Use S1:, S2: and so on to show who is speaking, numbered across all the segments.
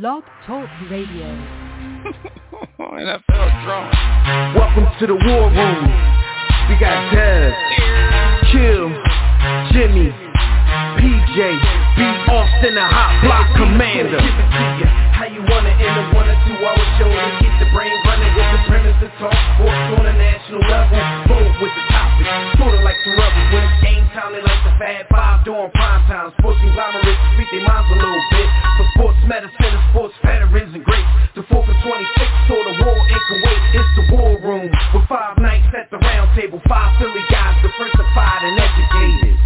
S1: Blog Talk Radio.
S2: NFL drone.
S3: Welcome to the war room. We got Dev, Kill, Jimmy, PJ, B. Austin, the hot block commander. How you want it in a one or two hour show to keep the brain running with the premise to talk sports on a national level. Bold with the topic, sorta like the rebels when it's game time. They like the Fab Five during prime time. Sports conglomerates speak their minds a little bit. For sports medicine and sports veterans and greats. The 4 for 26 saw the war in Kuwait. It's the war room with five nights at the round table. Five Philly guys, diversified and educated.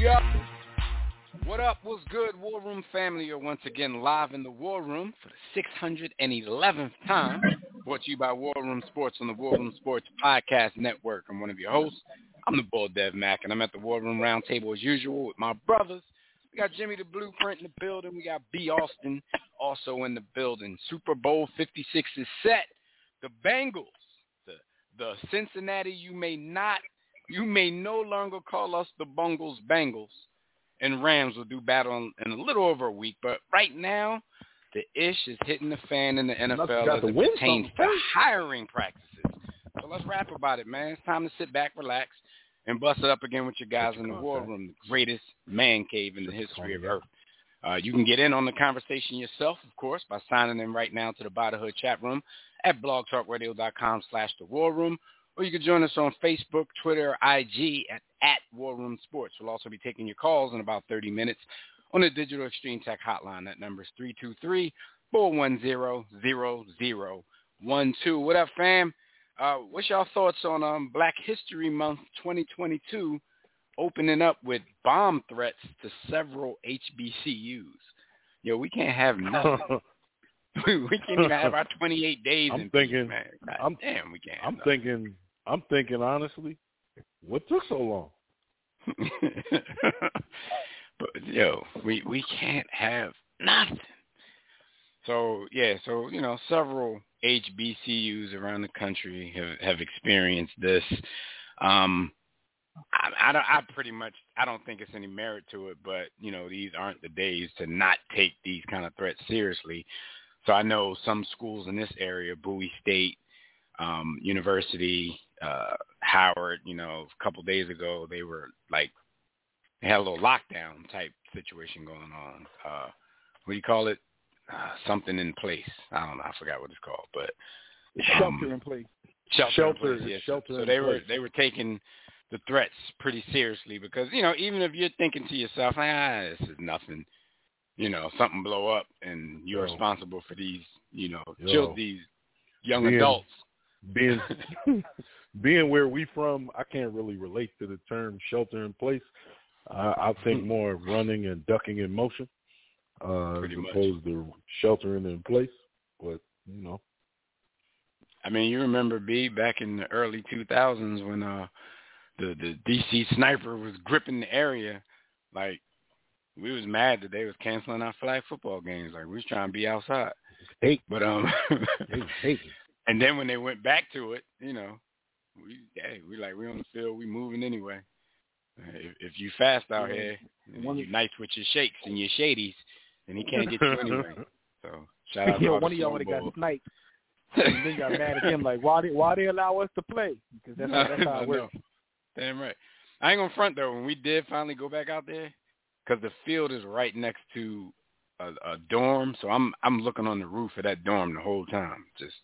S2: Yup. What up? What's good, War Room family? You're once again live in the War Room for the 611th time. Brought to you by War Room Sports on the War Room Sports Podcast Network. I'm one of your hosts. I'm the Bull Dev Mac, and I'm at the War Room Roundtable as usual with my brothers. We got Jimmy the Blueprint in the building. We got B. Austin also in the building. Super Bowl 56 is set. The Bengals, the the Cincinnati, you may not, you may no longer call us the Bungles Bengals, and Rams will do battle in, in a little over a week. But right now, the ish is hitting the fan in the NFL
S4: got
S2: as it pertains to hiring practices. So let's rap about it, man. It's time to sit back, relax, and bust it up again with your guys in the war room, the greatest man cave in the history of Earth. Uh, you can get in on the conversation yourself, of course, by signing in right now to the Botherhood chat room at blogtalkradio.com slash the war room, or you can join us on Facebook, Twitter, IG at, at War Room Sports. We'll also be taking your calls in about 30 minutes on the Digital Extreme Tech Hotline. That number is 323-410-0012. What up, fam? Uh, what's y'all thoughts on um, Black History Month 2022 opening up with bomb threats to several HBCUs? Yo, we can't have nothing. we can't even have our 28 days
S4: I'm
S2: in peace,
S4: thinking-
S2: man. God
S4: I'm-
S2: damn, we can't.
S4: I'm
S2: nothing.
S4: thinking. I'm thinking honestly. What took so long?
S2: but yo, we we can't have nothing. So yeah, so you know, several HBCUs around the country have have experienced this. Um, I, I don't. I pretty much. I don't think it's any merit to it, but you know, these aren't the days to not take these kind of threats seriously. So I know some schools in this area, Bowie State, um, University, uh, Howard. You know, a couple days ago they were like they had a little lockdown type situation going on. Uh, what do you call it? Uh, something in place. I don't know. I forgot what it's called, but um,
S5: Shelter in place.
S2: shelter,
S4: Shelter-
S2: in place, yes.
S4: shelter
S2: So they were they were taking the threats pretty seriously because you know even if you're thinking to yourself, ah, this is nothing, you know, something blow up and you're
S4: Yo.
S2: responsible for these, you know,
S4: Yo.
S2: chil- these young
S4: Being-
S2: adults.
S4: Being being where we from, I can't really relate to the term shelter in place. I, I think more of running and ducking in motion, uh, as
S2: Pretty much.
S4: opposed to sheltering in place. But you know,
S2: I mean, you remember B back in the early 2000s when uh the the DC sniper was gripping the area, like we was mad that they was canceling our flag football games. Like we was trying to be outside.
S4: Hate.
S2: But um,
S4: hey, hey,
S2: and then when they went back to it, you know, we hey, we like we on the field, we moving anyway. If, if you fast out here, you nice with your shakes and your shadies, then he can't get you anyway. So shout out to
S5: Yo,
S2: all
S5: one of y'all
S2: Super
S5: would have got sniped. and then got mad at him like, why they why they allow us to play? Because that's how, that's how
S2: I
S5: it works.
S2: know. Damn right. I ain't gonna front though. When we did finally go back out there, because the field is right next to a, a dorm, so I'm I'm looking on the roof of that dorm the whole time, just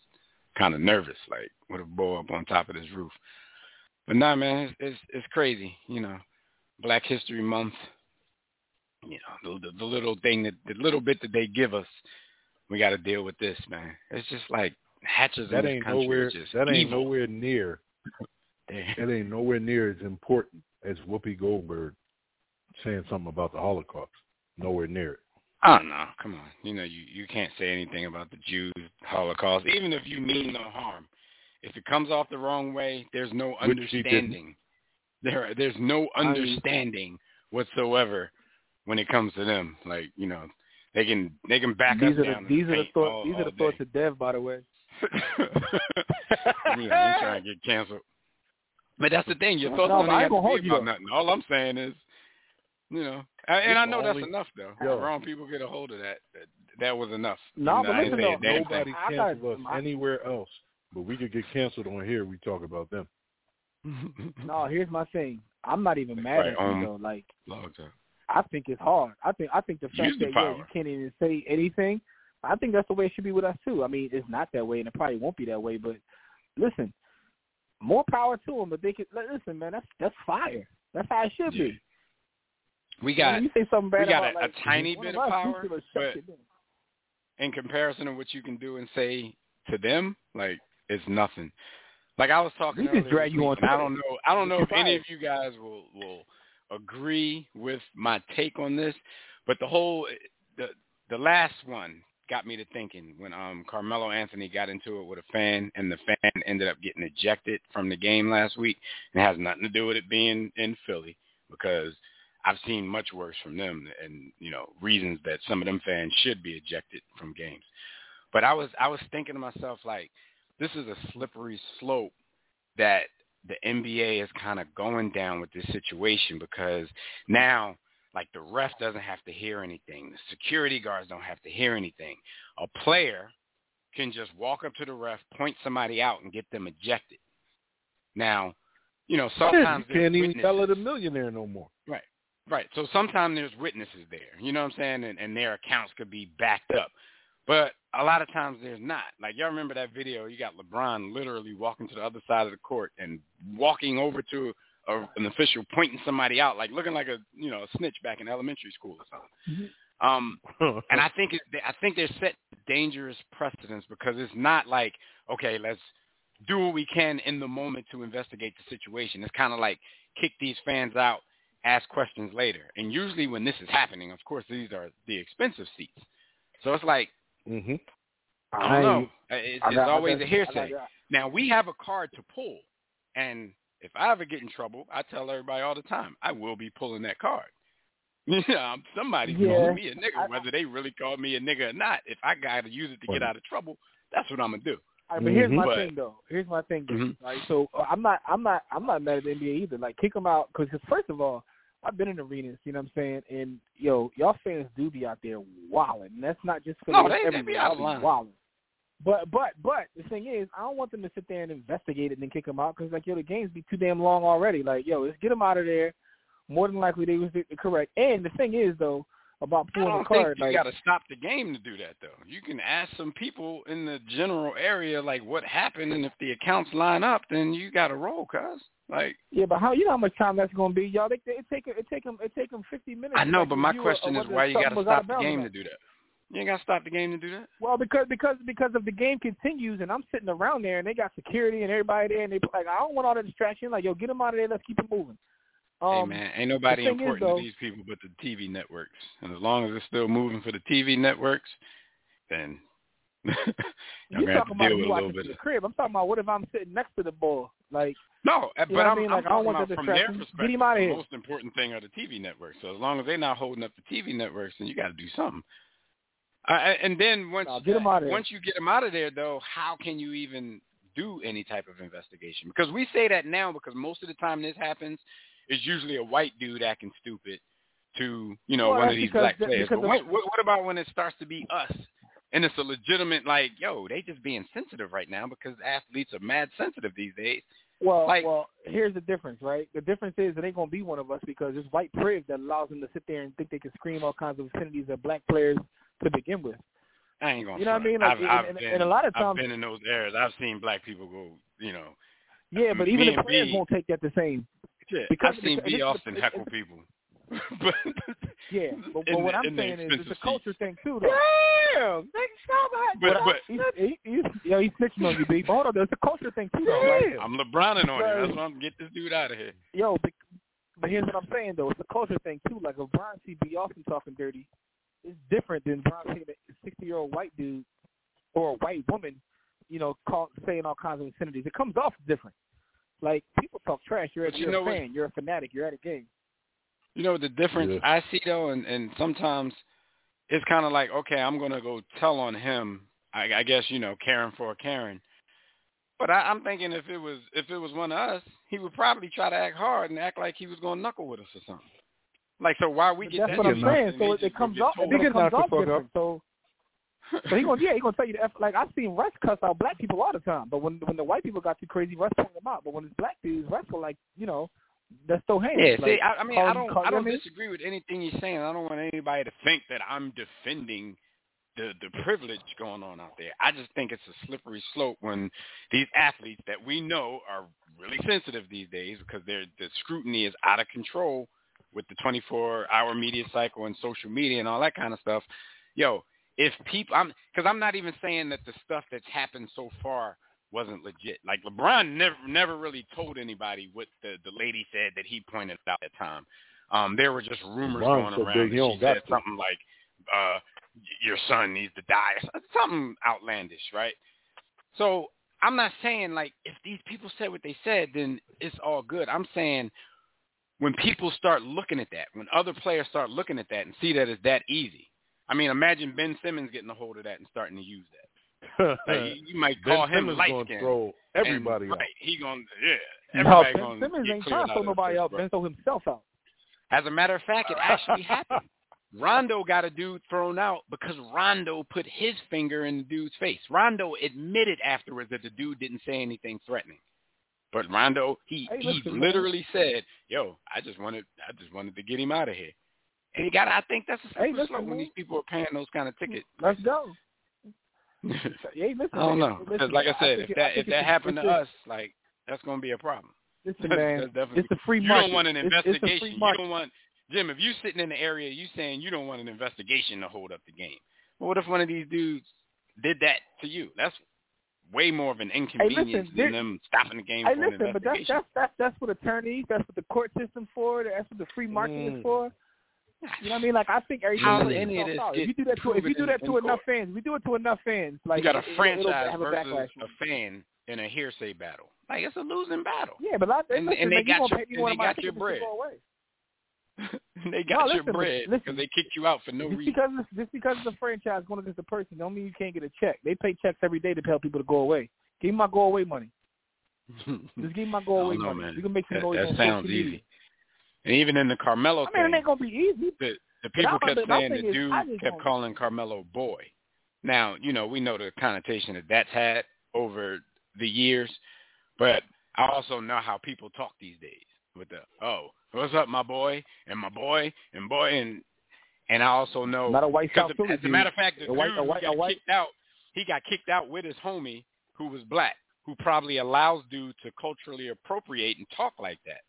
S2: kind of nervous, like with a boy up on top of this roof. But nah, man, it's it's, it's crazy. You know, Black History Month. You know, the, the, the little thing that the little bit that they give us, we got to deal with this, man. It's just like hatches
S4: that ain't
S2: country.
S4: nowhere. That ain't
S2: evil.
S4: nowhere near. That ain't nowhere near as important as Whoopi Goldberg saying something about the Holocaust. Nowhere near it.
S2: Oh no, come on. You know, you, you can't say anything about the Jews Holocaust, even if you mean no harm. If it comes off the wrong way, there's no
S4: Which
S2: understanding. There there's no understanding whatsoever when it comes to them. Like, you know, they can they can back
S5: these
S2: us
S5: are
S2: down.
S5: the these
S2: in
S5: are the thoughts
S2: all,
S5: these are the thoughts of Dev, by the way.
S2: yeah, you trying to get canceled. But that's the thing. Your thoughts
S5: No,
S2: don't even have to
S5: gonna
S2: be
S5: hold you
S2: about nothing. All I'm saying is You know, and, and I know
S4: only-
S2: that's enough though.
S4: Yo.
S2: Wrong people get a hold of that. That, that was enough.
S5: No,
S2: You
S5: but
S2: I ain't
S5: listen though,
S4: Nobody
S5: I got-
S4: cancels us
S5: my-
S4: anywhere else, but we could get canceled on here. We talk about them.
S5: No, here's my thing. I'm not even mad
S2: Right,
S5: at you
S2: um,
S5: though. Like
S2: Long time.
S5: I think it's hard. I think I think the fact
S2: Use
S5: that
S2: power.
S5: you can't even say anything. I think that's the way it should be with us too. I mean, it's not that way, and it probably won't be that way. But listen, more power to them. But they could li- listen, man. That's that's fire. That's how it should
S2: Yeah.
S5: be.
S2: We
S5: You know,
S2: got
S5: you say something bad
S2: we got
S5: about
S2: a- a tiny bit
S5: of
S2: of power, but- in comparison to what you can do and say to them, like it's nothing. Like I was talking
S5: We just drag you on
S2: I don't know. I don't know if any of you guys will will agree with my take on this, but the whole the the last one got me to thinking when um Carmelo Anthony got into it with a fan and the fan ended up getting ejected from the game last week. It has nothing to do with it being in Philly because I've seen much worse from them and you know reasons that some of them fans should be ejected from games. But I was I was thinking to myself like this is a slippery slope that the NBA is kind of going down with this situation because now like the ref doesn't have to hear anything, the security guards don't have to hear anything. A player can just walk up to the ref, point somebody out, and get them ejected. Now, you know, sometimes
S4: you can't even yell at a millionaire no more.
S2: Right, right. So sometimes there's witnesses there. You know what I'm saying? And, and their accounts could be backed up. But a lot of times there's not. Like y'all remember that video? You got LeBron literally walking to the other side of the court and walking over to a, an official, pointing somebody out, like looking like a you know a snitch back in elementary school or something. Um, and I think it, I think they're set dangerous precedents because it's not like okay, let's do what we can in the moment to investigate the situation. It's kind of like kick these fans out, ask questions later. And usually when this is happening, of course, these are the expensive seats. So it's like
S4: hmm
S2: I don't know. It's,
S5: I
S2: it's
S5: I
S2: always a
S5: I
S2: hearsay. Now we have a card to pull, and if I ever get in trouble, I tell everybody all the time, I will be pulling that card. Yeah, somebody's
S5: Yeah,
S2: calling me a nigga,
S5: I-
S2: whether they really called me a nigga or not. If I got to use it to get out of trouble, that's what I'm gonna do.
S5: All right, but here's
S4: Mhm.
S5: my
S2: But-
S5: thing though. Here's my thing. Though.
S2: Mhm.
S5: Right, so uh, I'm not, I'm not, I'm not mad at the NBA either. Like kick them out because first of all, I've been in arenas. You know what I'm saying? And yo, y'all fans do be out there wilding. And that's not just for
S2: No,
S5: the
S2: they- they be out of
S5: wilding. But but but the thing is, I don't want them to sit there and investigate it and then kick them out because like yo, the games be too damn long already. Like yo, let's get them out of there. More than likely, they was the- correct. And the thing is though about
S2: I
S5: pulling
S2: don't
S5: the card,
S2: think you
S5: like
S2: got to stop the game to do that, though. You can ask some people in the general area like what happened, and if the accounts line up, then you got to roll, cuz. Like
S5: Yeah, but how you know how much time that's going to be, y'all? They, it take it take them it take them fifty minutes.
S2: I know, but my question is why you got to stop the game to do that. You ain't got to stop the game to do that.
S5: Well, because because because of the game continues, and I'm sitting around there, and they got security and everybody there, and they like, I don't want all the distraction. Like, yo, get them out of there. Let's keep it moving. Um,
S2: hey man, ain't nobody
S5: thing is,
S2: important
S5: though-
S2: to these people but the TV networks. And as long as it's still moving for the TV networks, then
S5: you talking about you watching from the crib? I'm talking about what if I'm sitting next to the ball? Like,
S2: no,
S5: You
S2: but
S5: I
S2: I'm,
S5: mean?
S2: I'm
S5: Like, I don't
S2: talking about from their perspective.
S5: Get him outta
S2: the most important thing are the TV networks. So as long as they're not holding up the TV networks, then you got to do something. Uh, and then once
S5: No, get
S2: once you get them out of there, though, how can you even do any type of investigation? Because we say that now because most of the time this happens, it's usually a white dude acting stupid to you know
S5: Well,
S2: one of these black players. But what, what, what about when it starts to be us? And it's a legitimate like, yo, they just being sensitive right now because athletes are mad sensitive these days.
S5: well,
S2: Like-
S5: well, here's the difference, right? The difference is it ain't gonna be one of us because it's white privilege that allows them to sit there and think they can scream all kinds of obscenities at black players to begin with.
S2: I ain't gonna.
S5: You know what I mean? Like,
S2: I've, I've
S5: and-
S2: been,
S5: and a lot of times, I've
S2: been in those areas. I've seen black people go. You know,
S5: Yeah, but even the players
S2: B-
S5: won't take that the same.
S2: shit,
S5: Because-
S2: I've seen B. Austin heckle people. but
S5: Yeah, but, but what
S2: the-
S5: I'm saying is it's a culture thing too, though.
S2: Damn, But but
S5: He's, he, he's, yo, he's snitching on you, B. But hold on, there's a culture thing too, though, right?
S2: I'm LeBroning on you. That's why I'm get this dude out of here.
S5: Yo, but, but here's what I'm saying though. It's a culture thing too. Like if Brian see B. Austin talking dirty, it's different than Brian seeing a 60 year old white dude or a white woman, you know, call, saying all kinds of obscenities. It comes off different. Like people talk trash. You're,
S2: you
S5: you're
S2: know
S5: a
S2: what-
S5: fan. You're a fanatic. You're at a game.
S2: You know the difference
S4: Yeah.
S2: I see though, and and sometimes it's kind of like okay, I'm gonna go tell on him. I, I guess you know Karen for a Karen. But I, I'm thinking if it was if it was one of us, he would probably try to act hard and act like he was gonna knuckle with us or something. Like, so why we get
S5: That's
S2: that?
S5: what I'm saying. So it, it comes
S2: get
S5: off.
S2: told
S5: I think it comes off
S4: fuck up.
S5: different. So, so he gonna yeah he gonna tell you that like I've seen Russ cuss out black people all the time, but when when the white people got too crazy, Russ pointed them out. But when it's black dudes, Russ will like you know that's still hands.
S2: Yeah,
S5: like,
S2: see, I, I mean,
S5: call-
S2: I don't, I don't
S5: what I mean?
S2: disagree with anything you're saying. I don't want anybody to think that I'm defending the the privilege going on out there. I just think it's a slippery slope when these athletes that we know are really sensitive these days because they're the scrutiny is out of control with the 24-hour media cycle and social media and all that kind of stuff. Yo, if people, I'm because I'm not even saying that the stuff that's happened so far wasn't legit. Like LeBron never never really told anybody what the the lady said that he pointed out at the time. Um, there were just rumors
S4: LeBron's
S2: going
S4: so
S2: around.
S4: big,
S2: that she said
S4: to.
S2: something like, uh, "Your son needs to die," something outlandish, right? So I'm not saying like if these people said what they said, then it's all good. I'm saying when people start looking at that, when other players start looking at that and see that it's that easy. I mean, imagine Ben Simmons getting a hold of that and starting to use that. Like, you, you might
S4: ben
S2: call him
S4: Simmons
S2: light
S4: gonna throw everybody
S2: and,
S4: out.
S2: Right, he gonna yeah.
S5: No,
S2: Everybody
S5: Ben
S2: gonna
S5: Simmons ain't trying to throw nobody out.
S2: row.
S5: Ben throw himself out.
S2: As a matter of fact, it actually happened. Rondo got a dude thrown out because Rondo put his finger in the dude's face. Rondo admitted afterwards that the dude didn't say anything threatening. But Rondo, he
S5: Hey,
S2: he
S5: listen, man.
S2: literally said, "Yo, I just wanted I just wanted to get him out of here." And you got I think that's a
S5: Hey,
S2: slippery
S5: listen,
S2: slope when these people are paying those kind of tickets.
S5: Let's go.
S2: I
S5: Hey, listen,
S2: don't
S5: man,
S2: know
S5: listen,
S2: because, like I said,
S5: think
S2: if
S5: it-
S2: that if that happened to
S5: a-
S2: us, like that's gonna be a problem.
S5: Listen,
S2: That's-
S5: man, it's a free
S2: You
S5: market.
S2: don't want an
S5: It's- it's
S2: investigation. you don't want Jim. If you're sitting in the area, you saying you don't want an investigation to hold up the game. Well, what if one of these dudes did that to you? That's way more of an inconvenience
S5: there-
S2: than them stopping the game
S5: Hey,
S2: for an
S5: listen, but that's that's that's that's what attorneys, that's what the court system for. That's what the free market
S4: Mm.
S5: is for. You know what I mean? Like I think everything plays
S2: any of this.
S5: If you do that to if you do that to enough
S2: court?
S5: fans, we do it to enough fans. Like
S2: you got a
S5: it- it'll-
S2: franchise
S5: it'll a
S2: versus
S5: backlash.
S2: a fan in a hearsay battle. Like it's a losing battle.
S5: Yeah, but I,
S2: And-
S5: listen,
S2: and they
S5: man, you
S2: got
S5: gonna
S2: your- and they got your bread. they got
S5: No,
S2: your
S5: listen,
S2: bread because they kicked you out for no
S5: just
S2: reason.
S5: because it's, just because it's a franchise going against a person, don't mean you can't get a check. They pay checks every day to tell people to go away. Give me my go away money. Just give me my go away
S2: know,
S5: money.
S2: man.
S5: You can make some
S2: That,
S5: noise
S2: that
S5: on
S2: sounds easy. And even in the Carmelo
S5: I mean,
S2: thing,
S5: it ain't gonna be easy.
S2: the, the people kept
S5: but
S2: saying the
S5: thing is,
S2: dude kept
S5: don't-
S2: calling Carmelo boy. Now, you know, we know the connotation that that's had over the years, but I also know how people talk these days with the, oh, what's up, my boy, and my boy, and boy, and and I also know
S5: Not a white
S2: because
S5: South Philly
S2: as a matter of fact, the
S5: A white-
S2: dude
S5: a
S2: who
S5: white- a
S2: got
S5: white-
S2: kicked out, he got kicked out with his homie who was black, who probably allows dude to culturally appropriate and talk like that.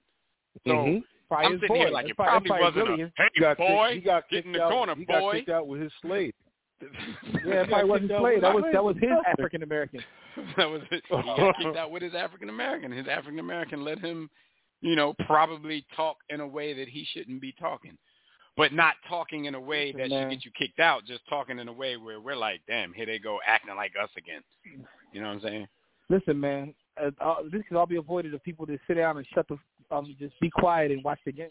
S2: So
S4: Mhm.
S2: I'm sitting here like it probably
S5: that's
S2: wasn't
S5: really
S2: a hey
S4: He got
S2: boy,
S4: kicked, he got
S2: get in the
S4: out,
S2: corner,
S4: he got kicked out with his slave.
S5: Yeah, it probably wasn't
S4: kicked out
S5: Slade.
S4: with
S5: That was that was his. African American.
S2: that was it. He got kicked out with his African American. His African American let him, you know, probably talk in a way that he shouldn't be talking. But not talking in a way
S5: Listen,
S2: that
S5: man.
S2: should get you kicked out, just talking in a way where we're like, damn, here they go acting like us again. You know what I'm saying?
S5: Listen, man, uh, uh, this could all be avoided if people just sit down and shut the um just be quiet and watch the game.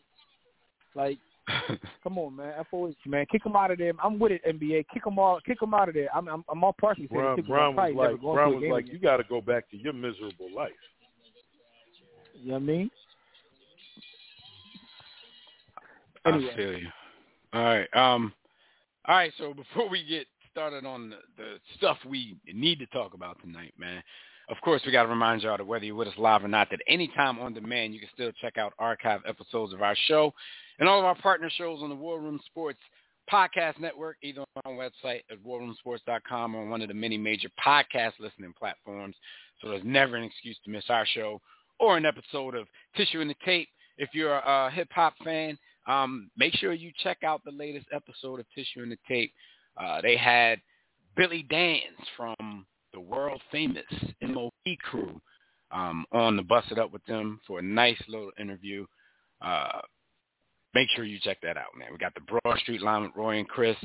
S5: Like, come on, man, FOH, man, kick them out of there. I'm with it, NBA. Kick them all, kick them out of there. I'm I'm, I'm all partially saying
S4: Brown, Brown was like,
S5: going
S4: Brown was like,
S5: again.
S4: you got to go back to your miserable life.
S5: You know what I mean?
S2: I
S5: Anyway.
S2: feel you. All right. Um. All right. So before we get started on the, the stuff we need to talk about tonight, man, of course we got to remind y'all that whether you're with us live or not, that anytime on demand you can still check out archive episodes of our show and all of our partner shows on the War Room Sports Podcast Network, either on our website at warroomsports.com or on one of the many major podcast listening platforms. So there's never an excuse to miss our show or an episode of Tissue in the Tape. If you're a hip hop fan, um, make sure you check out the latest episode of Tissue in the Tape. Uh, they had Billy Danze from world famous MOP crew um, on the Bust It Up with them for a nice little interview. Uh, make sure you check that out, man. We got the Broad Street line with Roy and Chris,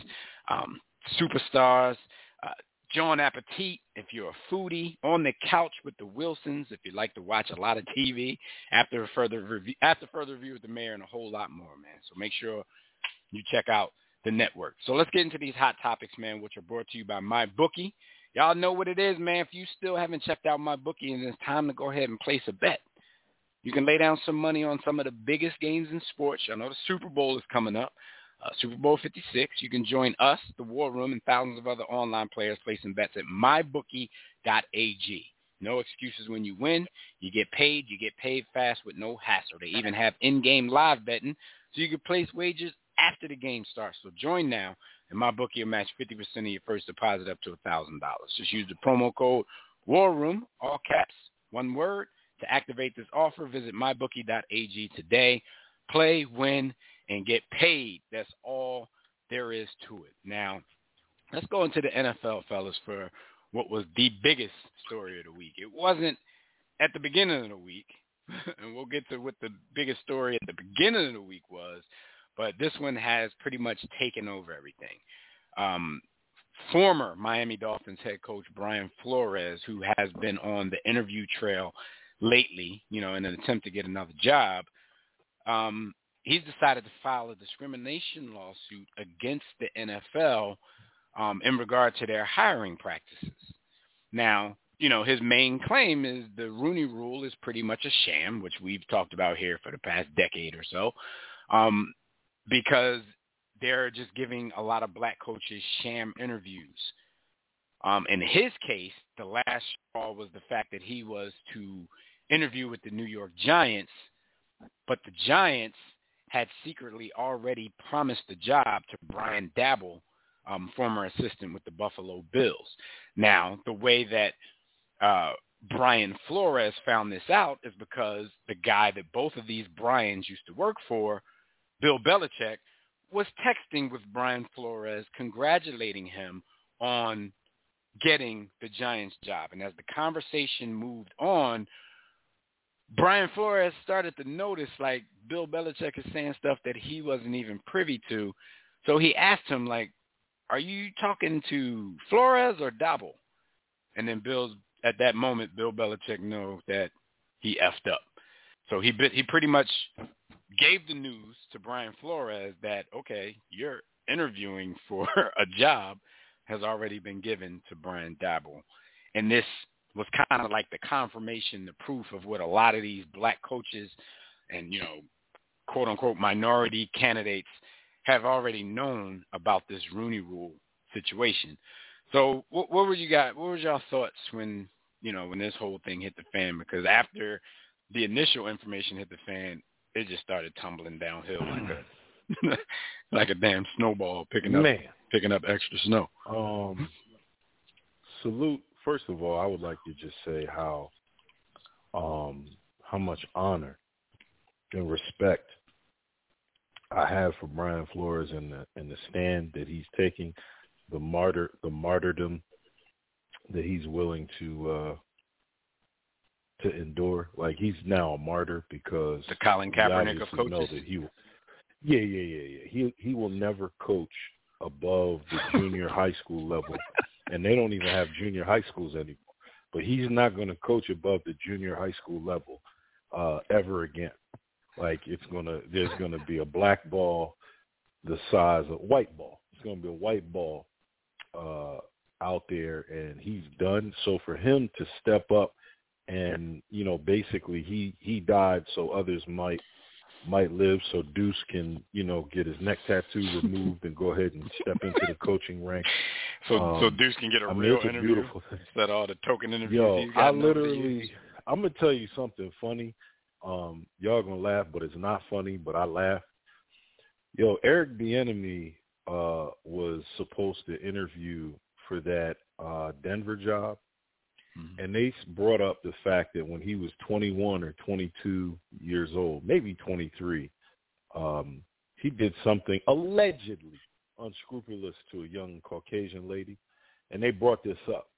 S2: um, superstars, uh, John Appetit, if you're a foodie, on the couch with the Wilsons, if you like to watch a lot of TV, after further review, after further review with the mayor, and a whole lot more, man. So make sure you check out the network. So let's get into these hot topics, man, which are brought to you by my bookie. Y'all know what it is, man. If you still haven't checked out my bookie, and it's time to go ahead and place a bet. You can lay down some money on some of the biggest games in sports. I know the Super Bowl is coming up. Uh, Super Bowl 56. You can join us, the War Room, and thousands of other online players placing bets at mybookie.ag. No excuses when you win. You get paid. You get paid fast with no hassle. They even have in-game live betting, so you can place wagers after the game starts. So join now, and my bookie will match 50% of your first deposit up to $1,000. Just use the promo code War Room, all caps, one word. To activate this offer, visit mybookie.ag today. Play, win, and get paid. That's all there is to it. Now, let's go into the NFL, fellas, for what was the biggest story of the week. It wasn't at the beginning of the week, and we'll get to what the biggest story at the beginning of the week was, but this one has pretty much taken over everything. Um, former Miami Dolphins head coach Brian Flores, who has been on the interview trail lately, you know, in an attempt to get another job, um, he's decided to file a discrimination lawsuit against the NFL um, in regard to their hiring practices. Now, you know, his main claim is the Rooney Rule is pretty much a sham, which we've talked about here for the past decade or so, um, because they're just giving a lot of black coaches sham interviews. Um, in his case, the last straw was the fact that he was to interview with the New York Giants, but the Giants had secretly already promised the job to Brian Daboll, um, former assistant with the Buffalo Bills. Now, the way that uh, Brian Flores found this out is because the guy that both of these Brians used to work for, Bill Belichick, was texting with Brian Flores congratulating him on getting the Giants job. And as the conversation moved on, Brian Flores started to notice like Bill Belichick is saying stuff that he wasn't even privy to. So he asked him like, "Are you talking to Flores or Daboll?" And then Bill's at that moment, Bill Belichick knows that he effed up. So he he pretty much gave the news to Brian Flores that okay, your interviewing for a job has already been given to Brian Daboll, and this was kind of like the confirmation, the proof of what a lot of these black coaches and, you know, quote unquote minority candidates have already known about this Rooney rule situation. So what, what were you guys, what was y'all thoughts when, you know, when this whole thing hit the fan? Because after the initial information hit the fan, it just started tumbling downhill like a, like a damn snowball picking up,
S4: Man.
S2: picking up extra snow.
S4: Um, salute first of all, I would like to just say how um, how much honor and respect I have for Brian Flores and the and the stand that he's taking, the martyr the martyrdom that he's willing to uh to endure. Like he's now a martyr because
S2: the Colin Kaepernick of coaches.
S4: Know that he, yeah, yeah, yeah, yeah. He he will never coach above the junior high school level and they don't even have junior high schools anymore. But he's not going to coach above the junior high school level uh, ever again. Like it's gonna, there's going to be a black ball the size of white ball. It's going to be a white ball uh, out there, and he's done. So for him to step up and you know, basically he he died so others might might live so Deuce can, you know, get his neck tattoo removed and go ahead and step into the coaching ranks.
S2: So
S4: um,
S2: so Deuce can get a
S4: I mean,
S2: real interview
S4: beautiful thing.
S2: instead of all the token interviews
S4: Yo, I
S2: over the years.
S4: literally, I'm gonna tell you something funny. Um, y'all gonna laugh, but it's not funny. But I laugh. Yo, Eric Bieniemy uh, was supposed to interview for that uh, Denver job,
S2: Mhm.
S4: and they brought up the fact that when he was 21 or 22 years old, maybe 23, um, he did something allegedly unscrupulous to a young Caucasian lady, and they brought this up.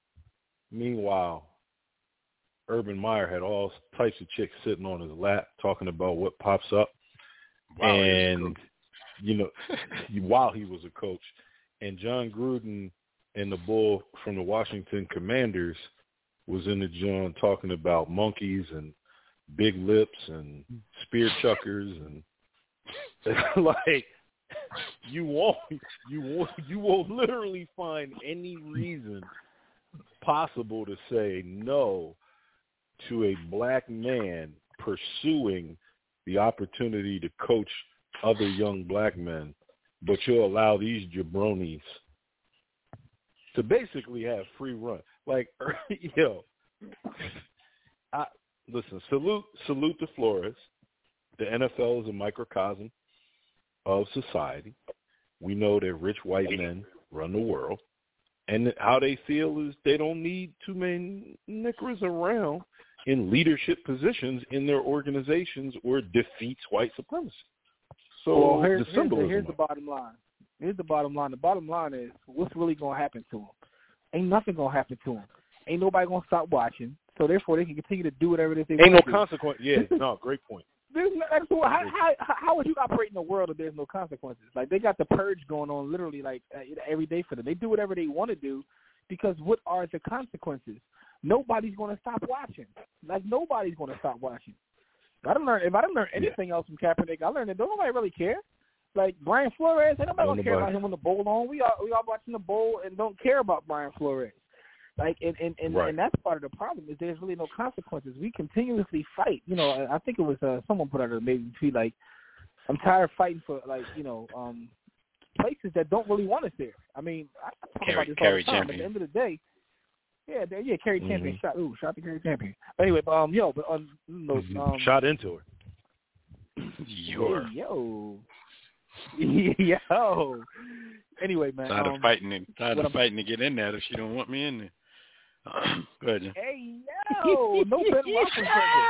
S4: Meanwhile, Urban Meyer had all types of chicks sitting on his lap talking about what pops up,
S2: Wow, he was a
S4: and you know, while he was a coach, and Jon Gruden and the bull from the Washington Commanders was in the joint talking about monkeys and big lips and spear chuckers and like you won't you won't you won't literally find any reason possible to say no to a black man pursuing the opportunity to coach other young black men, but you'll allow these jabronis to basically have free run. Like, er, yo, I, listen, salute, salute to Flores. The NFL is a microcosm of society. We know that rich white men run the world. And how they feel is they don't need too many niggers around in leadership positions in their organizations or defeats white supremacy. So
S5: well, here's,
S4: the
S5: here's, the, here's the bottom line. Here's the bottom line. The bottom line is what's really gonna happen to them? Ain't nothing gonna happen to them. Ain't nobody gonna stop watching. So therefore, they can continue to do whatever they
S4: Ain't no
S5: do.
S4: consequence. Yeah, no, great point.
S5: There's no, like, so how, how how would you operate in a world if there's no consequences? Like they got the purge going on literally like uh, every day for them. They do whatever they want to do because what are the consequences? Nobody's going to stop watching. Like nobody's going to stop watching. I don't learn if I didn't learn anything else from Kaepernick. I learned that don't nobody really care. Like Brian Flores, ain't nobody
S4: Don't
S5: gonna care about him when the bowl on. We all we all watching the bowl and don't care about Brian Flores. Like and and and,
S4: Right.
S5: and that's part of the problem is there's really no consequences. We continuously fight. You know, I I think it was uh, someone put out a maybe tweet like, "I'm tired of fighting for like you know um places that don't really want us there." I mean, I, I talk
S2: Kerry-
S5: about this
S2: Kerry
S5: all the time. At the end of the day, yeah, they- yeah, Kerry Champion
S4: Mhm.
S5: shot. Ooh, shot the Kerry Champion. But anyway, um, yo, but um, no, um
S4: Shot into her.
S2: You're
S5: Hey, yo. yo. Anyway, man.
S2: tired
S5: um,
S2: of fighting and tired of
S5: I'm-
S2: fighting to get in there if she don't want me in there. Go ahead, Jim.
S5: Hey, yo. No Ben Roethlisberger.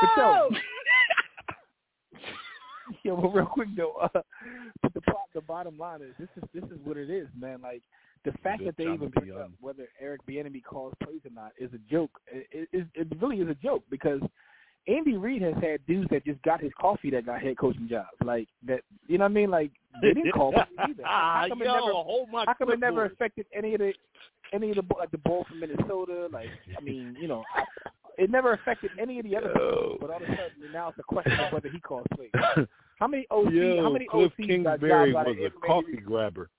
S5: But yo. yo, but real quick though, uh, but the pro- the bottom line is this is this is what it is, man. Like the fact
S4: Good
S5: that they even bring up whether Eric Bieniemy calls plays or not is a joke. It, it, it really is a joke because Andy Reid has had dudes that just got his coffee that got head coaching jobs. Like that, you know what I mean? Like they didn't call plays either. How ah, come it never?
S4: hold my
S5: How come it never affected any of the any of the like the ball from Minnesota? Like I mean, you know, it never affected any of the other.
S4: Yo.
S5: But all of a sudden now it's a question of whether he calls plays. How many OC?
S4: Yo,
S5: how many
S4: Cliff
S5: OCs got
S4: Kingsbury
S5: jobs out
S4: was
S5: of
S4: a
S5: information?
S4: coffee grabber.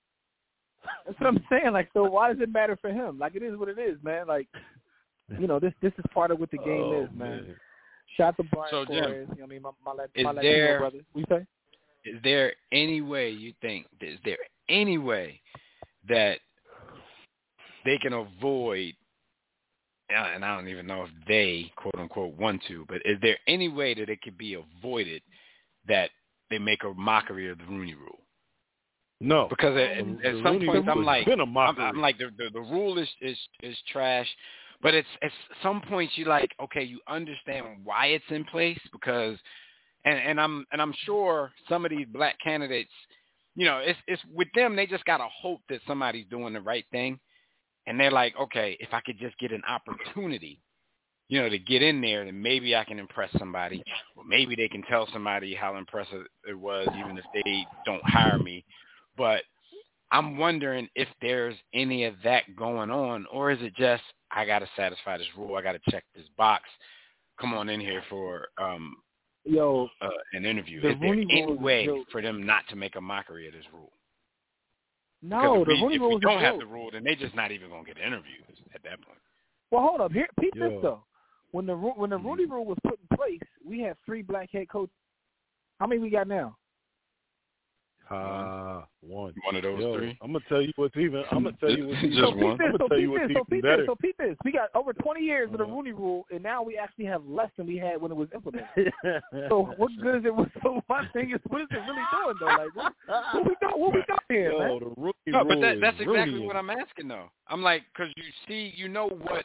S5: That's what I'm saying. Like, so why does it matter for him? Like, it is what it is, man. Like, you know, this this is part of what the game
S4: Oh,
S5: is, man. Shout out to Brian
S2: So, Jim,
S5: Flores. You know what I mean? My, my, Lat-
S2: is
S5: my Latino
S2: there-
S5: brother. We say?
S2: Is there any way you think? Is there any way that they can avoid? uh, And I don't even know if they quote unquote want to, but is there any way that it could be avoided that they make a mockery of the Rooney Rule?
S4: No.
S2: Because at,
S4: The-
S2: at some
S4: Rooney
S2: points
S4: Rule
S2: I'm
S4: has
S2: like,
S4: been a
S2: I'm. I'm like the, the the rule is is is trash, but it's at some points you like okay you understand why it's in place because, and and I'm and I'm sure some of these black candidates, you know, it's it's with them they just gotta hope that somebody's doing the right thing, and they're like okay if I could just get an opportunity. You know, to get in there, then maybe I can impress somebody. Or maybe they can tell somebody how impressive it was, even if they don't hire me. But I'm wondering if there's any of that going on, or is it just I got to satisfy this rule, I got to check this box, come on in here for um,
S5: Yo,
S2: uh, an interview.
S5: The
S2: is there
S5: Rooney
S2: any
S5: Rule is a
S2: way
S5: joke.
S2: for them not to make a mockery of this rule?
S5: no,
S2: Because
S5: the
S2: if we, if
S5: Rule
S2: we don't have
S5: joke.
S2: the rule, then they're just not even gonna get interviews at that point.
S5: Well, hold up. Here, peep this though. When the Ru- when the
S2: Mm-hmm.
S5: Rooney Rule was put in place, we had three black head coaches. How many we got now?
S4: Ah, one.
S2: One of those
S4: Yo,
S2: three.
S4: I'm gonna tell you what's even. I'm gonna tell you what's
S2: Just
S5: so
S2: one.
S5: this.
S4: I'm
S5: So
S4: gonna tell you what's
S5: this. So
S4: even
S5: peep
S4: better.
S5: this. So peep this. We got over 20 years of the
S4: Uh-huh.
S5: Rooney Rule, and now we actually have less than we had when it was implemented. So what good is it? So my thing is, what is it really doing though? Like, what, what we doing? What we doing here,
S4: Yo,
S5: man?
S4: the rookie
S2: No, but
S4: rule
S2: that,
S4: is
S2: that's exactly
S4: Rooney.
S2: what I'm asking though. I'm like, because you see, you know what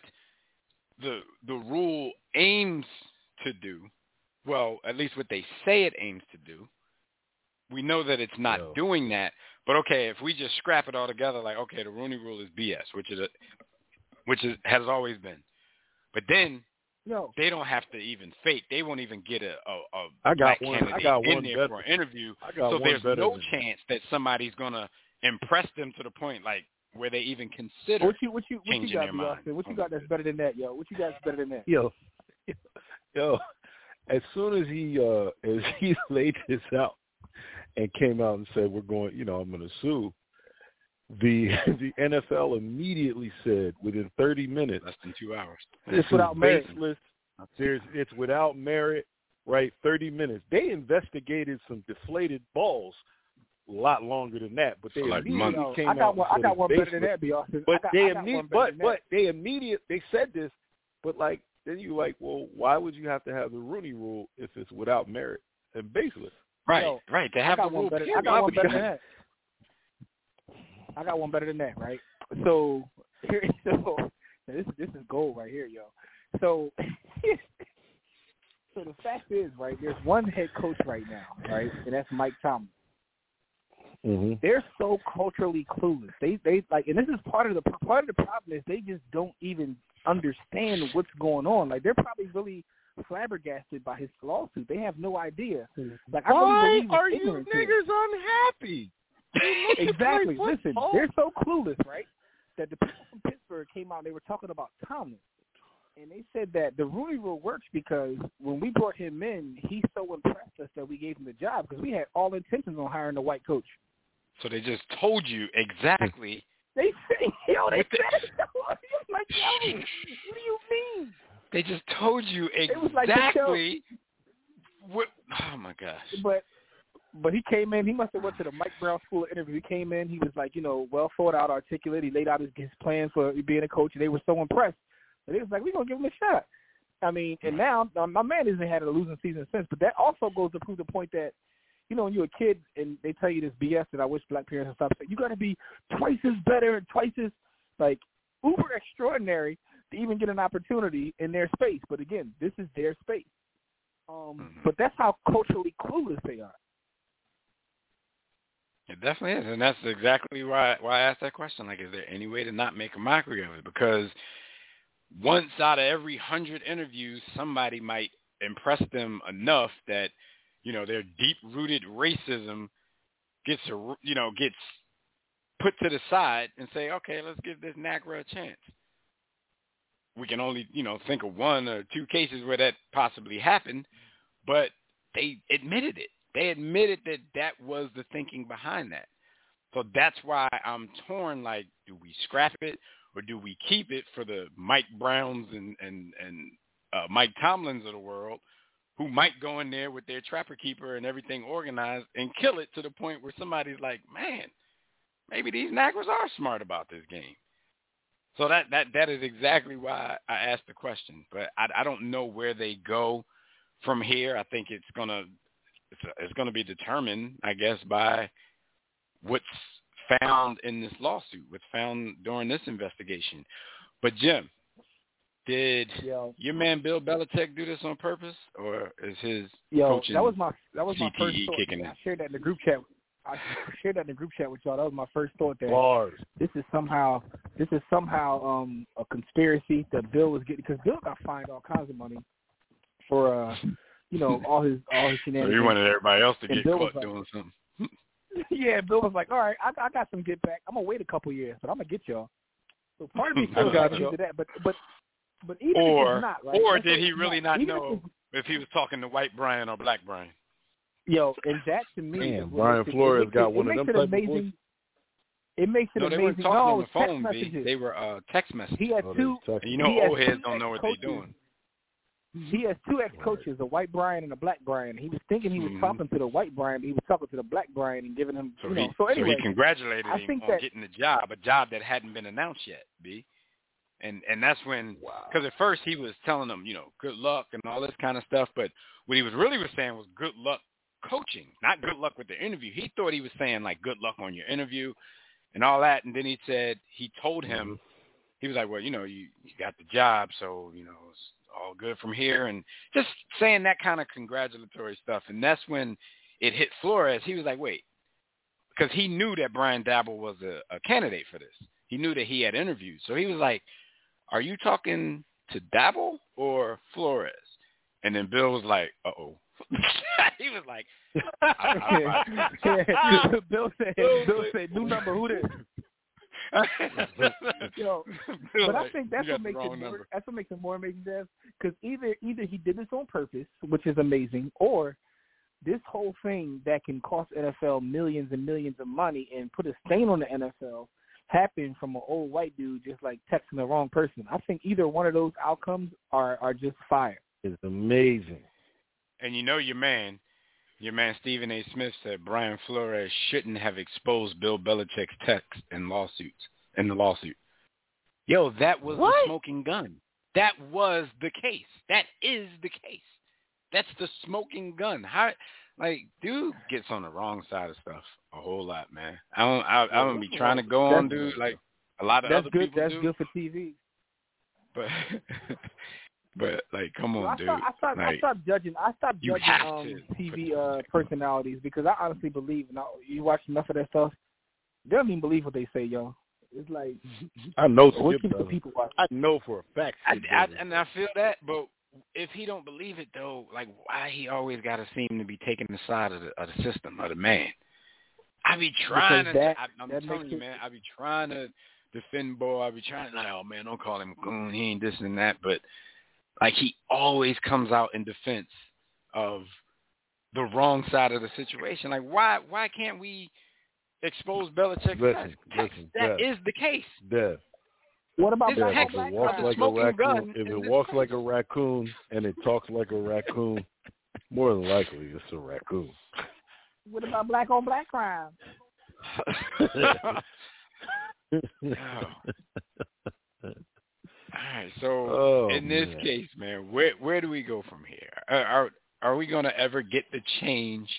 S2: the the rule aims to do. Well, at least what they say it aims to do. We know that it's not
S4: Yo.
S2: doing that. But okay, if we just scrap it all together, like okay, the Rooney Rule is BS, which is a, which is has always been. But then
S5: Yo,
S2: they don't have to even fake. They won't even get a a, a
S4: I got
S2: black
S4: one- I
S2: candidate
S4: got
S2: in
S4: one
S2: there
S4: better.
S2: for an interview.
S4: I got
S2: So
S4: one
S2: there's no chance that somebody's gonna impress them to the point like where they even consider.
S5: what you what you what you got,
S2: their
S5: Austin? What you got that's better than that, yo? What you got that's better than that?
S4: Yo, yo, as soon as he uh as he laid this out and came out and said we're going, you know, I'm going to sue. The the NFL immediately said within 30 minutes
S2: less than two hours.
S5: It's without merit.
S4: baseless. There's it's without merit. right? 30 minutes. They investigated some deflated balls a lot longer than that, but they
S2: Like
S4: immediately
S2: months.
S4: came
S5: I got
S4: out
S5: one.
S4: and
S5: I
S4: said
S5: got
S4: it's
S5: one better than
S4: baseless.
S5: that, B. Austin.
S4: But
S5: I got,
S4: they
S5: I got
S4: imme-
S5: one better
S4: but
S5: than that.
S4: but they immediate they said this, but like then you like, well, why would you have to have the Rooney Rule if it's without merit and baseless?
S2: Right,
S5: Yo,
S2: right. They
S5: I
S2: have
S5: got
S2: the
S5: one better. I got one better than that. I got one better than that, right? So here, so this this is gold right here, yo. So, so the fact is, right? There's one head coach right now, right, and that's Mike Tomlin.
S4: Mm-hmm.
S5: They're so culturally clueless. They they like, and this is part of the part of the problem is they just don't even understand what's going on. Like they're probably really flabbergasted by his lawsuit. They have no idea. Mm-hmm. Like I
S4: Why
S5: really
S4: are you
S5: ignorant to
S4: niggers unhappy?
S5: Exactly. Listen,
S4: football.
S5: they're so clueless, right? That the people from Pittsburgh came out and they were talking about Tomlin. And they said that the Rooney Rule works because when we brought him in, he so impressed us that we gave him the job because we had all intentions on hiring a white coach.
S2: So they just told you exactly.
S5: They said, yo, they
S2: What the-
S5: said. I'm like, yo, what do you mean?
S2: They just told you
S5: was like
S2: exactly what. Oh my gosh.
S5: But but he came in. He must have went to the Mike Brown School of Interview. He came in. He was like, you know, well thought out, articulate. He laid out his, his plan for being a coach, and they were so impressed. And they was like, we're gonna give him a shot. I mean, and now now, my man hasn't had a losing season since. But that also goes to prove the point that, you know, when you're a kid and they tell you this BS that I wish black parents would stop saying, you got to be twice as better and twice as like uber extraordinary to even get an opportunity in their space. But again, this is their space. Um,
S2: Mhm.
S5: But that's how culturally clueless they are.
S2: It definitely is, and that's exactly why why I asked that question. Like, is there any way to not make a mockery of it? Because once out of every hundred interviews, somebody might impress them enough that you know their deep-rooted racism gets a you know gets put to the side and say, okay, let's give this NAGRA a chance. We can only you know think of one or two cases where that possibly happened, but they admitted it. They admitted that that was the thinking behind that. So that's why I'm torn. Like, do we scrap it or do we keep it for the Mike Browns and and and uh, Mike Tomlins of the world, who might go in there with their trapper keeper and everything organized and kill it to the point where somebody's like, man, maybe these Naggers are smart about this game. So that that that is exactly why I asked the question. But I, I don't know where they go from here. I think it's gonna it's, it's going to be determined, I guess, by what's found in this lawsuit, what's found during this investigation. But Jim, did
S5: Yo,
S2: your man Bill Belichick do this on purpose, or is his
S5: yo,
S2: coaching
S5: that was my that was my first thought. I shared that in the group chat. I shared that in the group chat with y'all. That was my first thought that
S4: Bars.
S5: this is somehow this is somehow um a conspiracy that Bill was getting because Bill got fined all kinds of money for uh you know all his all his
S2: So
S5: shenanigans.
S2: you wanted everybody else to
S5: And
S2: get
S5: Bill
S2: caught
S5: like-
S2: doing something.
S5: yeah, Bill was like, all right, I, I got some get back. I'm gonna wait a couple years, but I'm gonna get y'all. So part of me feels
S4: got
S5: he did that, but but but even if
S2: Or
S5: it's not, right?
S2: or did he really
S5: not,
S2: not
S5: even if
S2: know if he was talking to White Brian or Black Brian?
S5: Yo, and that to me,
S4: Damn,
S5: is what
S4: Brian
S5: makes it- it
S4: Flores
S5: makes
S4: got
S5: it,
S4: one
S5: it
S4: of them
S5: it
S4: type of
S5: amazing.
S4: voices.
S5: It makes it
S2: No, they
S5: amazing.
S2: weren't talking
S5: no,
S2: on the phone, B.
S5: messages.
S2: They were uh, text messages.
S5: He had
S4: Oh,
S5: two.
S4: they text-
S2: And you know old heads don't know what they're doing.
S5: He has two ex-coaches, a white Brian and a black Brian. He was thinking he was
S2: Mhm.
S5: talking to the white Brian, but he was talking to the black Brian and giving him,
S2: So
S5: you
S2: he,
S5: know. So anyway,
S2: so he congratulated
S5: I
S2: him
S5: think
S2: on
S5: that-
S2: getting the job, a job that hadn't been announced yet, B. And and that's when,
S4: Wow.
S2: because at first he was telling them, you know, good luck and all this kind of stuff, but what he was really was saying was good luck coaching, not good luck with the interview. He thought he was saying like good luck on your interview and all that, and then he said he told him he was like, well, you know, you you got the job, so you know it's all good from here, and just saying that kind of congratulatory stuff, and that's when it hit Flores. He was like, wait, because he knew that Brian Daboll was a, a candidate for this. He knew that he had interviewed, so he was like, are you talking to Daboll or Flores? And then Bill was like, uh oh. he was like, I- I-
S5: Bill said, Bill said, new number, who this? Yo,
S2: Bill
S5: but I think that's what makes it more,
S2: number."
S5: that's what makes it more amazing, Dev. Because either either he did this on purpose, which is amazing, or this whole thing that can cost NFL millions and millions of money and put a stain on the NFL happened from an old white dude just like texting the wrong person. I think either one of those outcomes are are just fire.
S4: It's amazing.
S2: And you know your man, your man Stephen A. Smith said Brian Flores shouldn't have exposed Bill Belichick's text and lawsuits in the lawsuit. Yo, that was
S5: What?
S2: the smoking gun. That was the case. That is the case. That's the smoking gun. How, like, dude gets on the wrong side of stuff a whole lot, man. I don't. I, I don't be trying to go on, dude. Like a lot of
S5: That's
S2: other
S5: good.
S2: people
S5: That's
S2: do.
S5: good for TV.
S2: But, but like, come on,
S5: I
S2: dude.
S5: stopped, I stopped, I
S2: like,
S5: stopped judging. I stopped judging um, TV uh, personalities because I honestly believe, and I, you watch enough of that stuff, they don't even believe what they say, yo. It's like
S4: I know
S5: what
S4: Skip
S5: keeps the people watch.
S4: I know for a fact.
S2: I, I, and I feel that, but if he don't believe it though, like why he always got to seem to be taking the side of the, of the system of the man? I be trying
S5: Because
S2: to.
S5: that-
S2: I, I'm telling you,
S5: it-
S2: man. I be trying to defend Bo. I be trying. Like, oh man, don't call him goon. He ain't this and that. But like he always comes out in defense of the wrong side of the situation. Like why? Why can't we expose Belichick's
S4: Listen,
S2: text?
S4: listen,
S2: That
S4: Dev.
S2: is the case.
S4: Dev.
S5: What about
S2: This
S4: Dev,
S5: black
S4: if
S5: on
S4: it
S5: black
S4: walks
S5: crime?
S4: like a raccoon,
S2: gun
S4: if it walks like a raccoon and it talks like a raccoon, more than likely it's a raccoon.
S5: What about black on black crime? Oh.
S2: All right. So
S4: Oh,
S2: in this
S4: man.
S2: case, man, where where do we go from here? Are are, are we going to ever get the change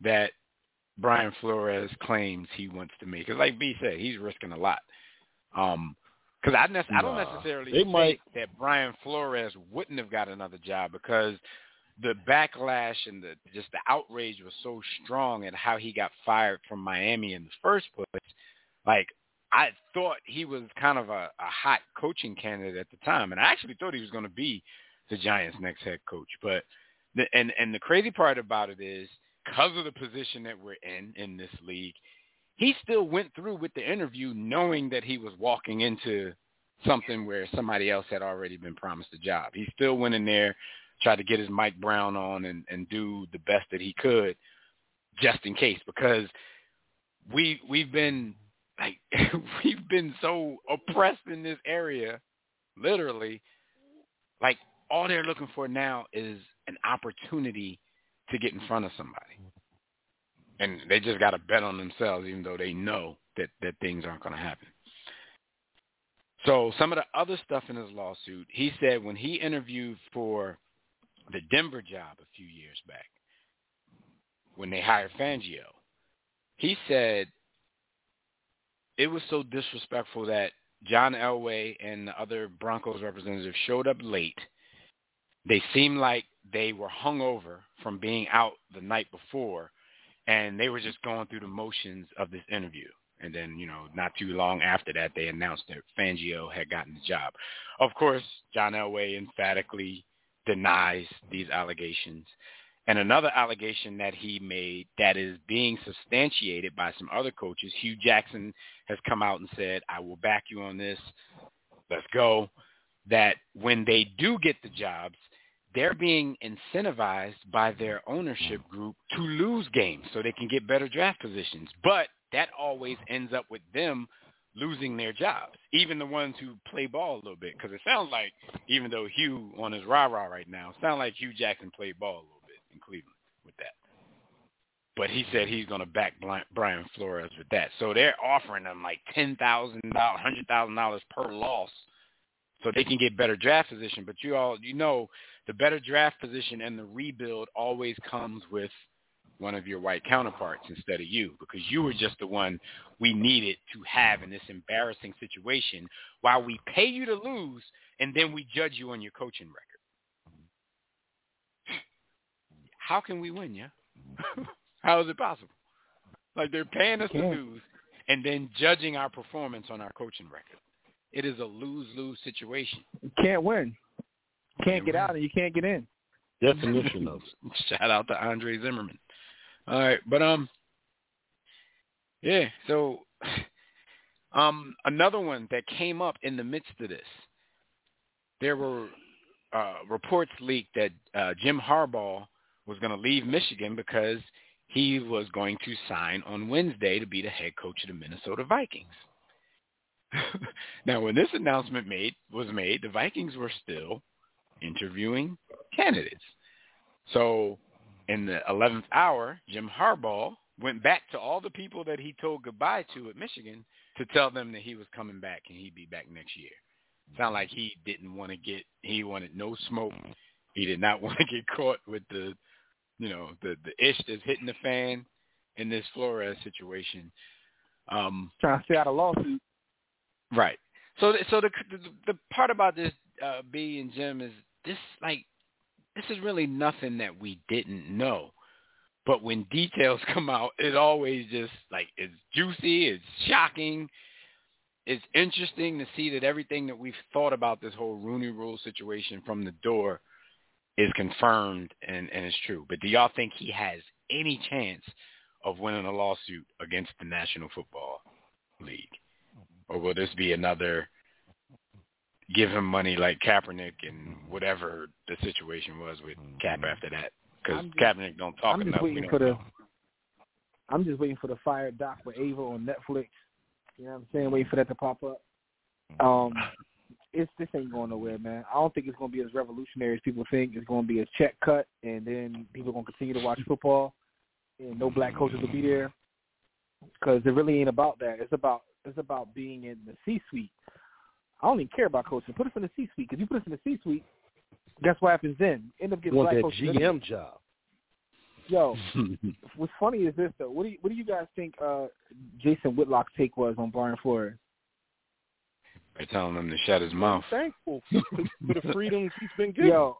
S2: that Brian Flores claims he wants to make? Because like B said, he's risking a lot. Um, because I nec- I don't necessarily think
S4: might-
S2: that Brian Flores wouldn't have got another job because the backlash and the just the outrage was so strong at how he got fired from Miami in the first place. Like I thought he was kind of a, a hot coaching candidate at the time, and I actually thought he was going to be the Giants' next head coach. But the, and and the crazy part about it is because of the position that we're in in this league, he still went through with the interview knowing that he was walking into something where somebody else had already been promised a job. He still went in there, tried to get his Mike Brown on and, and do the best that he could just in case because we we've been like we've been so oppressed in this area, literally. Like all they're looking for now is an opportunity to get in front of somebody, and they just got to bet on themselves, even though they know that that things aren't going to happen. So some of the other stuff in his lawsuit, he said when he interviewed for the Denver job a few years back, when they hired Fangio, he said it was so disrespectful that John Elway and the other Broncos representatives showed up late. They seemed like they were hungover from being out the night before, and they were just going through the motions of this interview. And then, you know, not too long after that, they announced that Fangio had gotten the job. Of course, John Elway emphatically denies these allegations. And another allegation that he made that is being substantiated by some other coaches, Hue Jackson has come out and said, I will back you on this. Let's go. That when they do get the jobs, they're being incentivized by their ownership group to lose games so they can get better draft positions. But that always ends up with them losing their jobs, even the ones who play ball a little bit. Because it sounds like, even though Hue on his rah-rah right now, it sounds like Hue Jackson played ball a little in Cleveland with that. But he said he's going to back Brian Flores with that. So they're offering them like $10,000, $100,000 per loss so they can get better draft position. But you all, you know, the better draft position and the rebuild always comes with one of your white counterparts instead of you because you were just the one we needed to have in this embarrassing situation while we pay you to lose and then we judge you on your coaching record. How can we win, yeah? How is it possible? Like they're paying us to
S5: Can't.
S2: lose and then judging our performance on our coaching record. It is a lose-lose situation.
S5: You can't win. Can't
S2: Can't
S5: get
S2: win.
S5: out and you can't get in.
S4: Definition of it.
S2: Shout out to Andre Zimmerman. All right, but um, yeah. So, um, another one that came up in the midst of this, there were uh, reports leaked that uh, Jim Harbaugh was going to leave Michigan because he was going to sign on Wednesday to be the head coach of the Minnesota Vikings. now, when this announcement made was made, the Vikings were still interviewing candidates. So in the 11th hour, Jim Harbaugh went back to all the people that he told goodbye to at Michigan to tell them that he was coming back and he'd be back next year. Sound like he didn't want to get he wanted no smoke. He did not want to get caught with the you know, the the ish that's hitting the fan in this Flores situation. Um
S5: trying to stay out of lawsuit.
S2: Right. So so the the, the part about this uh B and Jim is this like this is really nothing that we didn't know. But when details come out, it always just like it's juicy, it's shocking. It's interesting to see that everything that we've thought about this whole Rooney Rule situation from the door is confirmed and, and is true. But do y'all think he has any chance of winning a lawsuit against the National Football League? Or will this be another give him money like Kaepernick and whatever the situation was with Cap
S4: Mm-hmm.
S2: after that? Because Kaepernick don't talk
S5: I'm just
S2: enough. We
S5: waiting for the. I'm just waiting for the fire doc with Ava on Netflix. You know what I'm saying? Waiting for that to pop up. Um, it's this ain't going nowhere, man. I don't think it's going to be as revolutionary as people think. It's going to be a check cut, and then people are going to continue to watch football, and no black coaches will be there because it really ain't about that. It's about it's about being in the C-suite. I don't even care about coaching. Put us in the C-suite because you put us in the C-suite. Guess what happens then? End up
S4: You
S5: getting
S4: want
S5: black
S4: that
S5: coaches.
S4: GM job?
S5: Yo, what's funny is this though. What do you, what do you guys think uh, Jason Whitlock's take was on Brian Flores?
S2: By telling him to shut his mouth.
S4: Thankful for the freedoms he's been given.
S5: Yo,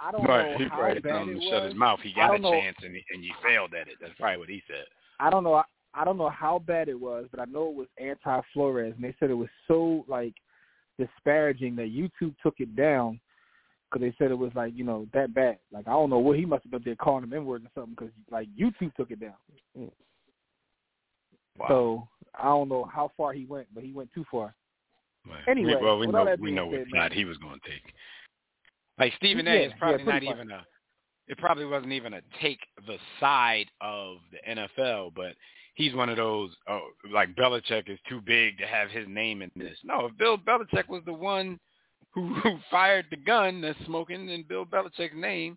S5: I don't know.
S2: Right,
S5: know
S2: he
S5: how
S2: probably
S5: bad
S2: told him
S5: it
S2: to shut his mouth. He got a
S5: know.
S2: chance and and you failed at it. That's probably what he said.
S5: I don't know. I, I don't know how bad it was, but I know it was anti Flores, and they said it was so like disparaging that YouTube took it down because they said it was like you know that bad. Like I don't know what he must have been there calling him N word or something because like YouTube took it down.
S2: Wow.
S5: So I don't know how far he went, but he went too far.
S2: Right.
S5: Anyway,
S2: well, we know we know what
S5: said,
S2: side he was going to take. Like Stephen A.
S5: Yeah,
S2: is probably
S5: yeah,
S2: not
S5: much.
S2: even a. It probably wasn't even a take the side of the NFL, but he's one of those. Oh, like Belichick is too big to have his name in this. No, if Bill Belichick was the one who, who fired the gun that's smoking, then Bill Belichick's name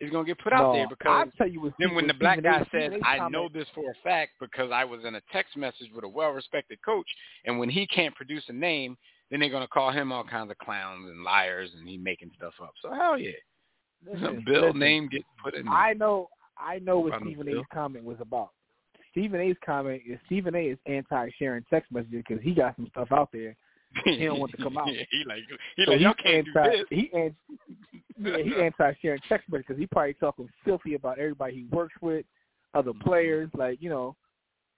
S2: is going to get put out
S5: no,
S2: there because
S5: I'll tell you
S2: then when the black guy says, "I know this for a fact because I was in a text message with a well-respected coach," and when he can't produce a name, then they're gonna call him all kinds of clowns and liars, and he making stuff up. So hell yeah,
S5: Listen,
S2: Bill
S5: listen,
S2: name get put in. there.
S5: I know, I know what Stephen. A's comment was about. Stephen A's comment is Stephen A is anti-sharing text messages because he got some stuff out there. he don't want to come out.
S2: yeah, he like he
S5: So
S2: like y'all can't
S5: anti,
S2: do this.
S5: He an, yeah, he anti-sharing text because he probably talking filthy about everybody he works with, other players, like you know.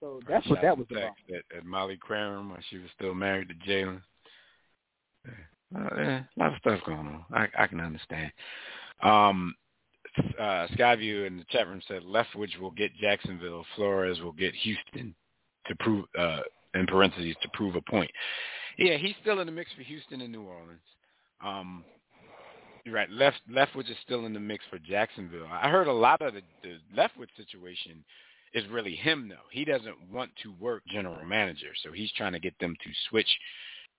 S5: So that's what that was about.
S2: At, at Molly Qerim while she was still married to Jalen. Uh, yeah, a lot of stuff going on. I, I can understand. Um, uh, Skyview in the chat room said Leftwich will get Jacksonville, Flores will get Houston to prove, uh, in parentheses, to prove a point. Yeah, he's still in the mix for Houston and New Orleans. Um, you're right. Left Leftwich is still in the mix for Jacksonville. I heard a lot of the, the Leftwich situation is really him though. He doesn't want to work general manager, so he's trying to get them to switch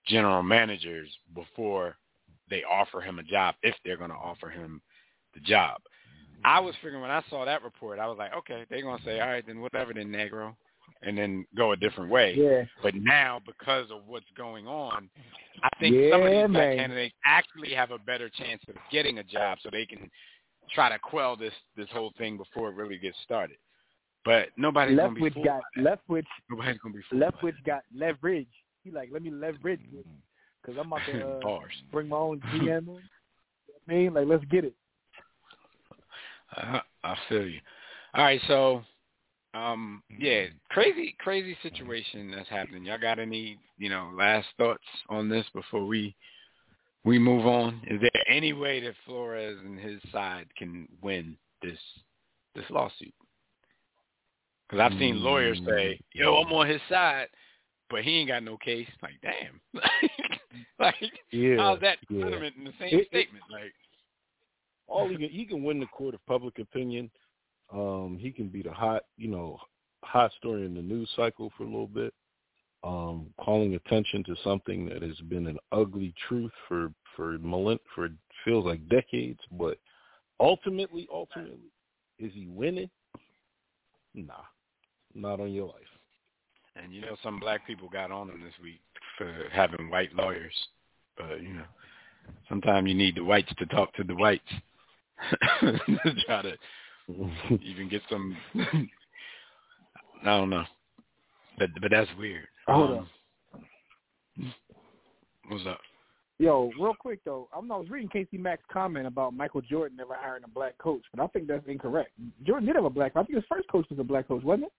S2: general managers before they offer him a job if they're going to offer him the job. I was figuring when I saw that report, I was like, okay, they're going to say, all right, then whatever, then Negro, and then go a different way.
S5: Yeah,
S2: But now, because of what's going on, I think
S5: Yeah,
S2: some of these black candidates actually have a better chance of getting a job, so they can try to quell this this whole thing before it really gets started. But nobody's going to be
S5: Leftwich
S2: fooled.
S5: got
S2: by that.
S5: Leftwich
S2: Nobody's going to be fooled. by
S5: Leftwich got leverage. He like, let me leverage because I'm about
S2: that.
S5: to uh,
S2: Bars.
S5: bring my own GM. in. You know what I mean, like, let's get it.
S2: I, I feel you. All right, so um yeah, crazy crazy situation that's happening. Y'all got any, you know, last thoughts on this before we we move on? Is there any way that Flores and his side can win this this lawsuit? Cuz I've seen lawyers say, "Yo, I'm on his side." But he ain't got no case. Like, damn. like,
S4: Yeah,
S2: how's that
S4: yeah.
S2: sentiment in the same
S4: It- it-
S2: statement? Like,
S4: all he can he can win the court of public opinion. Um, he can be the hot, you know, hot story in the news cycle for a little bit. Um, calling attention to something that has been an ugly truth for for millen for feels like decades, but ultimately, ultimately, is he winning? Nah, not on your life.
S2: And you know, some black people got on him this week for having white lawyers. But you know, sometimes you need the whites to talk to the whites to try to even get some. I don't know, but but that's weird.
S5: Hold
S2: um, What's up?
S5: Yo, real quick though, I'm I was reading Casey Mack's comment about Michael Jordan never hiring a black coach, but I think that's incorrect. Jordan did have a black. I think his first coach was a black coach, wasn't it?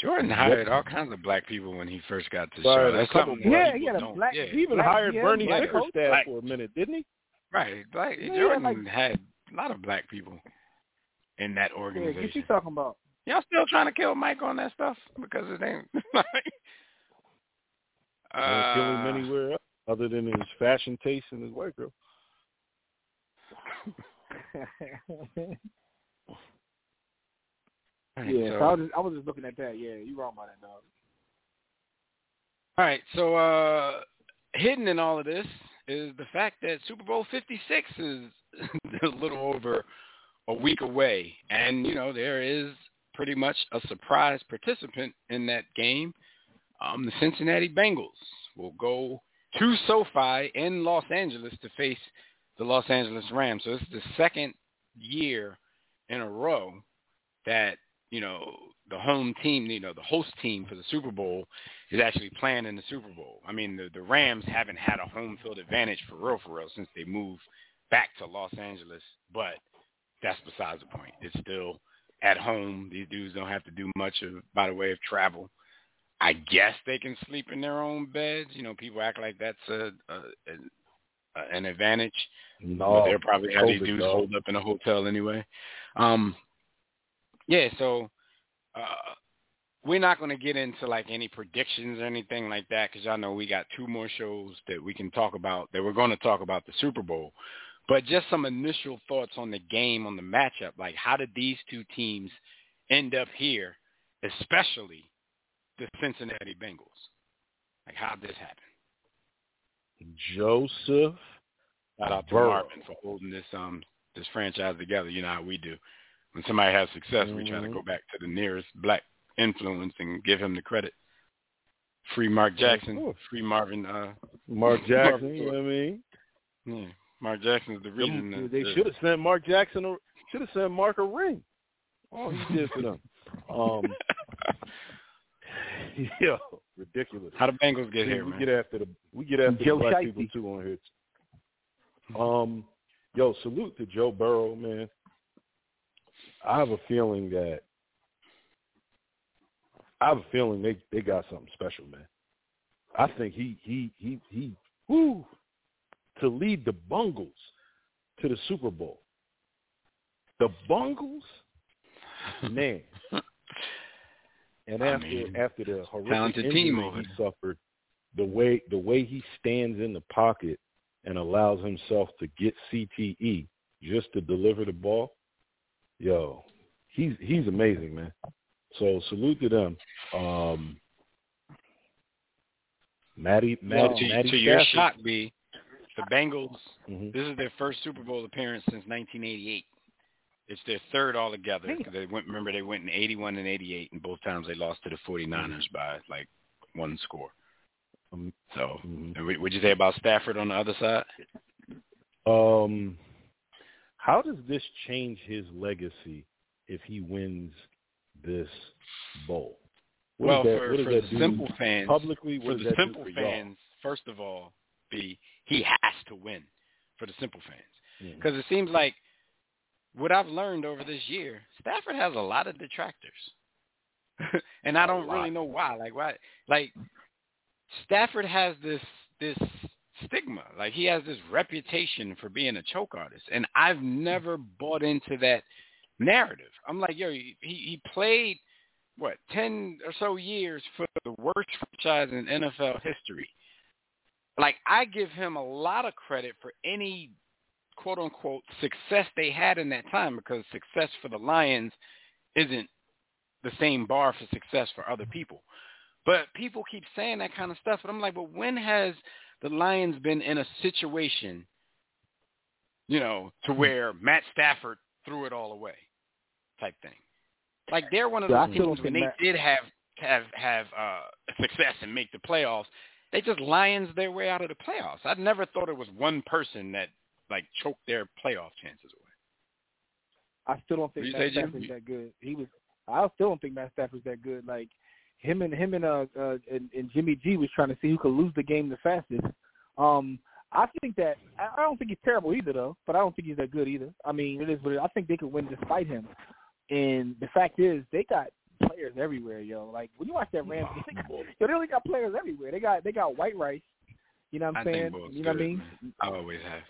S2: Jordan hired all kinds of black people when he first got to show.
S4: a
S2: That's something
S5: Yeah, he had a black.
S2: Yeah.
S4: He even
S5: black
S4: hired
S5: GM,
S4: Bernie
S5: black.
S4: Bickerstaff for a minute, didn't he?
S2: Right, black
S5: Yeah,
S2: Jordan
S5: like-
S2: had a lot of black people in that organization.
S5: Yeah, what you talking about?
S2: Y'all still trying to kill Mike on that stuff because it ain't like.
S4: Don't kill him
S2: Uh,
S4: anywhere else other than his fashion taste and his white girl.
S5: yeah,
S2: so-
S5: so I was just, I was just looking at that. Yeah, you wrong about that, dog.
S2: All right, so uh hidden in all of this is the fact that Super Bowl 56 is a little over a week away, and you know there is pretty much a surprise participant in that game. Um, the Cincinnati Bengals will go to SoFi in Los Angeles to face the Los Angeles Rams. So this is the second year in a row that you know the home team, you know the host team for the Super Bowl is actually playing in the Super Bowl. I mean, the the Rams haven't had a home field advantage for real, for real, since they moved back to Los Angeles. But that's besides the point. It's still at home. These dudes don't have to do much of by the way of travel. I guess they can sleep in their own beds. You know, people act like that's a, a, a an advantage.
S4: No,
S2: Well, they're probably how these dudes hold up in a hotel anyway. Um, yeah, so uh, we're not going to get into like any predictions or anything like that because y'all know we got two more shows that we can talk about that we're going to talk about the Super Bowl. But just some initial thoughts on the game, on the matchup. Like, how did these two teams end up here, especially the Cincinnati Bengals? Like, how did this happen?
S4: Joseph
S2: Shout out to
S4: Burrow.
S2: Marvin for holding this um this franchise together. You know how we do. When somebody has success, we try to
S4: Mhm.
S2: go back to the nearest black influence and give him the credit. Free Mark Jackson, free Marvin. Uh,
S4: Mark Jackson,
S2: Mark
S4: you know what I mean?
S2: yeah, Mark Jackson is the reason.
S4: Them-
S2: that
S4: they
S2: the-
S4: should have sent Mark Jackson a should have sent Mark a ring. All he did for them. Um Yo, ridiculous.
S2: How the Bengals get
S4: See,
S2: here,
S4: we
S2: man?
S4: get after the we get after
S5: Joe
S4: the black
S5: Shiesty.
S4: people too on here. Um, yo, salute to Joe Burrow, man. I have a feeling that I have a feeling they they got something special, man. I think he he he he whoo to lead the Bungles to the Super Bowl. The Bungles, man. And
S2: I
S4: after
S2: mean,
S4: after the horrific injury
S2: team
S4: he suffered, the way the way he stands in the pocket and allows himself to get CTE just to deliver the ball, yo, he's he's amazing, man. So salute to them. Um, Matty, Matty,
S2: to,
S4: Matty
S2: to your
S4: Stafford.
S2: shock, B, the Bengals.
S4: Mhm.
S2: This is their first Super Bowl appearance since 1988. It's their third altogether. They went. Remember, they went in 81 and 88, and both times they lost to the 49ers by like one score.
S4: Um,
S2: So,
S4: mhm.
S2: what- what'd you say about Stafford on the other side?
S4: Um, how does this change his legacy if he wins this bowl? What
S2: well,
S4: that,
S2: for, for the simple fans,
S4: publicly?
S2: For the simple fans, first of all, B, he has to win for the simple fans. Because it seems like what I've learned over this year, Stafford has a lot of detractors, and I don't really know why. Like why? Like Stafford has this this stigma. Like he has this reputation for being a choke artist, and I've never bought into that narrative. I'm like, yo, he he played what ten or so years for the worst franchise in NFL history. Like I give him a lot of credit for any quote unquote success they had in that time because success for the Lions isn't the same bar for success for other people. But people keep saying that kind of stuff, and I'm like, but when has the Lions been in a situation you know, to where Matt Stafford threw it all away, type thing. Like they're one of those teams when they
S5: Matt-
S2: did have have have uh, success and make the playoffs, they just lions their way out of the playoffs. I never thought it was one person that like choked their playoff chances away.
S5: I still don't think
S2: What'd you
S5: Matt
S2: say, Jim?
S5: Stafford's that good. He was. I still don't think Matt Stafford's that good. Like him and him and uh, uh and, and Jimmy G was trying to see who could lose the game the fastest. Um, I think that I I don't think he's terrible either though, but I don't think he's that good either. I mean, it is what it, I think they could win despite him. And the fact is, they got players everywhere, yo. Like when you watch that Rams, they got, yo, they really got players everywhere. They got they got White Rice. You know what I'm
S2: I
S5: saying?
S2: think
S5: you know what I mean?
S2: man. I always have.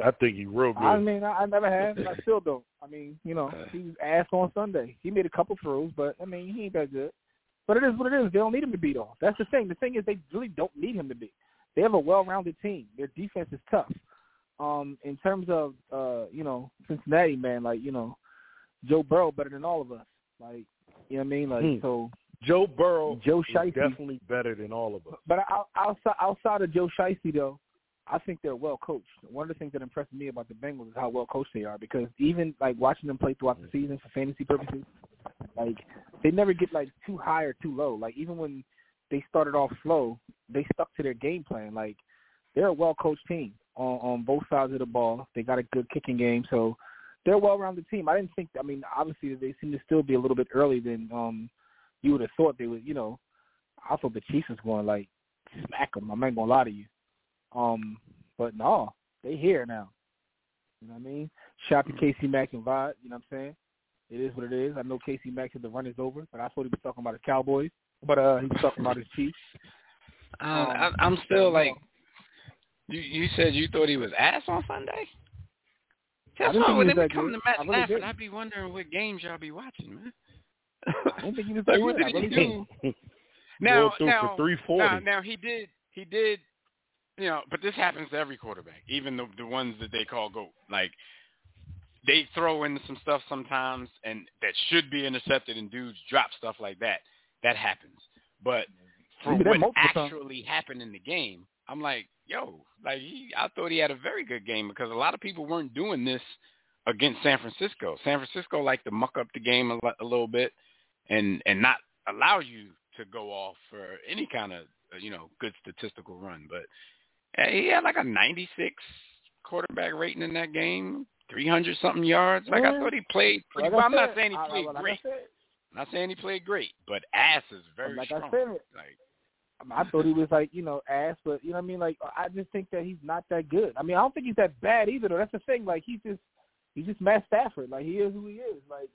S4: I think he's real good.
S5: I mean, I, I never have, and I still don't. I mean, you know, he was ass on Sunday. He made a couple throws, but I mean, he ain't that good. But it is what it is. They don't need him to beat off. That's the thing. The thing is, they really don't need him to be. They have a well-rounded team. Their defense is tough. Um, in terms of, uh, you know, Cincinnati, man, like you know, Joe Burrow better than all of us. Like, you know what I mean? Like,
S4: Hmm.
S5: so
S4: Joe Burrow
S5: Joe
S4: is
S5: Shiesty.
S4: definitely better than all of us.
S5: But out- outside outside of Joe Shiesty, though, I think they're well coached. One of the things that impressed me about the Bengals is how well coached they are. Because even like watching them play throughout the season for fantasy purposes, like they never get like too high or too low. Like even when they started off slow, they stuck to their game plan. Like they're a well coached team on on both sides of the ball. They got a good kicking game, so they're a well rounded team. I didn't think. I mean, obviously they seem to still be a little bit early than um you would have thought they would. You know, I thought the Chiefs was going to like smack them. I'm not gonna lie to you. Um, but no, they here now. You know what I mean? Shout to Casey Mack and Vod. You know what I'm saying? It is what it is. I know Casey Mack said the run is over, but I thought he was talking about his Cowboys. But uh, he was talking about his Chiefs.
S2: Uh,
S5: Um,
S2: I, I'm still like, you you said you thought he was ass on Sunday. That's
S5: didn't
S2: why
S5: think
S2: when
S5: he
S2: they
S5: was
S2: be
S5: that
S2: coming to
S5: good.
S2: Matt
S5: I really
S2: Stafford,
S5: didn't.
S2: I'd be wondering what games y'all be watching, man.
S5: I didn't think he was
S2: like,
S5: that
S2: what
S5: good.
S2: did
S5: I
S2: he
S5: really
S2: do?
S5: didn't.
S2: Now,
S4: Rolled through
S2: now,
S4: for three forty.
S2: now, now he did, he did, you know, but this happens to every quarterback, even the the ones that they call goat. Like they throw in some stuff sometimes, and that should be intercepted, and dudes drop stuff like that. That happens, but for
S5: He did that
S2: what
S5: multiple times.
S2: actually happened in the game, I'm like, yo, like he, I thought he had a very good game because a lot of people weren't doing this against San Francisco. San Francisco liked to muck up the game a, a little bit and and not allow you to go off for any kind of uh, you know good statistical run. But he had like a 96 quarterback rating in that game, 300 something yards. Like I thought he played pretty
S5: Like
S2: well. I'm not saying he
S5: I-
S2: played
S5: like
S2: great.
S5: said,
S2: I'm not saying he played great, but ass is very
S5: like
S2: strong.
S5: I said,
S2: like
S5: Um, I, thought he was like you know ass, but you know what I mean. Like I just think that he's not that good. I mean, I don't think he's that bad either. Though that's the thing. Like he's just he's just Matt Stafford. Like he is who he is. Like,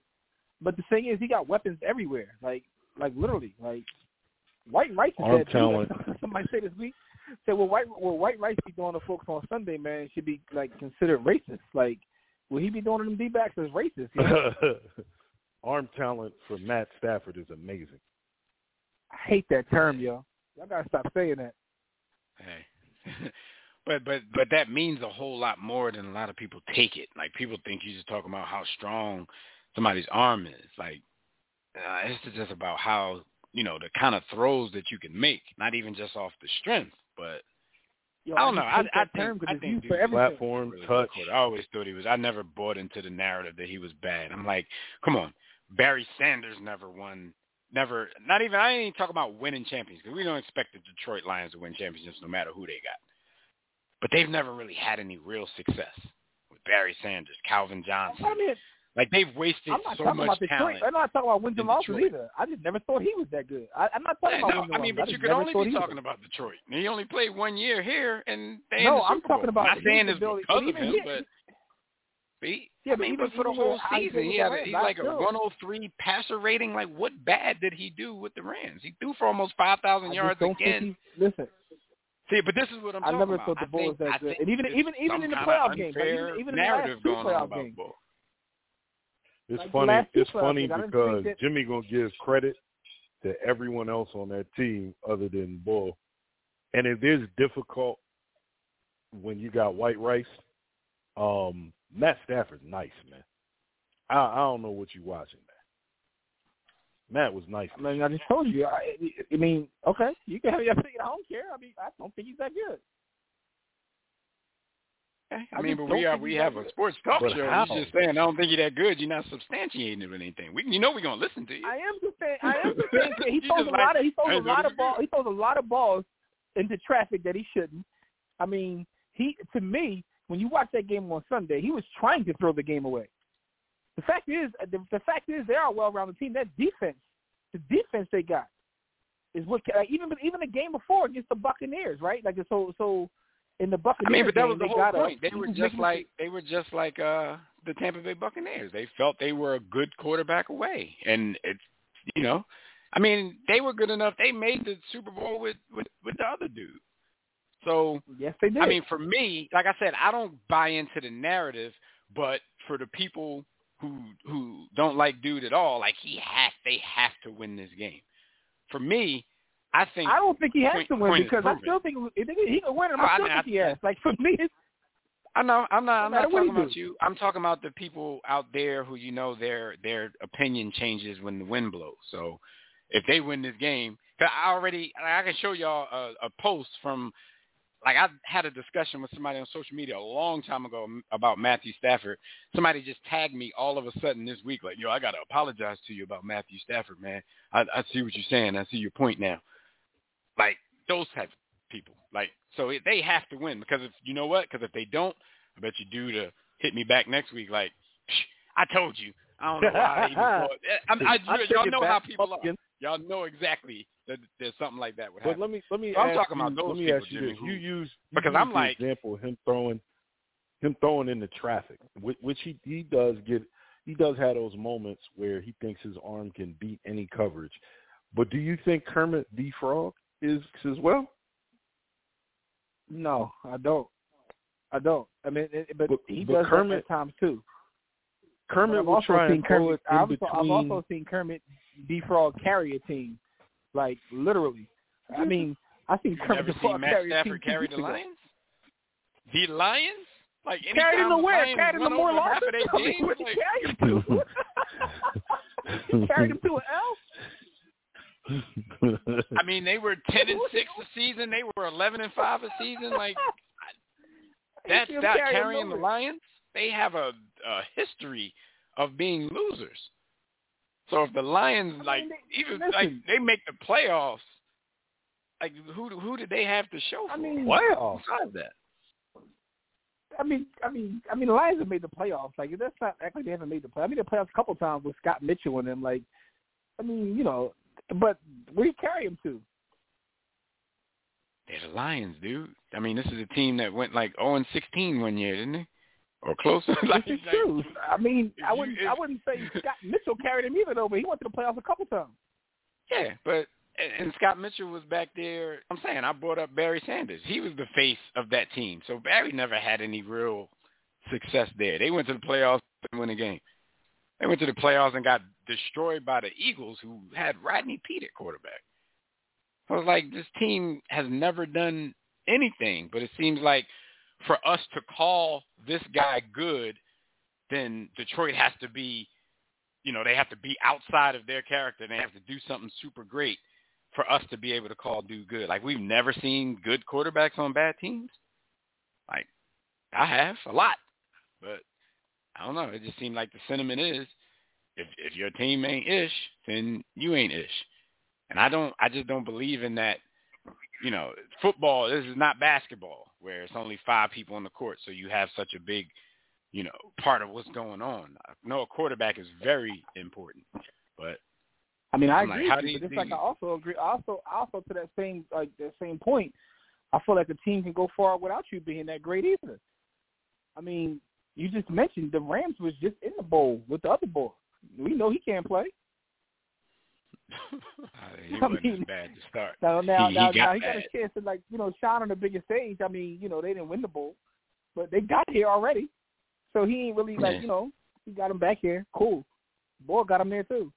S5: but the thing is, he got weapons everywhere. Like like literally. Like White Rice is that dude.
S4: talent.
S5: Somebody said this week. Said well, White well White Rice be doing the folks on Sunday, man, should be like considered racist. Like, will he be doing to them D backs as racist? You know?
S4: Arm talent for Matt Stafford is amazing.
S5: I hate that term, yo. Y'all gotta stop saying that.
S2: Hey. but but but that means a whole lot more than a lot of people take it. Like people think you're just talking about how strong somebody's arm is. Like uh, it's just about how you know the kind of throws that you can make, not even just off the strength, but
S5: Yo,
S2: I don't know. I, I
S5: that term
S2: think
S5: 'cause
S2: I think dude
S5: for everything.
S4: Platform,
S2: really
S4: touch.
S2: good. I always thought he was. I never bought into the narrative that he was bad. I'm like, come on, Barry Sanders never won. Never, not even. I ain't even talking about winning champions because we don't expect the Detroit Lions to win championships no matter who they got. But they've never really had any real success with Barry Sanders, Calvin Johnson.
S5: I mean,
S2: Like they've wasted
S5: I'm not
S2: so
S5: talking
S2: much talent.
S5: I'm not talking about wins and losses either. I just never thought he was that good. I, I'm not talking
S2: Yeah,
S5: about
S2: no,
S5: wins
S2: I mean, but
S5: I
S2: you could only be talking about Detroit. And He only played one year here, and they
S5: No, I'm talking about
S2: not saying
S5: his
S2: this because
S5: but
S2: of him, but he,
S5: Yeah,
S2: I
S5: but
S2: mean,
S5: even-
S2: but for the whole season, he had a, he's like a
S5: still-
S2: 103 passer rating. Like, what bad did he do with the Rams? He threw for almost 5,000
S5: I
S2: yards
S5: just don't
S2: again.
S5: think he, listen,
S2: See, but this is what I'm
S5: I
S2: talking
S5: never thought the
S2: I
S5: Bulls that good. And even- even- even in the playoff game, like, even-
S2: unfair
S5: even in the last two
S2: going on
S5: playoff
S2: about
S5: games.
S4: It's
S5: Like
S4: funny. It's funny
S5: games,
S4: because
S5: that-
S4: Jimmy gonna give credit to everyone else on that team other than Bull, and it is difficult when you got White Rice. Um, Matt Stafford's nice, man. I, I don't know what you're watching, man. Matt was nice.
S5: I mean, I just told you. I, I mean, okay, you can have your opinion. I don't care. I mean, I don't think he's that good.
S2: I,
S5: I
S2: mean, but we are we have a
S5: good.
S2: sports talk
S4: But
S2: show.
S4: how?
S2: You're just saying I don't think you're that good. You're not substantiating it or anything. We, you know, we're gonna listen to you.
S5: I am just saying. I am just saying. He throws a
S2: like,
S5: lot of. He throws a lot of ball. He throws a lot of balls into traffic that he shouldn't. I mean, he to me, when you watch that game on Sunday, he was trying to throw the game away. The fact is, the, the fact is, they are a well-rounded team. That defense, the defense they got, is what like, even even the game before against the Buccaneers, right? Like so so in the Buccaneers.
S2: I mean, but that
S5: game,
S2: was the whole point. They were just like they were just like uh the Tampa Bay Buccaneers. They felt they were a good quarterback away, and it's you know, I mean, they were good enough. They made the Super Bowl with with with the other dude. So
S5: yes, they did.
S2: I mean, for me, like I said, I don't buy into the narrative, but for the people who who don't like dude at all, like he has, they have to win this game. For me, I think
S5: I don't think he has to win because I still think he can win. and
S2: Oh, I
S5: I still think
S2: I-
S5: he has. Like for me, it's,
S2: I know. I'm not. I'm not talking about
S5: do.
S2: you. I'm talking about the people out there who you know their their opinion changes when the wind blows. So if they win this game, cause I already I can show y'all a, a post from like I had a discussion with somebody on social media a long time ago about Matthew Stafford. Somebody just tagged me all of a sudden this week, like, "Yo, I gotta apologize to you about Matthew Stafford, man. I, I see what you're saying. I see your point now." Like those type of people. Like so, it, they have to win because if you know what? Because if they don't, I bet you do to hit me back next week. Like, "Psh, I told you. I don't know why I even thought. Eh, I,
S5: I,
S2: I,
S5: take
S2: y'all know
S5: back,
S2: how people are. Y'all know exactly that there's something like that would
S4: But
S2: happen.
S4: let me let me
S2: So I'm talking
S4: you,
S2: about those
S4: let me
S2: people,
S4: ask you
S2: Jimmy,
S4: this.
S2: who-
S4: You use you
S2: because
S4: use
S2: I'm
S4: the
S2: like-
S4: example of him throwing him throwing in the traffic, which, which he he does get. He does have those moments where he thinks his arm can beat any coverage. But do you think Kermit the Frog is as well?
S5: no, I don't. I don't. I mean, it, but,
S4: But-
S5: he
S4: but
S5: does
S4: Kermit-
S5: that at times too.
S4: Kermit
S5: I've
S4: will
S5: also
S4: try and throw
S5: Kermit.
S4: it in
S5: I've,
S4: between.
S5: I've also seen Kermit the Frog carry a team, like literally. I mm-hmm. mean, I seen
S2: You
S5: Kermit
S2: never seen
S5: defraud
S2: Matt
S5: carry a
S2: Stafford
S5: two
S2: carry the. Lions? The Lions? Like
S5: Carried him
S2: anytime
S5: to
S2: the
S5: where?
S2: Lions
S5: Carried him to
S2: run
S5: more losses.
S2: of their
S5: I mean,
S2: games,
S5: what he
S2: like,
S5: carried him to? he carried him to an L.
S2: I mean, they were ten and six a season. They were eleven and five a season. Like that's
S5: He
S2: that
S5: carried him
S2: carrying the. Lions. They have a, a history of being losers. So if the Lions
S5: I
S2: like
S5: mean, they-
S2: even
S5: listen.
S2: like they make the playoffs, like who who did they have to show for?
S5: I mean,
S4: Playoffs.
S2: besides that.
S5: I mean, I mean, I mean, the Lions have made the playoffs. Like that's not act like they haven't made the playoffs. I mean, the playoffs a couple times with Scott Mitchell and them. Like, I mean, you know, but where you carry him to?
S2: They're the Lions, dude. I mean, this is a team that went like 0 and 16 one year, didn't they? Or close. like,
S5: This is
S2: like-
S5: true. I mean, I wouldn't,
S2: if-
S5: I wouldn't say Scott Mitchell carried him either though, but he went to the playoffs a couple times.
S2: Yeah, but and and Scott Mitchell was back there. I'm saying I brought up Barry Sanders. He was the face of that team. So Barry never had any real success there. They went to the playoffs and win a game. They went to the playoffs and got destroyed by the Eagles, who had Rodney Peete at quarterback. I was like, this team has never done anything, but it seems like for us to call this guy good, then Detroit has to be, you know, they have to be outside of their character. They have to do something super great for us to be able to call dude good. Like we've never seen good quarterbacks on bad teams. Like I have a lot, but I don't know. It just seemed like the sentiment is, if if your team ain't ish, then you ain't ish. And I don't. I just don't believe in that. You know, football. This is not basketball where it's only five people on the court, so you have such a big, you know, part of what's going on. I know a quarterback is very important, but
S5: I mean, I
S2: I'm like,
S5: agree
S2: how
S5: with you,
S2: you-
S5: but it's like I also agree. Also, also to that same like that same point, I feel like the team can go far without you being that great either. I mean, you just mentioned the Rams was just in the bowl with the other boy. We know he can't play.
S2: he
S5: I
S2: wasn't
S5: mean,
S2: bad to start.
S5: Now, now,
S2: He- he got
S5: now he got a chance to like you know shine on the biggest stage. I mean, you know they didn't win the bowl, but they got here already, so he ain't really like
S2: Yeah.
S5: you know he got him back here. Cool, boy got him there too.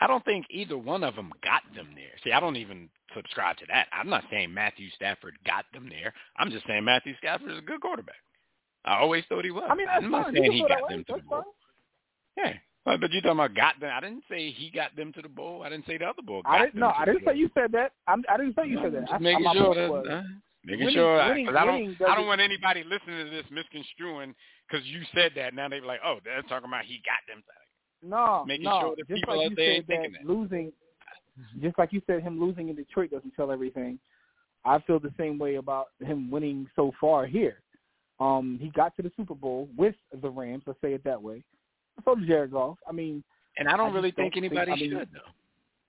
S2: I don't think either one of them got them there. See, I don't even subscribe to that. I'm not saying Matthew Stafford got them there. I'm just saying Matthew Stafford is a good quarterback. I always thought he was.
S5: I mean,
S2: I'm not saying he got them to the bowl. Yeah, but, but you talking about got them? I didn't say he got them to the bowl. I didn't say the other bowl got
S5: I didn't. No, I didn't
S2: bowl.
S5: say you said that. I'm, I didn't say you said that.
S2: Just
S5: I,
S2: making
S5: my
S2: sure that
S5: was,
S2: uh, Making
S5: winning,
S2: sure,
S5: winning,
S2: because I don't, I don't want anybody listening to this misconstruing because you said that. Now they're like, oh, they're talking about he got them.
S5: No,
S2: making
S5: no.
S2: sure the
S5: just
S2: people
S5: like
S2: out
S5: you
S2: there
S5: said
S2: ain't thinking
S5: that
S2: that.
S5: losing, just like you said, him losing in Detroit doesn't tell everything. I feel the same way about him winning so far here. Um, he got to the Super Bowl with the Rams. Let's say it that way. So did Jared Goff. I mean,
S2: And I don't
S5: I
S2: really think
S5: think-
S2: anybody
S5: I mean-
S2: should though,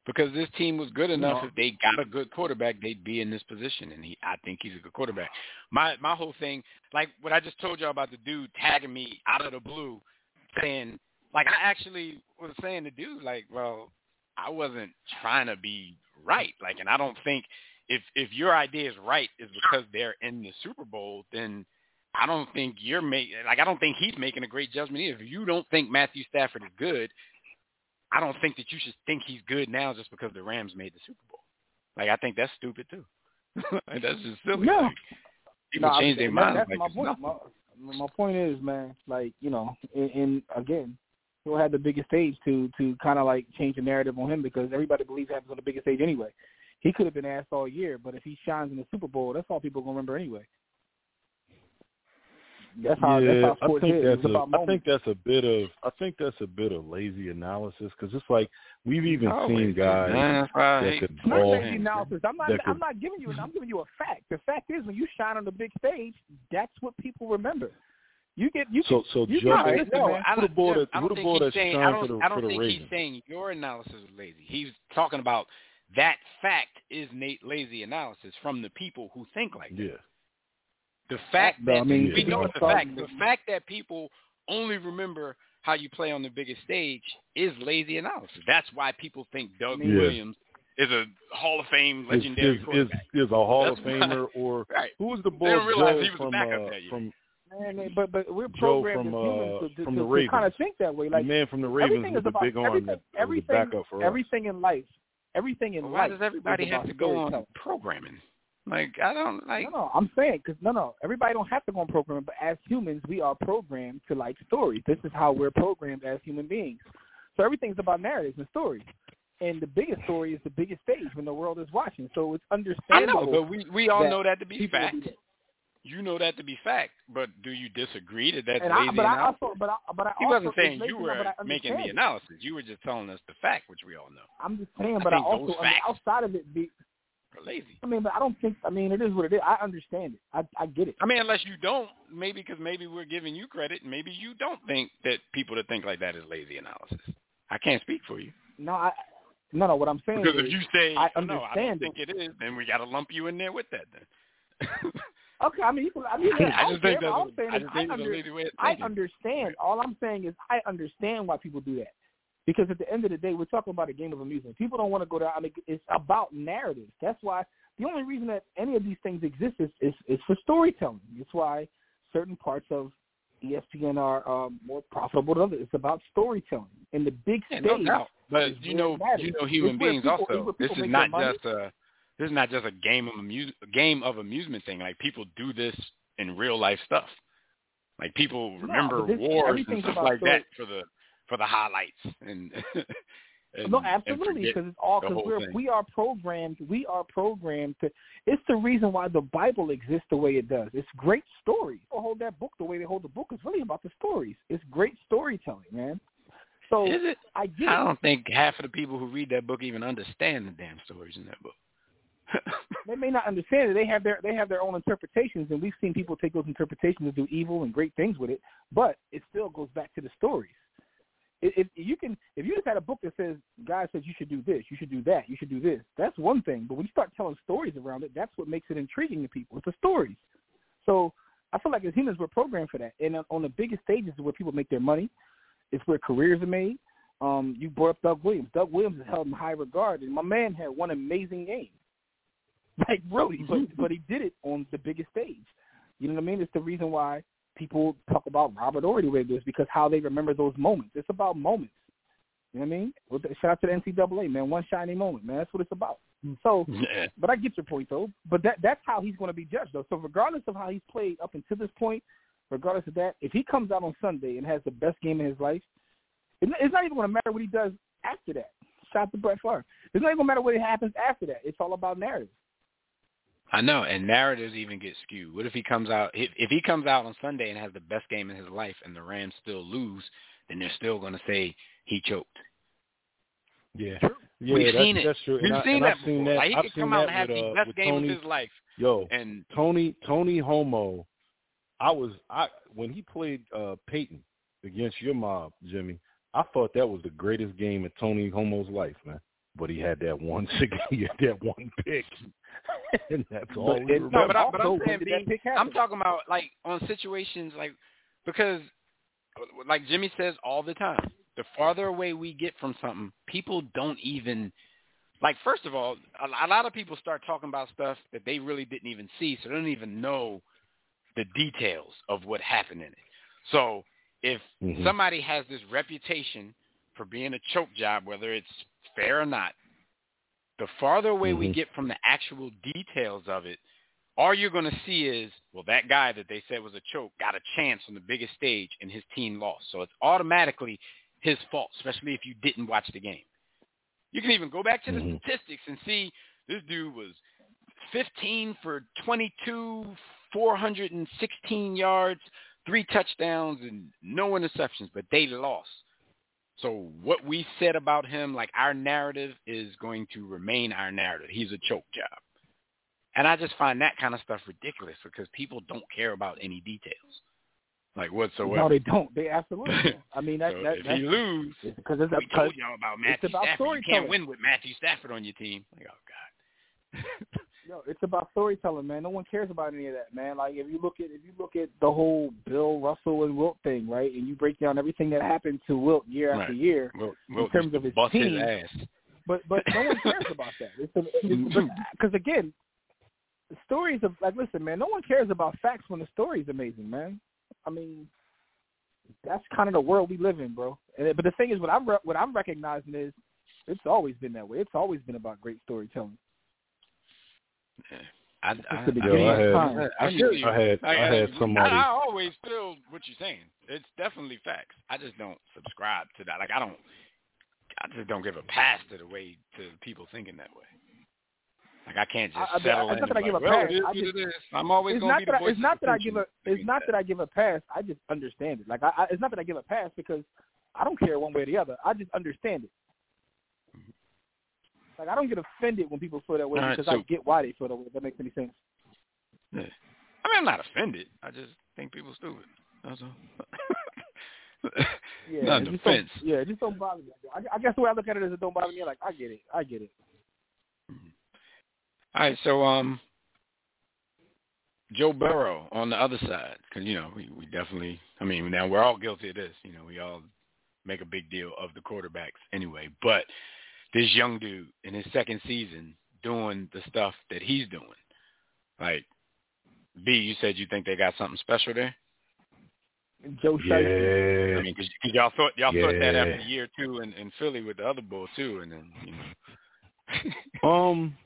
S2: because this team was good enough.
S5: No.
S2: If they got a good quarterback, they'd be in this position, and he, I think he's a good quarterback. My my whole thing, like what I just told y'all about the dude tagging me out of the blue, saying like I actually was saying to dude like, well, I wasn't trying to be right, like, and I don't think if if your idea is right is because they're in the Super Bowl, then I don't think you're making like I don't think he's making a great judgment either. If you don't think Matthew Stafford is good, I don't think that you should think he's good now just because the Rams made the Super Bowl. Like I think that's stupid too. That's just silly.
S5: Yeah.
S2: Like, people
S5: no,
S2: change
S5: that-
S2: their minds.
S5: That's
S2: like
S5: my point. My, my point is, man, like you know, and, and again, he'll have the biggest stage to to kind of like change the narrative on him because everybody believes he happens on the biggest stage anyway. He could have been asked all year, but if he shines in the Super Bowl, that's all people gonna remember anyway. That's how
S4: yeah,
S5: that's how
S4: I think
S5: is.
S4: that's
S5: It's
S4: a,
S5: about
S4: I think that's a bit of I think that's a bit of lazy analysis because it's like we've even seen guys
S2: Man, that's why I
S4: that
S2: hate
S4: could
S5: It's not
S4: ball.
S5: lazy analysis. I'm not.
S4: that
S5: I'm
S4: could-
S5: not giving you. I'm giving you a fact. The fact is, when you shine on the big stage, that's what people remember. You get. You
S4: So so
S5: you
S4: Joe,
S5: can-
S2: No,
S5: man,
S2: I
S4: who the
S2: don't,
S4: boy
S2: Jeff,
S4: that-
S2: I
S4: who
S2: don't think he's saying, I don't,
S4: for the-
S2: I don't
S4: for the
S2: think he's saying your analysis is lazy. He's talking about that fact is Nate lazy analysis from the people who think like that.
S4: yeah.
S2: The fact
S5: No,
S2: that
S5: I mean,
S2: we know
S4: be
S2: it's a
S5: honest,
S2: fact. The fact that people only remember how you play on the biggest stage is lazy analysis. That's why people think Doug
S5: Yeah.
S2: Williams is a Hall of Fame legendary
S4: is, is,
S2: quarterback.
S4: is a Hall
S2: That's
S4: of
S2: why-
S4: Famer or
S2: Right.
S4: who was the
S2: They
S4: boy
S2: don't realize
S4: Joe
S2: he was a
S4: from
S2: backup
S4: uh,
S2: that year.
S4: from
S5: Man, but but we're
S4: Joe
S5: programmed
S4: from,
S5: as humans
S4: uh,
S5: to, to,
S4: from
S5: to,
S4: the
S5: to kind of think that way.
S4: Like the
S5: Like
S4: man from the Ravens
S5: everything
S4: with
S5: is
S4: the
S5: about
S4: big arm
S5: everything. everything,
S4: backup for us.
S5: everything in life. Everything in
S2: Well, why
S5: life.
S2: does everybody have to go on programming? Like I don't like.
S5: no, no, I'm saying because no, no, everybody don't have to go on programming, but as humans, we are programmed to like stories. This is how we're programmed as human beings. So everything's about narratives and stories. And the biggest story is the biggest stage when the world is watching. So it's understandable.
S2: I know, but we we all
S5: that
S2: know that to be fact. You know that to be fact, but do you disagree that that's
S5: and I,
S2: lazy
S5: but I also, but I, but I
S2: he wasn't saying you were
S5: I
S2: making the analysis. You were just telling us the fact, which we all know.
S5: I'm just saying,
S2: I
S5: but I, also I mean, outside of it, be,
S2: Lazy.
S5: I mean, but I don't think. I mean, it is what it is. I understand it. I I get it.
S2: I mean, unless you don't, maybe because maybe we're giving you credit, and maybe you don't think that people that think like that is lazy analysis. I can't speak for you
S5: No, I no, no. What I'm saying
S2: because
S5: is,
S2: if you say
S5: I
S2: "Oh, no, I don't
S5: understand
S2: think it is, then we got to lump you in there with that. Then
S5: okay. I mean, I mean, I,
S2: I just think that's
S5: all
S2: a,
S5: I'm saying
S2: I
S5: is I,
S2: think it's a
S5: under,
S2: lazy way of
S5: I understand. All I'm saying is I understand why people do that. Because at the end of the day, we're talking about a game of amusement. People don't want to go down. I mean, it's about narratives. That's why the only reason that any of these things exist is is, is for storytelling. It's why certain parts of ESPN are um, more profitable than others. It's about storytelling. In the big
S2: Yeah,
S5: stage,
S2: no doubt. But
S5: is
S2: you know, you know, human beings
S5: people-
S2: also. This is not just a this is not just a game of amuse game of amusement thing. Like people do this in real life stuff. Like people remember
S5: but this-
S2: wars and stuff like
S5: story.
S2: that for the for the highlights and. and
S5: no, absolutely, because it's all because we're
S2: thing.
S5: we are programmed. We are programmed to. It's the reason why the Bible exists the way it does. It's great stories. People hold that book the way they hold the book. It's really about the stories. It's great storytelling, man. So
S2: Is it?
S5: I get
S2: I don't think half of the people who read that book even understand the damn stories in that book.
S5: They may not understand it. They have their they have their own interpretations, and we've seen people take those interpretations and do evil and great things with it. But it still goes back to the stories. If, if you can, if you just had a book that says, "God says you should do this, you should do that, you should do this," that's one thing. But when you start telling stories around it, that's what makes it intriguing to people. It's the stories. So I feel like as humans, we're programmed for that. And on- on the biggest stages is where people make their money. It's where careers are made. Um, you brought up Doug Williams. Doug Williams is held in high regard, and my man had one amazing game. Like really, but but he did it on the biggest stage. You know what I mean? It's the reason why people talk about Robert Horry the way they do is because how they remember those moments. It's about moments. You know what I mean? Well, Shout out to the NCAA, man. One shiny moment, man. That's what it's about. Mm. So,
S2: Yeah.
S5: but I get your point though. But that that's how he's going to be judged though. So regardless of how he's played up until this point, regardless of that, if he comes out on Sunday and has the best game of his life, it- it's not even going to matter what he does after that. Shout out to Brett Favre. It's not even going to matter what happens after that. It's all about narrative.
S2: I know, and narratives even get skewed. What if he comes out if, if he comes out on Sunday and has the best game in his life, and the Rams still lose, then they're still going to say he choked.
S4: Yeah, yeah,
S2: We've
S4: that's,
S2: seen it.
S4: that's true.
S2: We've
S4: and
S2: seen
S4: and
S2: that
S4: I've seen
S2: before.
S4: that.
S2: Like he
S4: I've
S2: could come out and have
S4: with,
S2: the
S4: uh,
S2: best
S4: with
S2: game
S4: Tony,
S2: of his life,
S4: Yo,
S2: and
S4: Tony Tony Homo, I was I when he played uh Peyton against your mob, Jimmy. I thought that was the greatest game in Tony Homo's life, man. But he had that one he had that one pick, and that's all
S5: But
S4: we remember.
S2: No, but, I, but I'm saying, being, I'm talking about like on situations like because like Jimmy says all the time, the farther away we get from something, people don't even like. First of all, a, a lot of people start talking about stuff that they really didn't even see, so they don't even know the details of what happened in it. So if
S4: Mhm.
S2: somebody has this reputation for being a choke job, whether it's fair or not, the farther away we
S4: Mhm.
S2: get from the actual details of it, all you're going to see is, well, that guy that they said was a choke got a chance on the biggest stage and his team lost. So it's automatically his fault, especially if you didn't watch the game. You can even go back to the
S4: Mhm.
S2: statistics and see this dude was 15 for 22, 416 yards, three touchdowns, and no interceptions, but they lost. So what we said about him, like our narrative, is going to remain our narrative. He's a choke job. And I just find that kind of stuff ridiculous because people don't care about any details, like whatsoever.
S5: No, they don't. They absolutely don't. I mean, that,
S2: so
S5: that,
S2: if
S5: that's
S2: he lose,
S5: because it's
S2: we told y'all about Matthew
S5: about
S2: Stafford. You can't win with Matthew Stafford on your team. Like, oh God.
S5: Yo, it's about storytelling, man. No one cares about any of that, man. Like if you look at if you look at the whole Bill Russell and Wilt thing, right, and you break down everything that happened to Wilt year after
S2: Right.
S5: year,
S2: Well,
S5: In terms of his team,
S2: his ass.
S5: but but no one cares about that. Mm-hmm. Because again, the stories of like listen, man. No one cares about facts when the story's amazing, man. I mean, that's kind of the world we live in, bro. And but the thing is, what I'm re- what I'm recognizing is, it's always been that way. It's always been about great storytelling.
S2: Yeah. I,
S5: It's
S2: I,
S5: the
S2: I,
S5: beginning
S4: of
S2: I,
S5: time.
S2: I, you.
S4: I had I had somebody.
S2: I, I always feel what you're saying. It's definitely facts. I just don't subscribe to that. Like I don't. I just don't give a pass to the way to people thinking that way. Like I can't just
S5: I- I mean,
S2: settle
S5: it's
S2: in.
S5: not that I give
S2: be
S5: a
S2: like, well,
S5: pass. I just,
S2: it is. I'm always going to
S5: not
S2: be
S5: that
S2: the voice
S5: it's not that I give a it's not
S2: that.
S5: that I give a pass. I just understand it. Like I, I it's not that I give a pass because I don't care one way or the other. I just understand it. Like I don't get offended when people feel that way
S2: right,
S5: because I
S2: so-
S5: get why they feel that way. If that makes any sense.
S2: Yeah. I mean, I'm not offended. I just think people stupid. That's all.
S5: Yeah,
S2: Not an
S5: just don't-
S2: offense.
S5: Yeah, it just don't bother me. I, I guess the way I look at it is it don't bother me. Like I get it. I get it.
S2: All right, so um, Joe Burrow on the other side, because you know we we definitely, I mean, now we're all guilty of this. You know, we all make a big deal of the quarterbacks anyway. But this young dude in his second season doing the stuff that he's doing, like B, you said you think they got something special there.
S5: Joe Shiesty.
S4: Yeah,
S2: I mean, because y'all thought y'all thought that
S4: Yeah.
S2: after year two in, in Philly with the other bull too, and then you know.
S4: Um,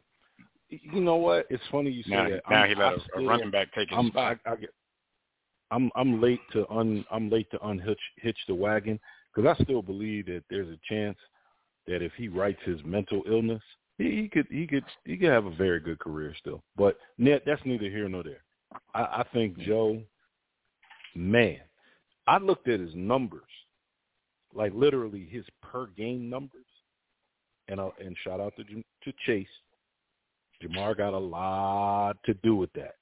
S4: you know what? It's funny you say
S2: now,
S4: that.
S2: now
S4: I'm,
S2: he let
S4: I
S2: a, a
S4: still-
S2: running back take his
S4: I'm,
S2: spot.
S4: I, I get, I'm I'm late to un I'm late to unhitch hitch the wagon because I still believe that there's a chance that if he writes his mental illness, he, he could he could he could have a very good career still. But net that's neither here nor there. I, I think Joe, man, I looked at his numbers, like literally his per game numbers, and uh, and shout out to to Chase. Ja'Marr got a lot to do with that.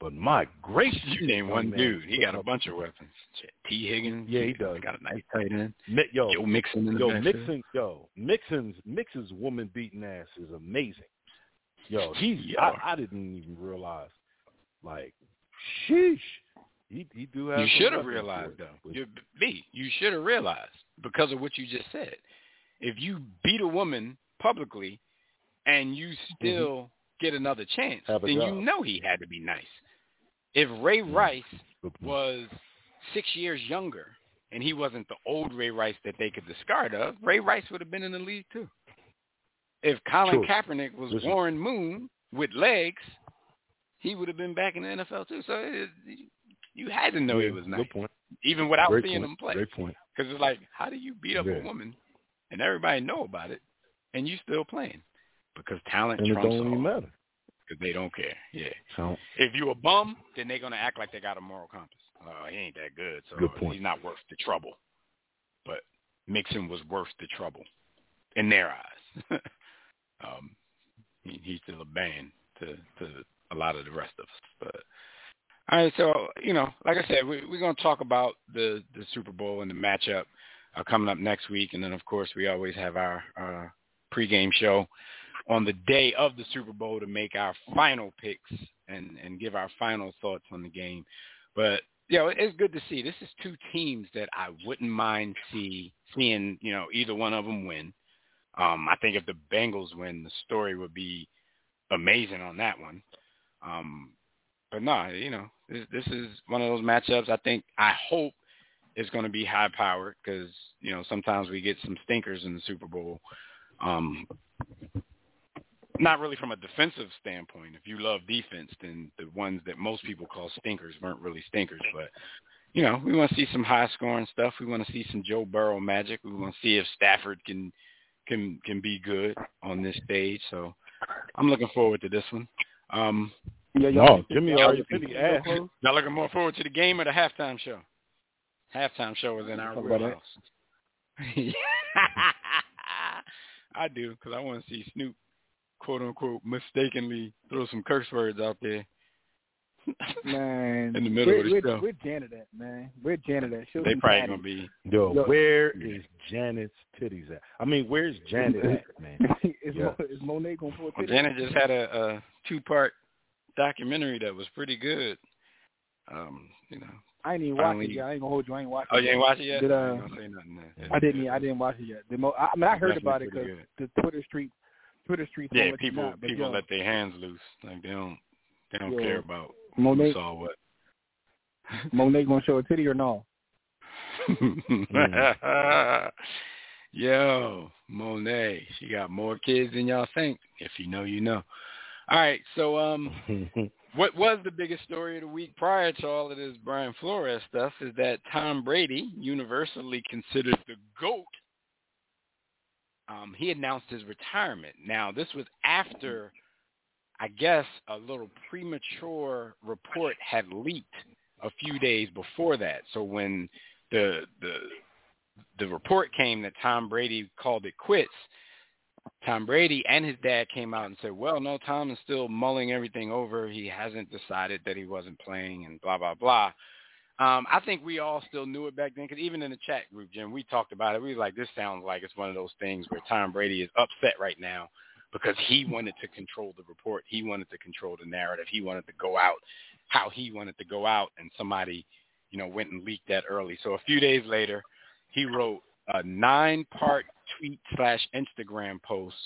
S4: But my gracious,
S2: You name one
S4: man,
S2: dude. He got a bunch of weapons. Tee Higgins.
S4: Yeah, he does.
S2: Got a nice tight end.
S4: Yo,
S2: Joe Mixon in the
S4: yo. Mixon, yo, Mixon's Mixon's woman beating ass is amazing. Yo, he's
S2: Yo.
S4: I, I didn't even realize. Like, sheesh, he he do have.
S2: You should have realized though.
S4: But-
S2: You, B, you should have realized because of what you just said. If you beat a woman publicly and you still get another chance,
S4: Mm-hmm. Have
S2: then you know he had to be nice. If Ray. Rice was six years younger and he wasn't the old Ray Rice that they could discard of, Ray Rice would have been in the league too. If Colin
S4: True.
S2: Kaepernick was
S4: Listen.
S2: Warren Moon with legs, he would have been back in the NFL too. So it, you had to know
S4: Yeah,
S2: he was nice,
S4: Good point.
S2: even without
S4: Great
S2: seeing
S4: point.
S2: him play.
S4: Great point.
S2: Because it's like, how do you beat up
S4: Yeah.
S2: a woman and everybody know about it, and you still playing? Because talent
S4: And it
S2: trumps
S4: don't even matter.
S2: Because they don't care. Yeah.
S4: So
S2: If you a bum, then they're gonna act like they got a moral compass. Oh, he ain't that good, so
S4: Good point.
S2: he's not worth the trouble. But Mixon was worth the trouble in their eyes. um, he, he's still a band to to a lot of the rest of us. But all right, so you know, like I said, we, we're gonna talk about the the Super Bowl and the matchup uh, coming up next week, and then of course we always have our uh, pregame show on the day of the Super Bowl to make our final picks and and give our final thoughts on the game. But you know, it's good to see. This is two teams that I wouldn't mind see seeing. You know, either one of them win. Um, I think if the Bengals win, the story would be amazing on that one. Um, but no, you know, this, this is one of those matchups. I think I hope it's going to be high powered because you know sometimes we get some stinkers in the Super Bowl. Um, not really from a defensive standpoint. If you love defense, then the ones that most people call stinkers weren't really stinkers. But you know, we want to see some high scoring stuff. We want to see some Joe Burrow magic. We want to see if Stafford can can can be good on this stage. So I'm looking forward to this one. Um,
S5: Yeah, y'all
S4: Jimmy
S2: y'all
S4: already
S2: can-
S4: said he asked.
S2: y'all looking more forward to the game or the halftime show? Halftime show is in our
S5: Talk about
S2: wheelhouse. I do because I want to see Snoop, quote unquote, mistakenly throw some curse words out there.
S5: Man,
S2: In the middle
S5: where,
S2: of the
S5: where,
S2: show.
S5: Where Janet at, man? Where Janet at? Show
S2: They probably
S5: patty.
S2: gonna be.
S4: Yo,
S5: Yo.
S4: where is Janet's titties at? I mean, where's Janet at, man?
S5: is,
S4: Yeah.
S5: Mo, is Monet going for a
S2: Well. Janet just had a, a two-part documentary that was pretty good. Um, you know.
S5: I ain't even watched
S2: finally-
S5: it yet. I ain't gonna hold you. I ain't watched
S2: Oh,
S5: it.
S2: you ain't watch it yet?
S5: Did,
S2: I
S5: uh,
S2: ain't gonna say nothing there.
S5: I didn't. I didn't watch it yet. The Mo, I, I mean, I heard
S2: Definitely
S5: about it because the Twitter street, Twitter street.
S2: Yeah, people
S5: not,
S2: people
S5: yo,
S2: let their hands loose. Like they don't they don't
S5: Yo,
S2: care about
S5: Monet
S2: who saw what.
S5: Monet gonna show a titty or no?
S2: Yo, Monet, she got more kids than y'all think. If you know, you know. All right, so um, what was the biggest story of the week prior to all of this Brian Flores stuff is that Tom Brady, universally considered the GOAT, um, he announced his retirement. Now, this was after, I guess, a little premature report had leaked a few days before that. So when the the the report came that Tom Brady called it quits, Tom Brady and his dad came out and said, "Well, no, Tom is still mulling everything over. He hasn't decided that he wasn't playing, and blah blah blah." Um, I think we all still knew it back then because even in the chat group, Jim, we talked about it. We were like, "This sounds like it's one of those things where Tom Brady is upset right now because he wanted to control the report, he wanted to control the narrative, he wanted to go out how he wanted to go out, and somebody, you know, went and leaked that early. So a few days later, he wrote a nine-part tweet slash Instagram post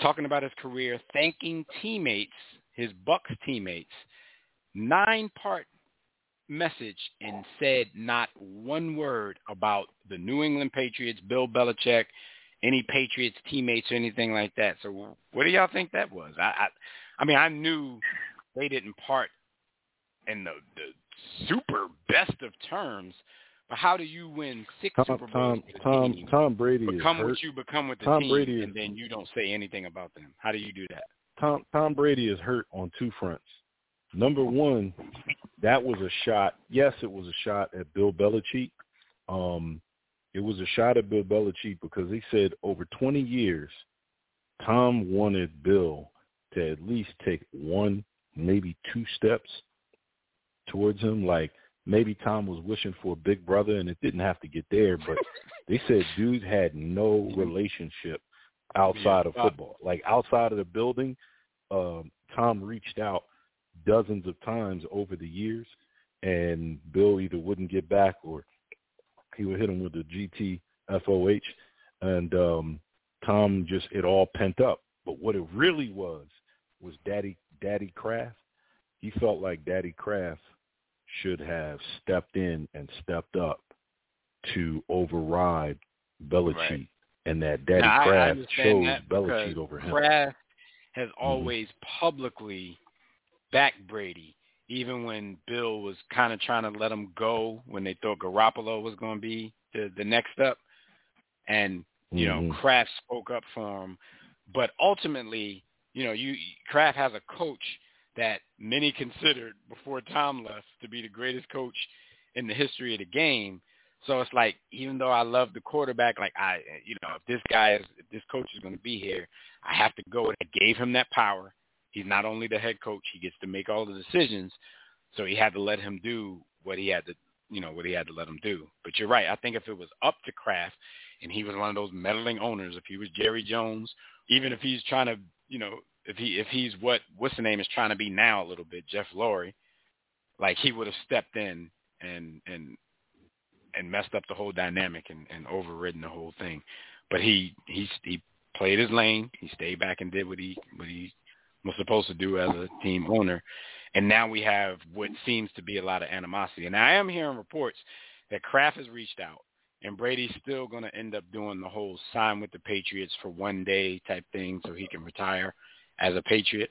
S2: talking about his career, thanking teammates, his Bucs teammates, nine-part message and said not one word about the New England Patriots, Bill Belichick, any Patriots teammates or anything like that. So what do y'all think that was? I I, I mean, I knew they didn't part in the, the super best of terms, but how do you win six
S4: Tom,
S2: Super Bowls
S4: Tom,
S2: team?
S4: Tom Brady is
S2: become
S4: hurt.
S2: what you become with the
S4: Tom
S2: team,
S4: Brady
S2: and then you don't say anything about them. How do you do that?
S4: Tom Tom Brady is hurt on two fronts. Number one, that was a shot. Yes, it was a shot at Bill Belichick. Um, it was a shot at Bill Belichick because he said over 20 years, Tom wanted Bill to at least take one, maybe two steps towards him. Like maybe Tom was wishing for a big brother, and it didn't have to get there. But they said dude had no relationship outside of football. Like outside of the building, um, Tom reached out dozens of times over the years, and Bill either wouldn't get back or he would hit him with the GT FOH, and um, Tom just it all pent up. But what it really was was Daddy Daddy Kraft. He felt like Daddy Kraft should have stepped in and stepped up to override Belichick,
S2: Right.
S4: and that Daddy
S2: Now,
S4: Kraft chose Belichick over him.
S2: Kraft has
S4: Mm-hmm.
S2: always publicly backed Brady, even when Bill was kind of trying to let him go when they thought Garoppolo was going to be the, the next up. And, you know,
S4: Mhm.
S2: Kraft spoke up for him. But ultimately, you know, you Kraft has a coach that many considered before Tom left to be the greatest coach in the history of the game. So it's like, even though I love the quarterback, like I, you know, if this guy is, if this coach is going to be here, I have to go. And I gave him that power. He's not only the head coach; he gets to make all the decisions. So he had to let him do what he had to, you know, what he had to let him do. But you're right. I think if it was up to Kraft and he was one of those meddling owners, if he was Jerry Jones, even if he's trying to, you know, if he if he's what what's the name is trying to be now a little bit, Jeff Lurie, like he would have stepped in and and and messed up the whole dynamic and, and overridden the whole thing. But he he he played his lane. He stayed back and did what he what he was supposed to do as a team owner. And now we have what seems to be a lot of animosity. And I am hearing reports that Kraft has reached out and Brady's still going to end up doing the whole sign with the Patriots for one day type thing so he can retire as a Patriot.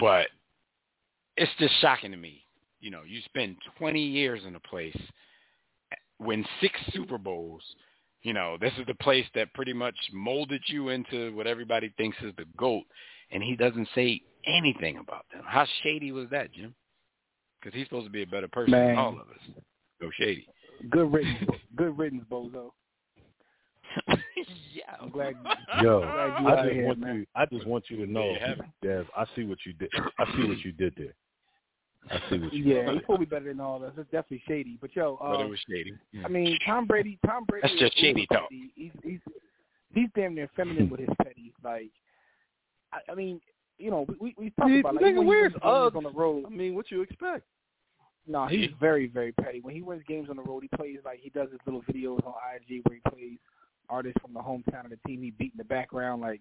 S2: But it's just shocking to me. You know, you spend 20 years in a place, win six Super Bowls. You know, this is the place that pretty much molded you into what everybody thinks is the GOAT, and he doesn't say anything about them. How shady was that, Jim? Because he's supposed to be a better person
S5: Man.
S2: than all of us. Go shady.
S5: Good riddance, good riddance, bozo.
S2: yeah.
S5: I'm glad.
S4: Yo,
S5: glad
S4: I just
S5: here,
S4: want
S5: man.
S4: you. I just want you to know,
S2: Yeah.
S4: Dev. I see what you did. I see what you did there. I see what you
S5: Yeah,
S4: did.
S5: he's probably better than all of us. It's definitely shady. But yo,
S2: But
S5: uh,
S2: it was shady.
S5: I mean, Tom Brady. Tom Brady.
S2: That's just shady talk.
S5: petty. He's he's he's damn near feminine with his petty. Like, I, I mean, you know, we we talked
S4: He-
S5: about like
S4: nigga
S5: when he
S4: wears
S5: wins games
S4: Uggs.
S5: on the road.
S4: I mean, what you expect?
S5: No, he's very very petty. When he wins games on the road, he plays like he does his little videos on IG where he plays artists from the hometown of the team he beat in the background, like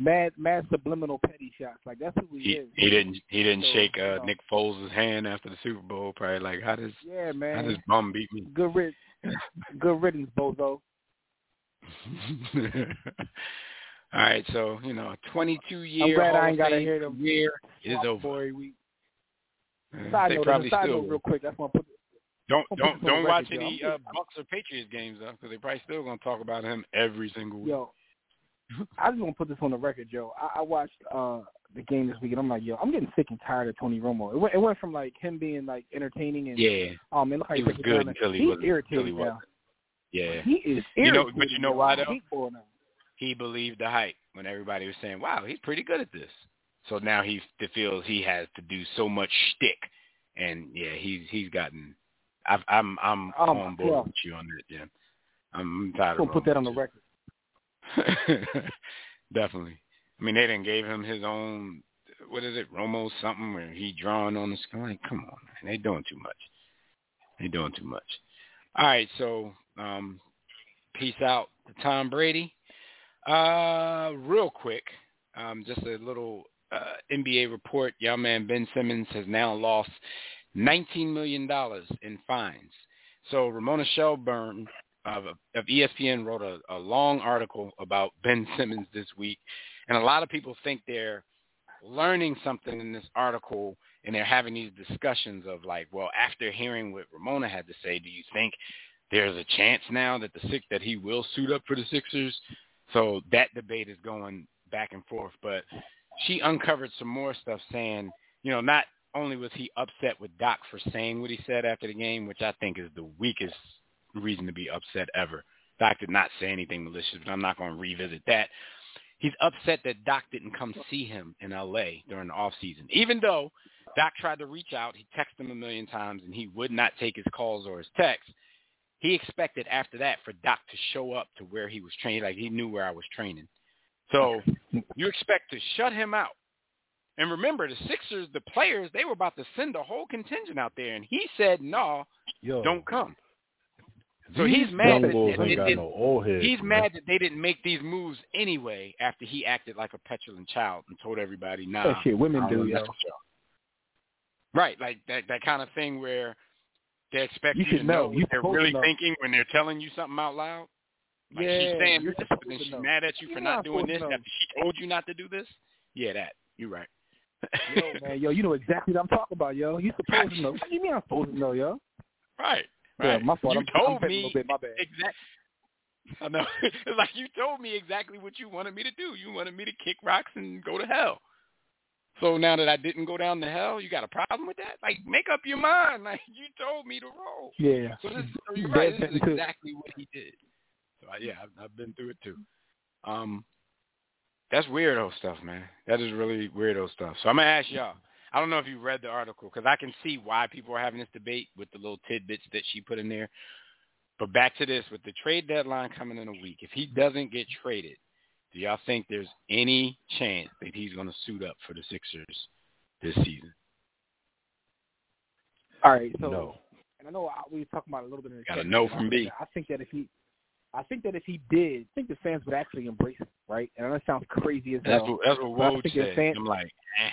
S5: mad mad subliminal petty shots. Like that's who he,
S2: he
S5: is.
S2: he didn't he didn't
S5: So,
S2: shake
S5: you
S2: uh,
S5: know.
S2: Nick Foles' hand after the Super Bowl. Probably like how does
S5: Yeah, man how
S2: does bum beat me?
S5: Good rid, good riddance, bozo.
S2: All right, so you know, 22 year
S5: I'm glad I ain't gotta hear them
S2: career is over.
S5: Week.
S2: Uh,
S5: Side
S2: they
S5: note,
S2: probably
S5: side
S2: still
S5: note real quick. That's put.
S2: don't don't don't watch
S5: record,
S2: any uh, Bucs or Patriots games though, because they probably still gonna talk about him every single week.
S5: Yo, I just want to put this on the record, Joe. I, I watched uh the game this week, and I'm like, yo, I'm getting sick and tired of Tony Romo. It went, it went from like him being like entertaining and
S2: Yeah,
S5: oh man, look how
S2: he
S5: he
S2: was good
S5: down.
S2: until he
S5: irritated
S2: he wasn't. yeah.
S5: He is.
S2: You know- but you know why, though?
S5: Hate boy now.
S2: He believed the hype when everybody was saying, "Wow, he's pretty good at this." So now he feels he has to do so much shtick, and yeah, he's he's gotten. I've, I'm I'm
S5: Oh,
S2: on board
S5: God.
S2: with you on that, Jim. I'm tired
S5: I'm
S2: of
S5: gonna put that on the record.
S2: Definitely. I mean, they didn't gave him his own. What is it, Romo something where he drawing on the sky? Come on, man, they doing too much. They doing too much. All right, so um, peace out to Tom Brady. Uh, real quick, um, just a little uh, NBA report. Young man Ben Simmons has now lost $19 million in fines. So Ramona Shelburne of, of ESPN wrote a, a long article about Ben Simmons this week, and a lot of people think they're learning something in this article and they're having these discussions of like, well, after hearing what Ramona had to say, do you think there's a chance now that the six that he will suit up for the Sixers? So that debate is going back and forth. But she uncovered some more stuff saying, you know, not only was he upset with Doc for saying what he said after the game, which I think is the weakest reason to be upset ever. Doc did not say anything malicious, but I'm not going to revisit that. He's upset that Doc didn't come see him in L.A. during the off season, even though Doc tried to reach out. He texted him a million times, and he would not take his calls or his texts. He expected after that for Doc to show up to where he was training, like he knew where I was training. So you expect to shut him out. And remember, the Sixers, the players, they were about to send a whole contingent out there, and he said, "No,
S4: Yo,
S2: don't come." So he's mad that
S4: bulls
S2: it-
S4: ain't
S2: it-
S4: got
S2: it-
S4: no.
S2: He's
S4: man.
S2: mad that they didn't make these moves anyway after he acted like a petulant child and told everybody, "Nah."
S5: That shit women do,
S2: don't
S5: yo.
S2: mess with y'all. Right, like that that kind of thing where they expect
S5: You
S2: you, to know,
S5: know.
S2: what they're really
S5: know.
S2: thinking when they're telling you something out loud. Like
S5: yeah,
S2: she's saying
S5: you're
S2: this, but then she's
S5: know.
S2: mad at you for not
S5: not
S2: doing this after she told you not to do this. Yeah, that you're right.
S5: Yo, man, yo, you know exactly what I'm talking about, yo. You supposed to know. What do you mean I'm supposed to know, yo?
S2: right,
S5: Yeah,
S2: right.
S5: my fault.
S2: You
S5: I'm, I'm
S2: told
S5: a
S2: me
S5: bit. My bad.
S2: exact. I know. It's like you told me exactly what you wanted me to do. You wanted me to kick rocks and go to hell. So now that I didn't go down to hell, you got a problem with that? Like, make up your mind. Like you told me to roll.
S5: Yeah.
S2: So this, you're right. This is exactly what he did. So I, yeah, I've, I've been through it too. Um, that's weirdo stuff, man. That is really weirdo stuff. So I'm gonna ask y'all. I don't know if you read the article because I can see why people are having this debate with the little tidbits that she put in there. But back to this, with the trade deadline coming in a week, if he doesn't get traded, do y'all think there's any chance that he's going to suit up for the Sixers this season?
S5: All right, so
S4: no.
S5: and I know I, we were talking about it a little bit in the
S2: Got a
S5: chat,
S2: no from
S5: think
S2: B.
S5: that- I think that if he, I think that if he did, I think the fans would actually embrace him, right? And I know it sounds crazy as
S2: That's
S5: hell.
S2: what that's what
S5: I
S2: Woj
S5: think the
S2: said.
S5: fan-
S2: I'm like, eh.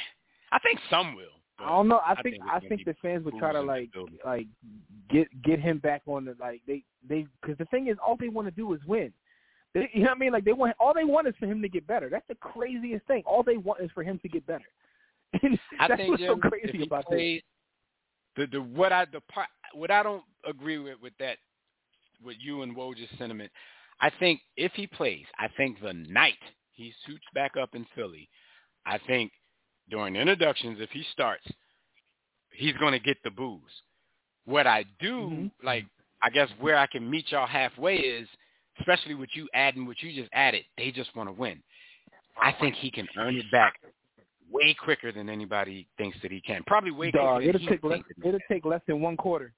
S2: I think some will.
S5: I don't know. I
S2: I
S5: think
S2: think
S5: I think the fans would try to
S2: fools in the
S5: like like get get him back on the like they they because the thing is all they want to do is win. They, you know what I mean? Like they want all they want is for him to get better. That's the craziest thing. All they want is for him to get better. And
S2: I
S5: that's
S2: think
S5: what's
S2: Jim,
S5: so crazy about
S2: plays, the the what I the part what I don't agree with with that with you and Woj's sentiment. I think if he plays, I think the night he suits back up in Philly, I think during introductions if he starts, he's going to get the boos. What I do,
S5: Mhm.
S2: like I guess where I can meet y'all halfway is, especially with you adding what you just added, they just want to win. Oh, I think he can earn it back way quicker than anybody thinks that he can. Probably way.
S5: Dog,
S2: quicker
S5: it'll
S2: than
S5: take less.
S2: thinks
S5: It'll take less than one quarter.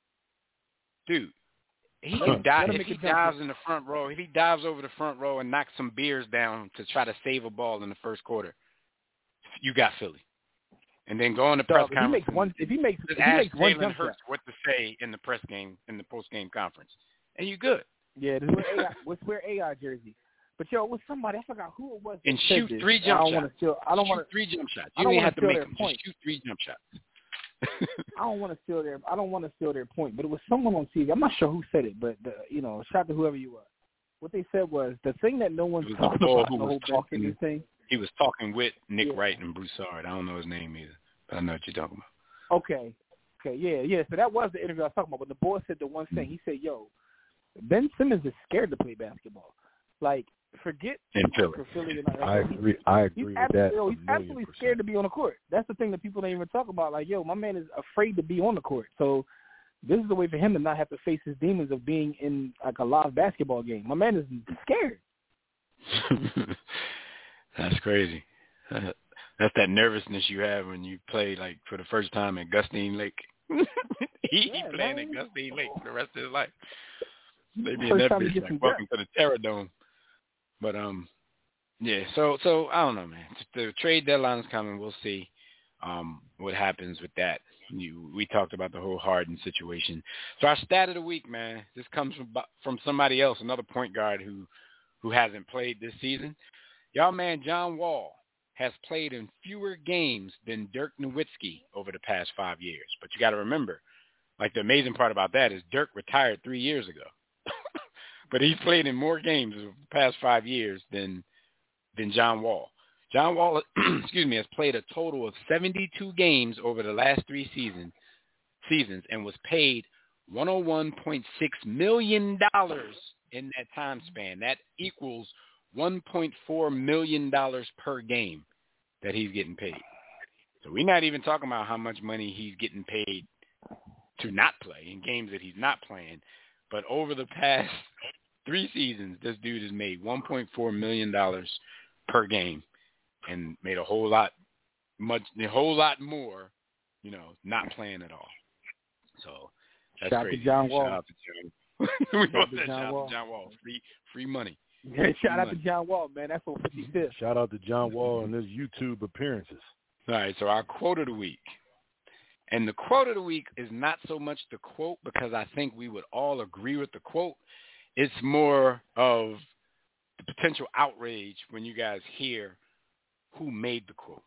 S2: Dude, he
S5: Let
S2: can
S5: him-
S2: dive if he dives in the front row. If he dives over the front row and knocks some beers down to try to save a ball in the first quarter, you got Philly. And then go on the press
S5: Dog, if he makes one, if he makes, if he
S2: ask
S5: makes one
S2: Jalen
S5: jump shot,
S2: Hurts what to say in the press game in the post game conference, and you good.
S5: Yeah, this is where AI, what's where AI jersey. But yo, with somebody, I forgot who it was.
S2: And shoot
S5: this.
S2: three
S5: I
S2: jump
S5: don't want
S2: shots.
S5: to steal. I don't want to.
S2: three jump shots.
S5: I
S2: You
S5: don't
S2: don't
S5: wanna
S2: have to make them.
S5: point.
S2: Just shoot three jump shots.
S5: I don't want to steal their. I don't want to steal their point. But it was someone on TV. I'm not sure who said it, but the, you know, shout out to whoever you were. What they said was the thing that no one's
S2: was
S5: talking about
S2: who
S5: the whole
S2: talking-
S5: thing.
S2: he was talking with Nick
S5: Yeah.
S2: Wright and Broussard. I don't know his name either, but I know what you're talking about.
S5: Okay. Okay, yeah, yeah. So that was the interview I was talking about. But the boy said the one thing. Mm. He said, "Yo, Ben Simmons is scared to play basketball. Like, forget
S2: In Philly.
S5: for Philly. And all that.
S4: I agree. I agree with that.
S5: yo, he's absolutely
S4: percent.
S5: scared to be on the court. That's the thing that people don't even talk about. Like, yo, my man is afraid to be on the court. So this is the way for him to not have to face his demons of being in like a live basketball game. My man is scared.
S2: That's crazy. That's that nervousness you have when you play like for the first time at Gustine Lake. he
S5: Yeah,
S2: playing
S5: man.
S2: at Gustine Lake for the rest of his life. They be in that bitch like welcome to the Terror Dome. But um, yeah. So so I don't know, man. The trade deadline is coming. We'll see um what happens with that. You, we talked about the whole Harden situation. So our stat of the week, man. This comes from from somebody else, another point guard who who hasn't played this season. Y'all man, John Wall has played in fewer games than Dirk Nowitzki over the past five years. But you got to remember, like the amazing part about that is Dirk retired three years ago, but he's played in more games over the past five years than than John Wall. John Wall, excuse me, has played a total of 72 games over the last three seasons seasons and was paid 101.6 million dollars in that time span. That equals 1.4 million dollars per game that he's getting paid. So we're not even talking about how much money he's getting paid to not play in games that he's not playing. But over the past three seasons, this dude has made 1.4 million dollars per game and made a whole lot much a whole lot more, you know, not playing at all. So that's
S5: Shout out to
S2: crazy.
S5: John Wall.
S2: Shout out to John. we
S5: Shout
S2: both
S5: out to
S2: said
S5: John
S2: shout out to John Wall. Free free money.
S5: Shout out to John Wall, man. That's what on 55th.
S4: Shout out to John Wall and his YouTube appearances.
S2: All right, so our quote of the week. And the quote of the week is not so much the quote because I think we would all agree with the quote. It's more of the potential outrage when you guys hear who made the quote.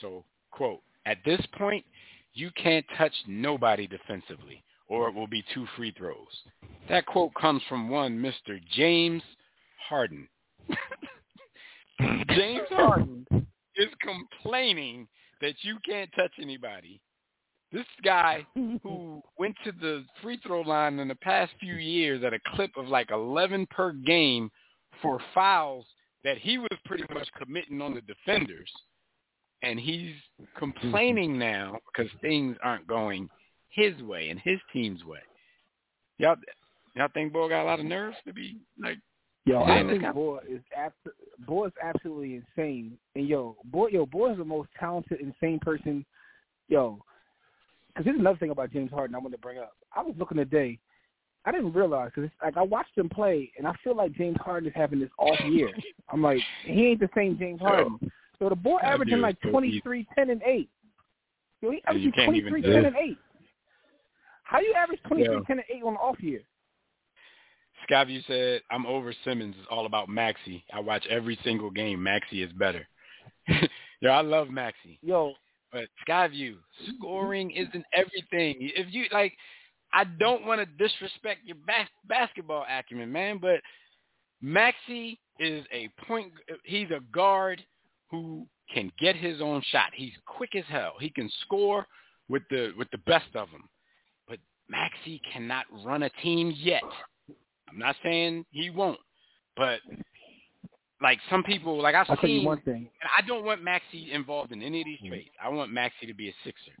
S2: So, quote, at this point, you can't touch nobody defensively or it will be two free throws. That quote comes from one Mr. James Harden. James Harden is complaining that you can't touch anybody This guy who went to the free throw line in the past few years at a clip of like 11 per game for fouls that he was pretty much committing on the defenders. And he's complaining now because things aren't going his way and his team's way. Y'all, y'all think Boy got a lot of nerves to be like?
S5: Yo, I think? Boy is abs- Boy is absolutely insane. And yo, Boy, yo, Boy is the most talented, insane person. Yo, because here's another thing about James Harden I want to bring up. I was looking today. I didn't realize because like I watched him play, and I feel like James Harden is having this off year. I'm like, he ain't the same James Harden. So the boy
S2: That
S5: averaging like
S2: is so
S5: 23, 10, and 8. Yo, he
S2: And
S5: averaging 23,
S2: do
S5: 10, and 8. How you average 23,
S2: Yeah.
S5: 10, and 8 on the off year?
S2: Skyview said, "I'm over Simmons. It's all about Maxey. I watch every single game. Maxey is better." Yo, I love Maxey,
S5: Yo,
S2: but Skyview scoring isn't everything. If you like, I don't want to disrespect your bas- basketball acumen, man, but Maxey is a point. He's a guard who can get his own shot. He's quick as hell. He can score with the with the best of them. But Maxey cannot run a team yet. I'm not saying he won't, but like some people, like I've
S5: I'll
S2: seen,
S5: one thing.
S2: and I don't want Maxey involved in any of these mm-hmm. trades. I want Maxey to be a Sixer.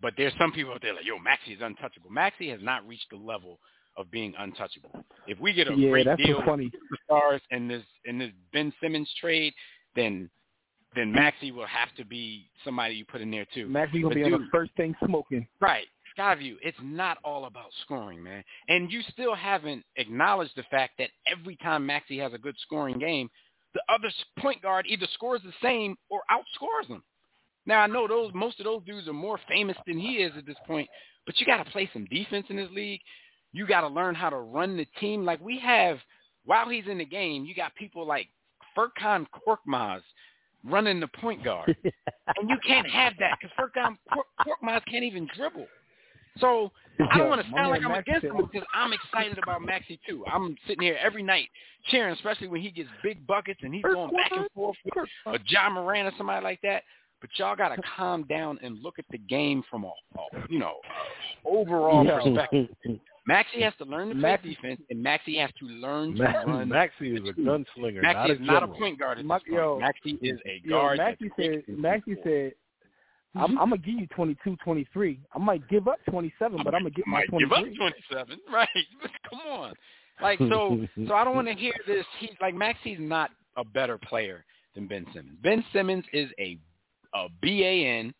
S2: But there's some people out there like, yo, Maxey is untouchable. Maxey has not reached the level of being untouchable. If we get a
S5: Yeah,
S2: great deal
S5: funny.
S2: with stars in this in this Ben Simmons trade, then then Maxey will have to be somebody you put in there too.
S5: Maxey gonna
S2: But
S5: be on the first thing smoking.
S2: Right. Skyview, it's not all about scoring, man. And you still haven't acknowledged the fact that every time Maxey has a good scoring game, the other point guard either scores the same or outscores him. Now I know those most of those dudes are more famous than he is at this point, but you got to play some defense in this league. You got to learn how to run the team. Like we have, while he's in the game, you got people like Furkan Korkmaz running the point guard and you can't have that because Furkan Korkmaz can't even dribble. So I don't want to sound like I'm against him because I'm excited about Maxey too. I'm sitting here every night cheering, especially when he gets big buckets and he's going back and forth with a John Moran or somebody like that. But y'all got to calm down and look at the game from a, a you know overall
S5: Yo.
S2: perspective. Maxey has to learn to play defense, and Maxey has to learn to
S4: Ma-
S2: run.
S4: Maxey is a gunslinger, not
S2: Maxey
S4: a
S2: is not a point guard at this point.
S5: yo,
S2: Maxey is a
S5: Yo,
S2: guard.
S5: Maxey
S2: that's
S5: said.
S2: quick and
S5: Maxey said, "I'm, mm-hmm. I'm gonna give you 22, 23. I might give up 27, but I'm gonna get my
S2: might give up
S5: 23."
S2: 27, right? Come on, like so. so I don't want to hear this. He's like Maxey's not a better player than Ben Simmons. Ben Simmons is a a ban.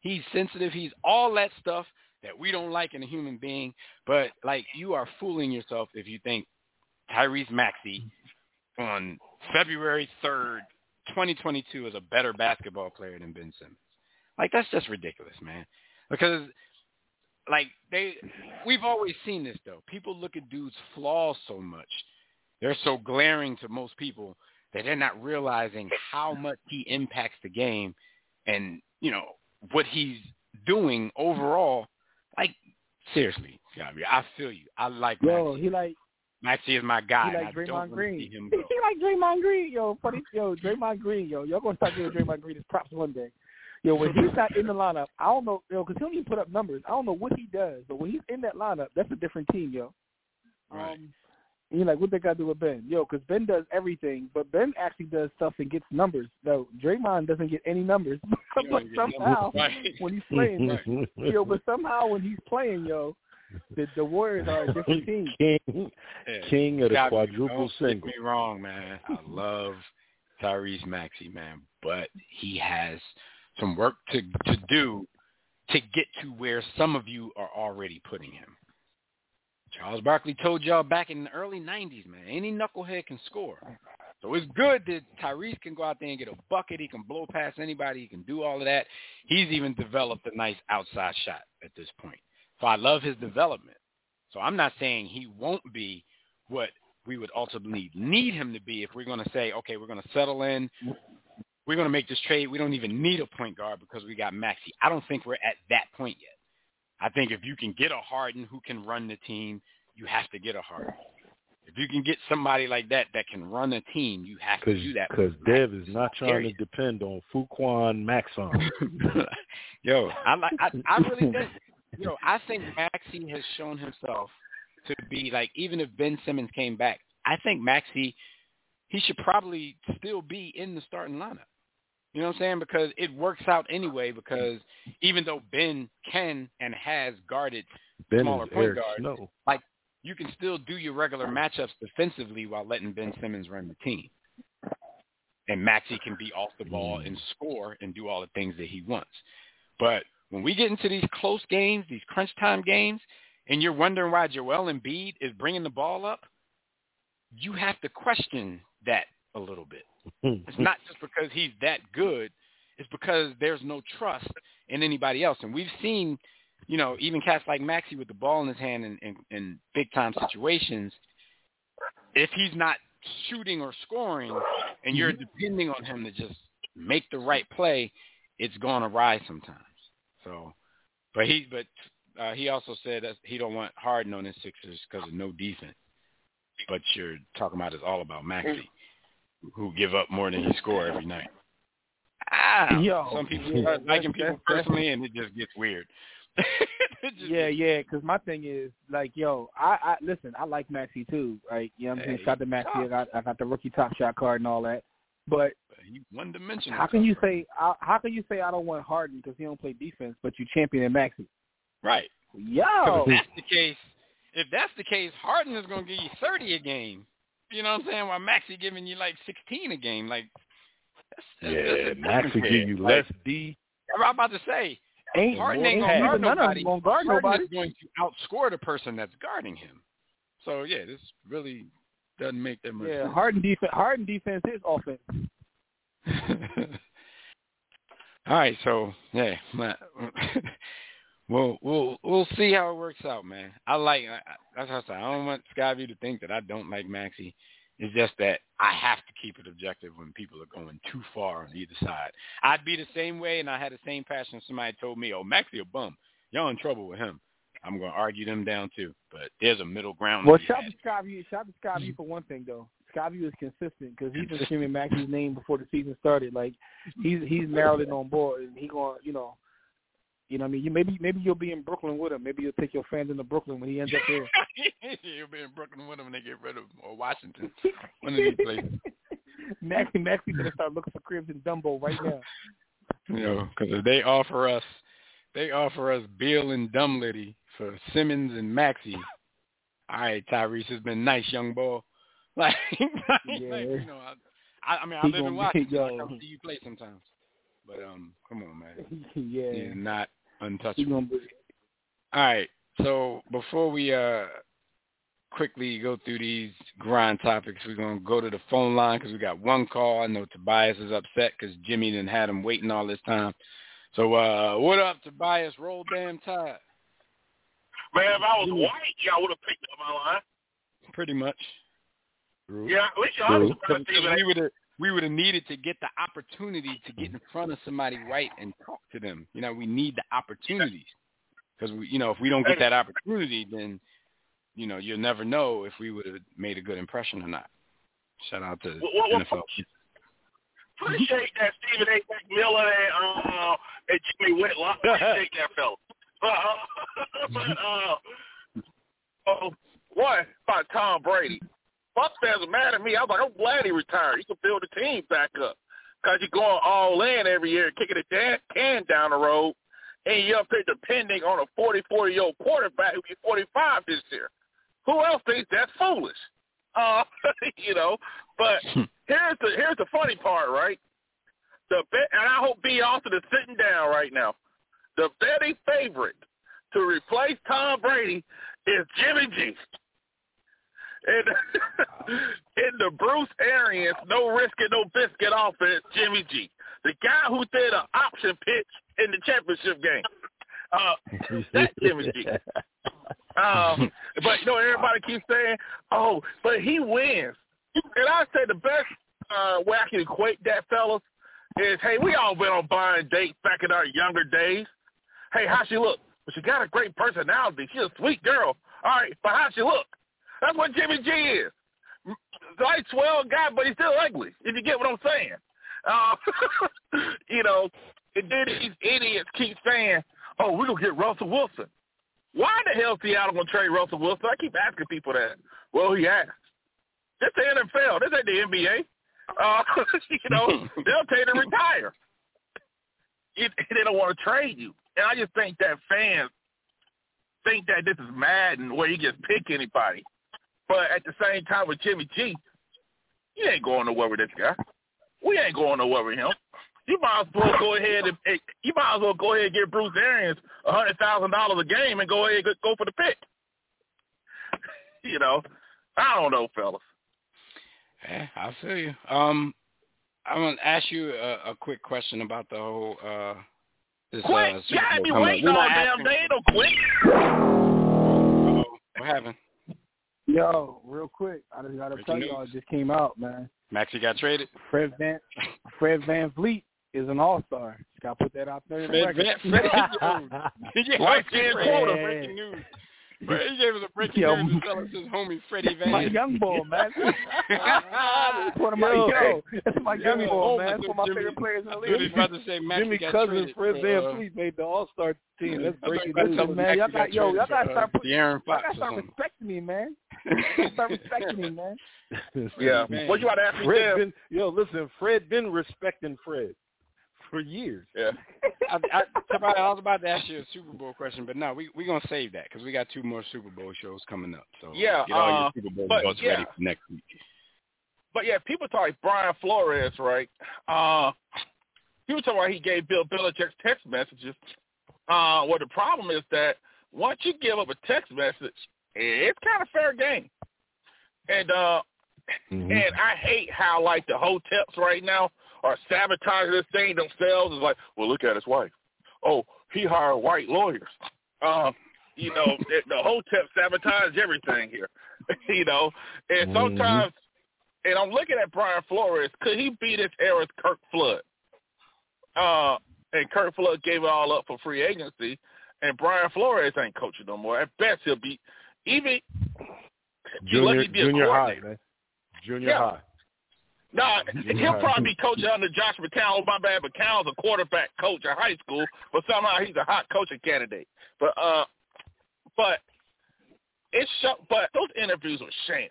S2: He's sensitive. He's all that stuff that we don't like in a human being. But like you are fooling yourself if you think Tyrese Maxey on February 3rd, 2022 is a better basketball player than Ben Simmons. Like that's just ridiculous, man. Because like they we've always seen this though. People look at dudes' flaws so much. They're so glaring to most people that they're not realizing how much he impacts the game and, you know, what he's doing overall. Like seriously, I feel you. I like
S5: Yo,
S2: Maxey.
S5: he like
S2: Maxey is my guy.
S5: he like
S2: I don't
S5: Draymond Green.
S2: see him
S5: He like Draymond Green, yo. Funny, yo, Draymond Green, yo. Y'all gonna start giving Draymond Green his props one day. Yo, when he's not in the lineup, I don't know, yo, because he don't even put up numbers. I don't know what he does, but when he's in that lineup, that's a different team, yo.
S2: Right.
S5: Um, and you're like, what they got to do with Ben? Yo, because Ben does everything, but Ben actually does stuff and gets numbers. No, Draymond doesn't get any numbers. But
S2: don't get numbers,
S5: somehow,
S2: right.
S5: when he's playing, yo, but somehow when he's playing, yo, the the Warriors are a different team.
S4: King,
S2: Yeah.
S4: king of the
S2: Scott,
S4: quadruple
S2: don't
S4: single.
S2: Get me wrong, man. I love Tyrese Maxey, man, but he has some work to to do to get to where some of you are already putting him. Charles Barkley told y'all back in the early '90s, man, any knucklehead can score. So it's good that Tyrese can go out there and get a bucket. He can blow past anybody. He can do all of that. He's even developed a nice outside shot at this point. So I love his development. So I'm not saying he won't be what we would ultimately need him to be if we're going to say, okay, we're going to settle in. We're going to make this trade. We don't even need a point guard because we got Maxey. I don't think we're at that point yet. I think if you can get a Harden who can run the team, you have to get a Harden. If you can get somebody like that that can run a team, you have to do that.
S4: Because Dev is not trying to depend on Fuquan Maxon.
S2: Yo, I like. I, I really think. Yo, I think Maxey has shown himself to be like, even if Ben Simmons came back, I think Maxey, he should probably still be in the starting lineup. You know what I'm saying? Because it works out anyway. Because even though Ben can and has guarded
S4: ben
S2: smaller point
S4: Eric
S2: guards,
S4: Snow.
S2: like you can still do your regular matchups defensively while letting Ben Simmons run the team. And Maxey can be off the ball mm. and score and do all the things that he wants. But when we get into these close games, these crunch time games, and you're wondering why Joel Embiid is bringing the ball up, you have to question that a little bit. It's not just because he's that good. It's because there's no trust in anybody else. And we've seen, you know, even cats like Maxey with the ball in his hand in, in, in big time situations, if he's not shooting or scoring and you're depending on him to just make the right play, it's going to rise sometimes. So, but he, but uh, he also said that he don't want Harden on his Sixers because of no defense. But you're talking about it's all about Maxey, who give up more than he score every night. Ah,
S5: Yo,
S2: some people
S5: yeah,
S2: start liking people
S5: that's-
S2: personally, and it just gets weird.
S5: Yeah,
S2: gets-
S5: yeah. Because my thing is like, yo, I, I listen. I like Maxey too, right? You know what I'm saying?
S2: Hey,
S5: Shout out to Maxey. I got, I got the rookie top shot card and all that. But
S2: He one dimensional.
S5: how can you say, I- how can you say I don't want Harden because he don't play defense, but you champion Maxey?
S2: right? 'Cause
S5: Yo,
S2: if that's the case, if that's the case, Harden is going to give you thirty a game. You know what I'm saying? While Maxey giving you like sixteen a game, like that's, that's,
S4: Yeah,
S2: that's a
S4: Max will
S2: difference
S4: give you
S2: here.
S4: less D.
S2: I'm about to say
S5: ain't
S2: Harden
S5: ain't
S2: ain't gonna guard nobody.
S5: them gonna guard
S2: Harden
S5: nobody.
S2: is going to outscore the person that's guarding him. So yeah, this really doesn't make that much
S5: Yeah, Harden defense. Harden defense is offense.
S2: All right, so yeah, my- we'll we'll we'll see how it works out, man. I like I, that's how I say. I don't want Skyview to think that I don't like Maxey. It's just that I have to keep it objective when people are going too far on either side. I'd be the same way, and I had the same passion. if Somebody told me, "Oh, Maxey a bum. Y'all in trouble with him." I'm going to argue them down too. But there's a middle ground.
S5: Well, shout to Skyview. Shout to Skyview for one thing though. Skyview is consistent because he's been screaming Maxey's name before the season started. Like he's he's narrowed it on board, and he going you know, you know what I mean. You maybe maybe you'll be in Brooklyn with him. Maybe you'll take your fans into Brooklyn when he ends up there.
S2: You'll be in Brooklyn with him when they get rid of him, or Washington. One of these places.
S5: Maxey Maxey gonna start looking for cribs in Dumbo right now.
S2: You know, because if they offer us, they offer us Bill and Dumlitty for Simmons and Maxey. All right, Tyrese has been nice, young boy. Like, like,
S5: Yeah.
S2: you know, I, I mean, I
S5: He
S2: live in Washington.
S5: yo.
S2: I come see you play sometimes. But um, come on, man,
S5: yeah,
S2: he's not untouchable.
S5: gonna be.
S2: All right. So before we uh quickly go through these grind topics, we're gonna go to the phone line because we got one call. I know Tobias is upset because Jimmy didn't had him waiting all this time. So uh what up, Tobias? Roll damn tide.
S1: Man, if I was white, y'all would have picked up my line.
S2: Pretty much.
S4: True.
S1: Yeah, at least y'all
S4: True.
S1: was
S2: Because
S1: Stephen
S2: we would have we would have needed to get the opportunity to get in front of somebody right and talk to them. You know, we need the opportunities because we, you know, if we don't get that opportunity, then you know you'll never know if we would have made a good impression or not. Shout out to
S1: Well, well,
S2: NFL.
S1: Appreciate that Stephen A. McMillan and, uh, and Jimmy Whitlock. Appreciate that, fella. Uh, but, uh, oh, one, about Tom Brady. Bucs fans are mad at me. I was like, I'm glad he retired. He can build the team back up. Because you're going all in every year, kicking a damn can down the road, and you're up there depending on a 44-year-old quarterback who'll be 45 this year. Who else thinks that's foolish? Uh, you know, but here's the here's the funny part, right? The bet, and I hope B. Austin is sitting down right now. The betting favorite to replace Tom Brady is Jimmy G. And in the Bruce Arians, no risk and no biscuit offense, Jimmy G. The guy who did an option pitch in the championship game. Uh, that's Jimmy G. Um, but you know, everybody keeps saying, "Oh, but he wins." And I say the best uh, way I can equate that, fellas, is, "Hey, we all been on blind dates back in our younger days. Hey, how she look? Well, she got a great personality. She's a sweet girl. All right, but how she look? That's what Jimmy G is. Nice, swell guy, but he's still ugly. If you get what I'm saying. Uh, you know, and then these idiots keep saying, "Oh, we're gonna get Russell Wilson." Why the hell is Seattle gonna trade Russell Wilson? I keep asking people that. Well, he asked. This the NFL. This ain't the NBA. Uh, you know, they'll tell you to retire. It, they don't want to trade you, and I just think that fans think that this is Madden where you just pick anybody. But at the same time with Jimmy G, you ain't going nowhere with this guy. We ain't going nowhere with him. You might as well go ahead and you might as well go ahead and give Bruce Arians a hundred thousand dollars a game and go ahead and go for the pick. you know, I don't know, fellas.
S2: Yeah, I feel you. Um, I'm gonna ask you a, a quick question about the whole. Uh, this,
S1: quick,
S2: uh,
S1: you had me waiting all damn day. No quick.
S2: What happened?
S5: Yo, real quick, I just gotta tell y'all, it just came out, man.
S2: Maxey got traded.
S5: Fred Van Fred Van VanVleet is an all star. Just Got to put that out there.
S2: Fred Van, Fred, yeah,
S1: White fan quota.
S2: Breaking news. He gave us a breaking yo, news to tell us his homie Freddie Van.
S5: My young boy, man. that's one of my yo, yo that's my young boy, man. That's one of my
S2: Jimmy,
S5: favorite players in the
S2: league. Dude, about to say
S5: Jimmy
S2: got
S5: Cousins, Fred
S2: so,
S5: VanVleet made the All Star team. That's breaking
S2: that's
S5: news, man. Y'all got yo, y'all gotta start putting.
S2: Y'all
S5: gotta start respecting me, man. start respecting me, man.
S1: Yeah. Man. What you want to ask me,
S4: Fred been, Yo, listen, Fred been respecting Fred for years.
S1: Yeah.
S2: I, I, somebody, I was about to ask you a Super Bowl question, but no, we we gonna save that because we got two more Super Bowl shows coming up. So
S1: yeah,
S2: get all
S1: uh,
S2: your Super Bowl
S1: yeah.
S2: ready for next week.
S1: But yeah, people talk like Brian Flores, right? Uh, people talk about he gave Bill Belichick text messages. Uh, well, the problem is that once you give up a text message, it's kind of fair game. And uh,
S4: mm-hmm.
S1: and I hate how like the hotels right now are sabotaging this thing themselves. It's like, well, look at his wife. Oh, he hired white lawyers. Uh, you know, the, the hotep sabotage everything here. you know, and sometimes, mm-hmm. and I'm looking at Brian Flores. Could he be this era's Curt Flood? Uh, and Curt Flood gave it all up for free agency, and Brian Flores ain't coaching no more. At best, he'll be even
S4: junior junior high, man. Junior
S1: yeah.
S4: high.
S1: Nah, he'll probably be coaching under Josh McCown. Oh, my bad, McCown's a quarterback coach at high school, but somehow he's a hot coaching candidate. But uh, but it's sh- but those interviews are shams.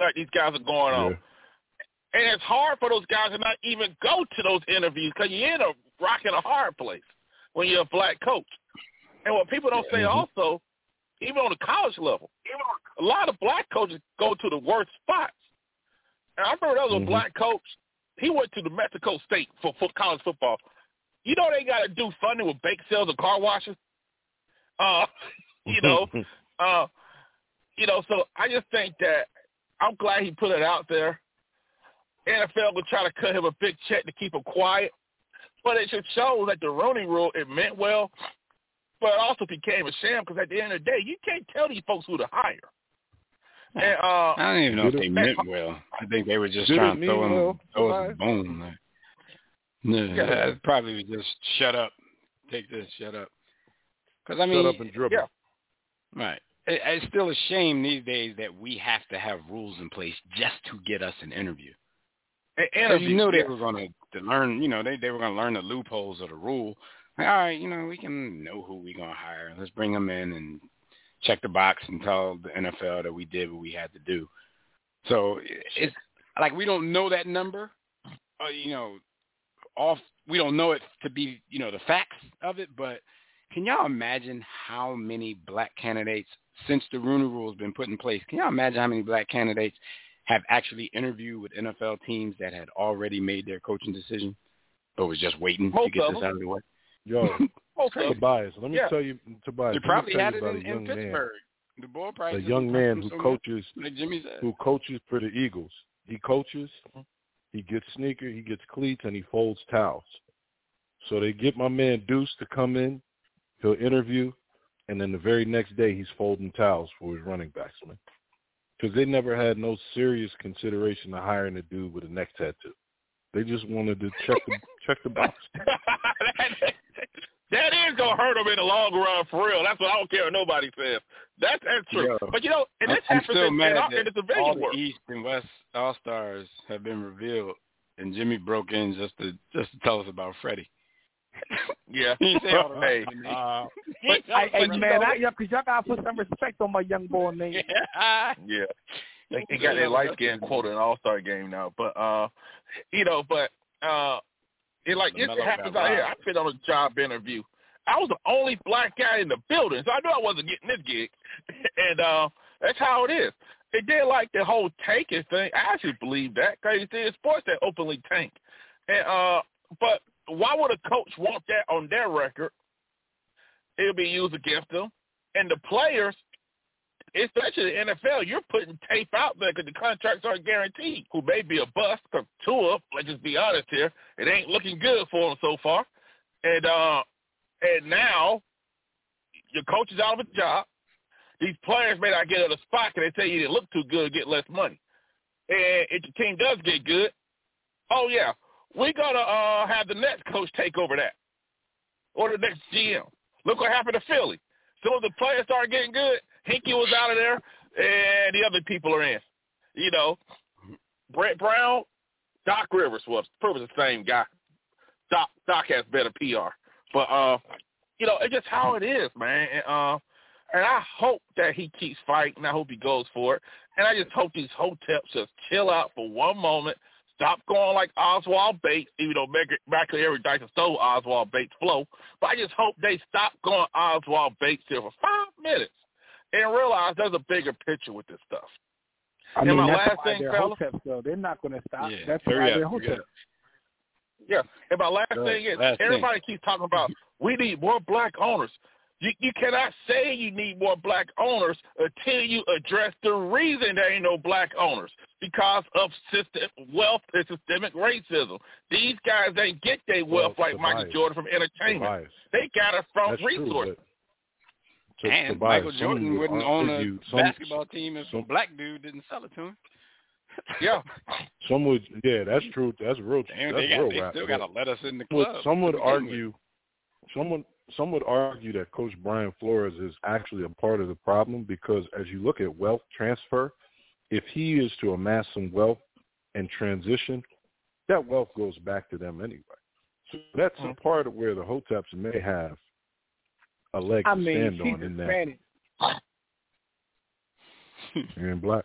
S1: Like these guys are going on,
S4: yeah.
S1: and it's hard for those guys to not even go to those interviews because you're in a rock and a hard place when you're a black coach. And what people don't say
S4: mm-hmm.
S1: also, even on the college level, a lot of black coaches go to the worst spots. And I remember there was a
S4: mm-hmm.
S1: black coach. He went to the Mexico State for, for college football. You know they got to do funding with bake sales and car washes. Uh, you know, uh, you know. So I just think that I'm glad he put it out there. NFL will try to cut him a big check to keep him quiet, but it just shows that the Rooney Rule it meant well, but it also became a sham because at the end of the day, you can't tell these folks who to hire. And, uh,
S2: I don't even know if they meant well. I think they were just trying to throw
S4: mean
S2: him,
S4: well?
S2: throw
S4: Right.
S2: us a bone. Like, no,
S1: Yeah.
S2: probably was just shut up, take this, shut up. Because I mean,
S4: Shut up and dribble.
S1: yeah.
S2: right? It, it's still a shame these days that we have to have rules in place just to get us an interview.
S1: an
S2: Because
S1: interview,
S2: you knew they were going to learn, you know, they they were going to learn the loopholes of the rule. Like, all right, you know, we can know who we're going to hire. Let's bring them in and check the box and tell the NFL that we did what we had to do. So it's like we don't know that number, uh, you know, off. We don't know it to be, you know, the facts of it. But can y'all imagine how many black candidates since the Rooney Rule has been put in place? Can y'all imagine how many black candidates have actually interviewed with NFL teams that had already made their coaching decision, but was just waiting
S1: Most
S2: to get
S1: of
S2: this out of the way?
S4: Yo,
S1: Most of.
S4: Tobias, let me
S1: Yeah.
S4: tell you, Tobias. Me
S2: probably had
S4: you
S2: it in, in
S4: man.
S2: Pittsburgh. The ball price.
S4: A young man who coaches
S2: like Jimmy said.
S4: who coaches for the Eagles. He coaches, mm-hmm. he gets sneakers, he gets cleats, and he folds towels. So they get my man Deuce to come in. He'll interview, and then the very next day he's folding towels for his running backs, man. Because they never had no serious consideration of hiring a dude with a neck tattoo. They just wanted to check the check the box.
S1: that is gonna hurt them in the long run for real. That's what I don't care what nobody says. That's that's true.
S2: Yo,
S1: but you know, and this
S2: I'm
S1: happens
S2: still
S1: in,
S2: mad
S1: in,
S2: that
S1: our- in the
S2: all
S1: division
S2: the. East and West All Stars have been revealed, and Jimmy broke in just to just to tell us about Freddie.
S1: Yeah.
S2: He said all
S1: hey,
S2: rest of the
S1: uh,
S5: But, hey, hey,
S1: but you
S5: man,
S1: know-
S5: I, yeah, cause y'all gotta put some respect on my young boy name.
S2: yeah.
S1: Yeah. They, they got their light skin quota in All Star game now. But uh you know, but uh it like it happens out here. I've been on a job interview. I was the only black guy in the building, so I knew I wasn't getting this gig. and uh that's how it is. It did like the whole tanking thing. I actually believe that because you see, it's sports that openly tank. And uh, but why would a coach want that on their record? It'll be used against them, and the players, especially the NFL, you're putting tape out there because the contracts aren't guaranteed. Who may be a bust? Because Tua, let's just be honest here, it ain't looking good for him so far. And uh, and now your coach is out of a job. These players may not get in a spot because they tell you they look too good, get less money. And if the team does get good, oh yeah, we're gonna uh, have the next coach take over that, or the next GM. Look what happened to Philly. So the players started getting good. Hinkie was out of there, and the other people are in. You know, Brett Brown, Doc Rivers was much the same guy. Doc Doc has better PR, but uh, you know, it's just how it is, man. And, uh, and I hope that he keeps fighting. I hope he goes for it. And I just hope these hoteps just chill out for one moment. Stop going like Oswald Bates, even though Michael Eric Dyson stole Oswald Bates' flow. But I just hope they stop going Oswald Bates here for five minutes and realize there's a bigger picture with this stuff.
S5: I
S1: And
S5: mean,
S1: my
S5: that's
S1: last
S5: why
S1: thing,
S5: they're
S1: fella-
S5: hoteps, though. They're not going to stop.
S2: Yeah,
S5: That's
S2: hurry
S5: why they're
S2: hurry
S5: hoteps.
S1: Yeah. And my last
S2: Good.
S1: thing is
S2: Last thing.
S1: everybody keeps talking about we need more black owners. You you cannot say you need more black owners until you address the reason there ain't no black owners because of system wealth and systemic racism. These guys ain't get their wealth
S4: Well,
S1: like Michael Jordan from entertainment.
S4: Tobias.
S1: They got it from
S4: That's
S1: resources.
S4: true, but to,
S2: And
S4: Tobias,
S2: Michael Jordan
S4: would
S2: wouldn't own a
S4: argue- some-
S2: basketball team if
S4: some-
S2: black dude didn't sell it to him.
S1: Yeah.
S4: Some would, yeah, that's true. That's real.
S2: Damn,
S4: that's
S2: they got
S4: real
S2: they
S4: rap.
S2: still got to let us in the
S4: would-
S2: club.
S4: some would
S2: to begin with.
S4: argue, someone some would argue that Coach Brian Flores is actually a part of the problem because as you look at wealth transfer, if he is to amass some wealth and transition, that wealth goes back to them anyway. So that's a mm-hmm. part of where the Hoteps may have a leg
S5: I
S4: to
S5: mean,
S4: stand
S5: she's
S4: on in that.
S5: Hispanic.
S4: And black.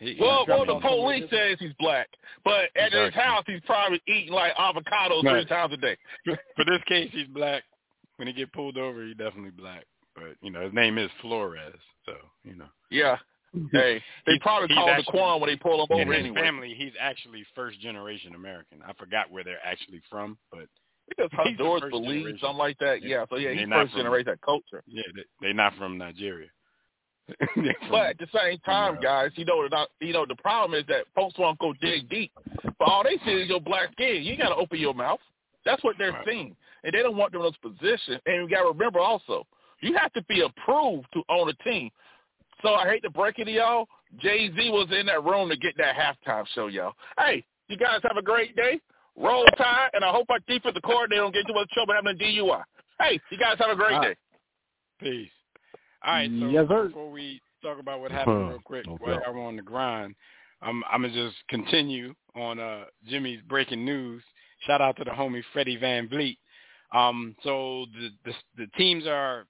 S2: He-
S1: Well, well, the police says he's black, but at his house he's probably eating like avocados three times a day.
S2: for this case, he's black. When he get pulled over, he definitely black. But you know, his name is Flores, so you know.
S1: Yeah. Hey, they
S2: He-
S1: probably
S2: he's
S1: call him
S2: actually-
S1: Daquan when they pull him
S2: In
S1: over
S2: his
S1: anyway.
S2: family, he's actually first generation American. I forgot where they're actually from, but
S1: Because Honduras
S2: generation.
S1: something like that.
S2: Yeah.
S1: So yeah, he's first generation that culture.
S2: yeah, they, they're not from Nigeria. From-
S1: But at the same time, guys, you know, the, you know, the problem is that folks want to go dig mm-hmm. deep, but all they see is your black skin. You got to open your mouth. That's what they're
S2: Right.
S1: seeing, and they don't want them in those positions. And you got to remember also, you have to be approved to own a team. So I hate to break it to y'all. Jay Z was in that room to get that halftime show, y'all. Hey, you guys have a great day. Roll Tide, and I hope our defensive coordinator don't get too much trouble having a DUI. Hey, you guys have a great
S2: All
S1: day.
S2: Peace. All right, so
S5: Yes, sir.
S2: before we talk about what happened real quick
S4: no
S2: while
S4: doubt.
S2: I'm on the grind, I'm I'm gonna just continue on uh Jimmy's breaking news. Shout out to the homie Freddie VanVleet. Um, so the, the the teams are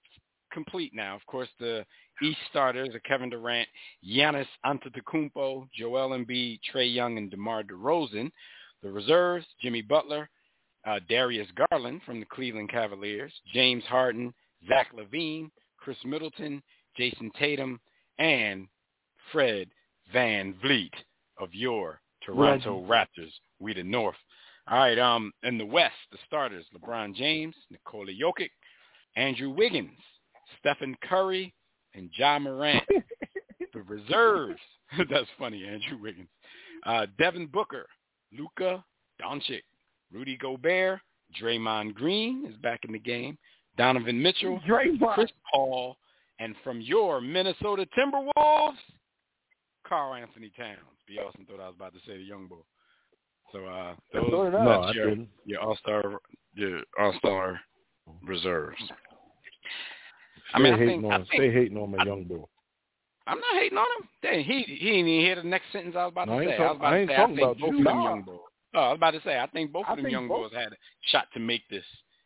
S2: complete now. Of course, the East starters are Kevin Durant, Giannis Antetokounmpo, Joel Embiid, Trae Young, and DeMar DeRozan. The reserves: Jimmy Butler, uh, Darius Garland from the Cleveland Cavaliers, James Harden, Zach LaVine, Khris Middleton, Jayson Tatum, and Fred VanVleet of your Toronto Raptors. We the North. All right, um, in the West, the starters, LeBron James, Nikola Jokic, Andrew Wiggins, Stephen Curry, and Ja Morant. the reserves, that's funny, Andrew Wiggins. Uh, Devin Booker, Luka Doncic, Rudy Gobert, Draymond Green is back in the game, Donovan Mitchell,
S5: Draymond.
S2: Chris Paul, and from your Minnesota Timberwolves, Karl Anthony Towns. B. Austin thought I was about to say the young boy. So uh, those
S5: That's what it is.
S4: No,
S2: that's
S4: I
S2: your, your All Star your All Star reserves. I
S4: Stay
S2: mean, I
S4: hating
S2: think,
S4: on
S2: I think
S4: stay hating on my young boy.
S2: I'm not hating on him. Dang, he he didn't even hear the next sentence I was about
S4: No,
S2: to
S4: ain't
S2: say. I
S4: talk-
S2: was about
S4: I
S2: to say I think both of them
S5: Nah.
S2: young boys. Oh, I was about to say I think both
S5: I
S2: of them young
S5: both-
S2: boys had a shot to make this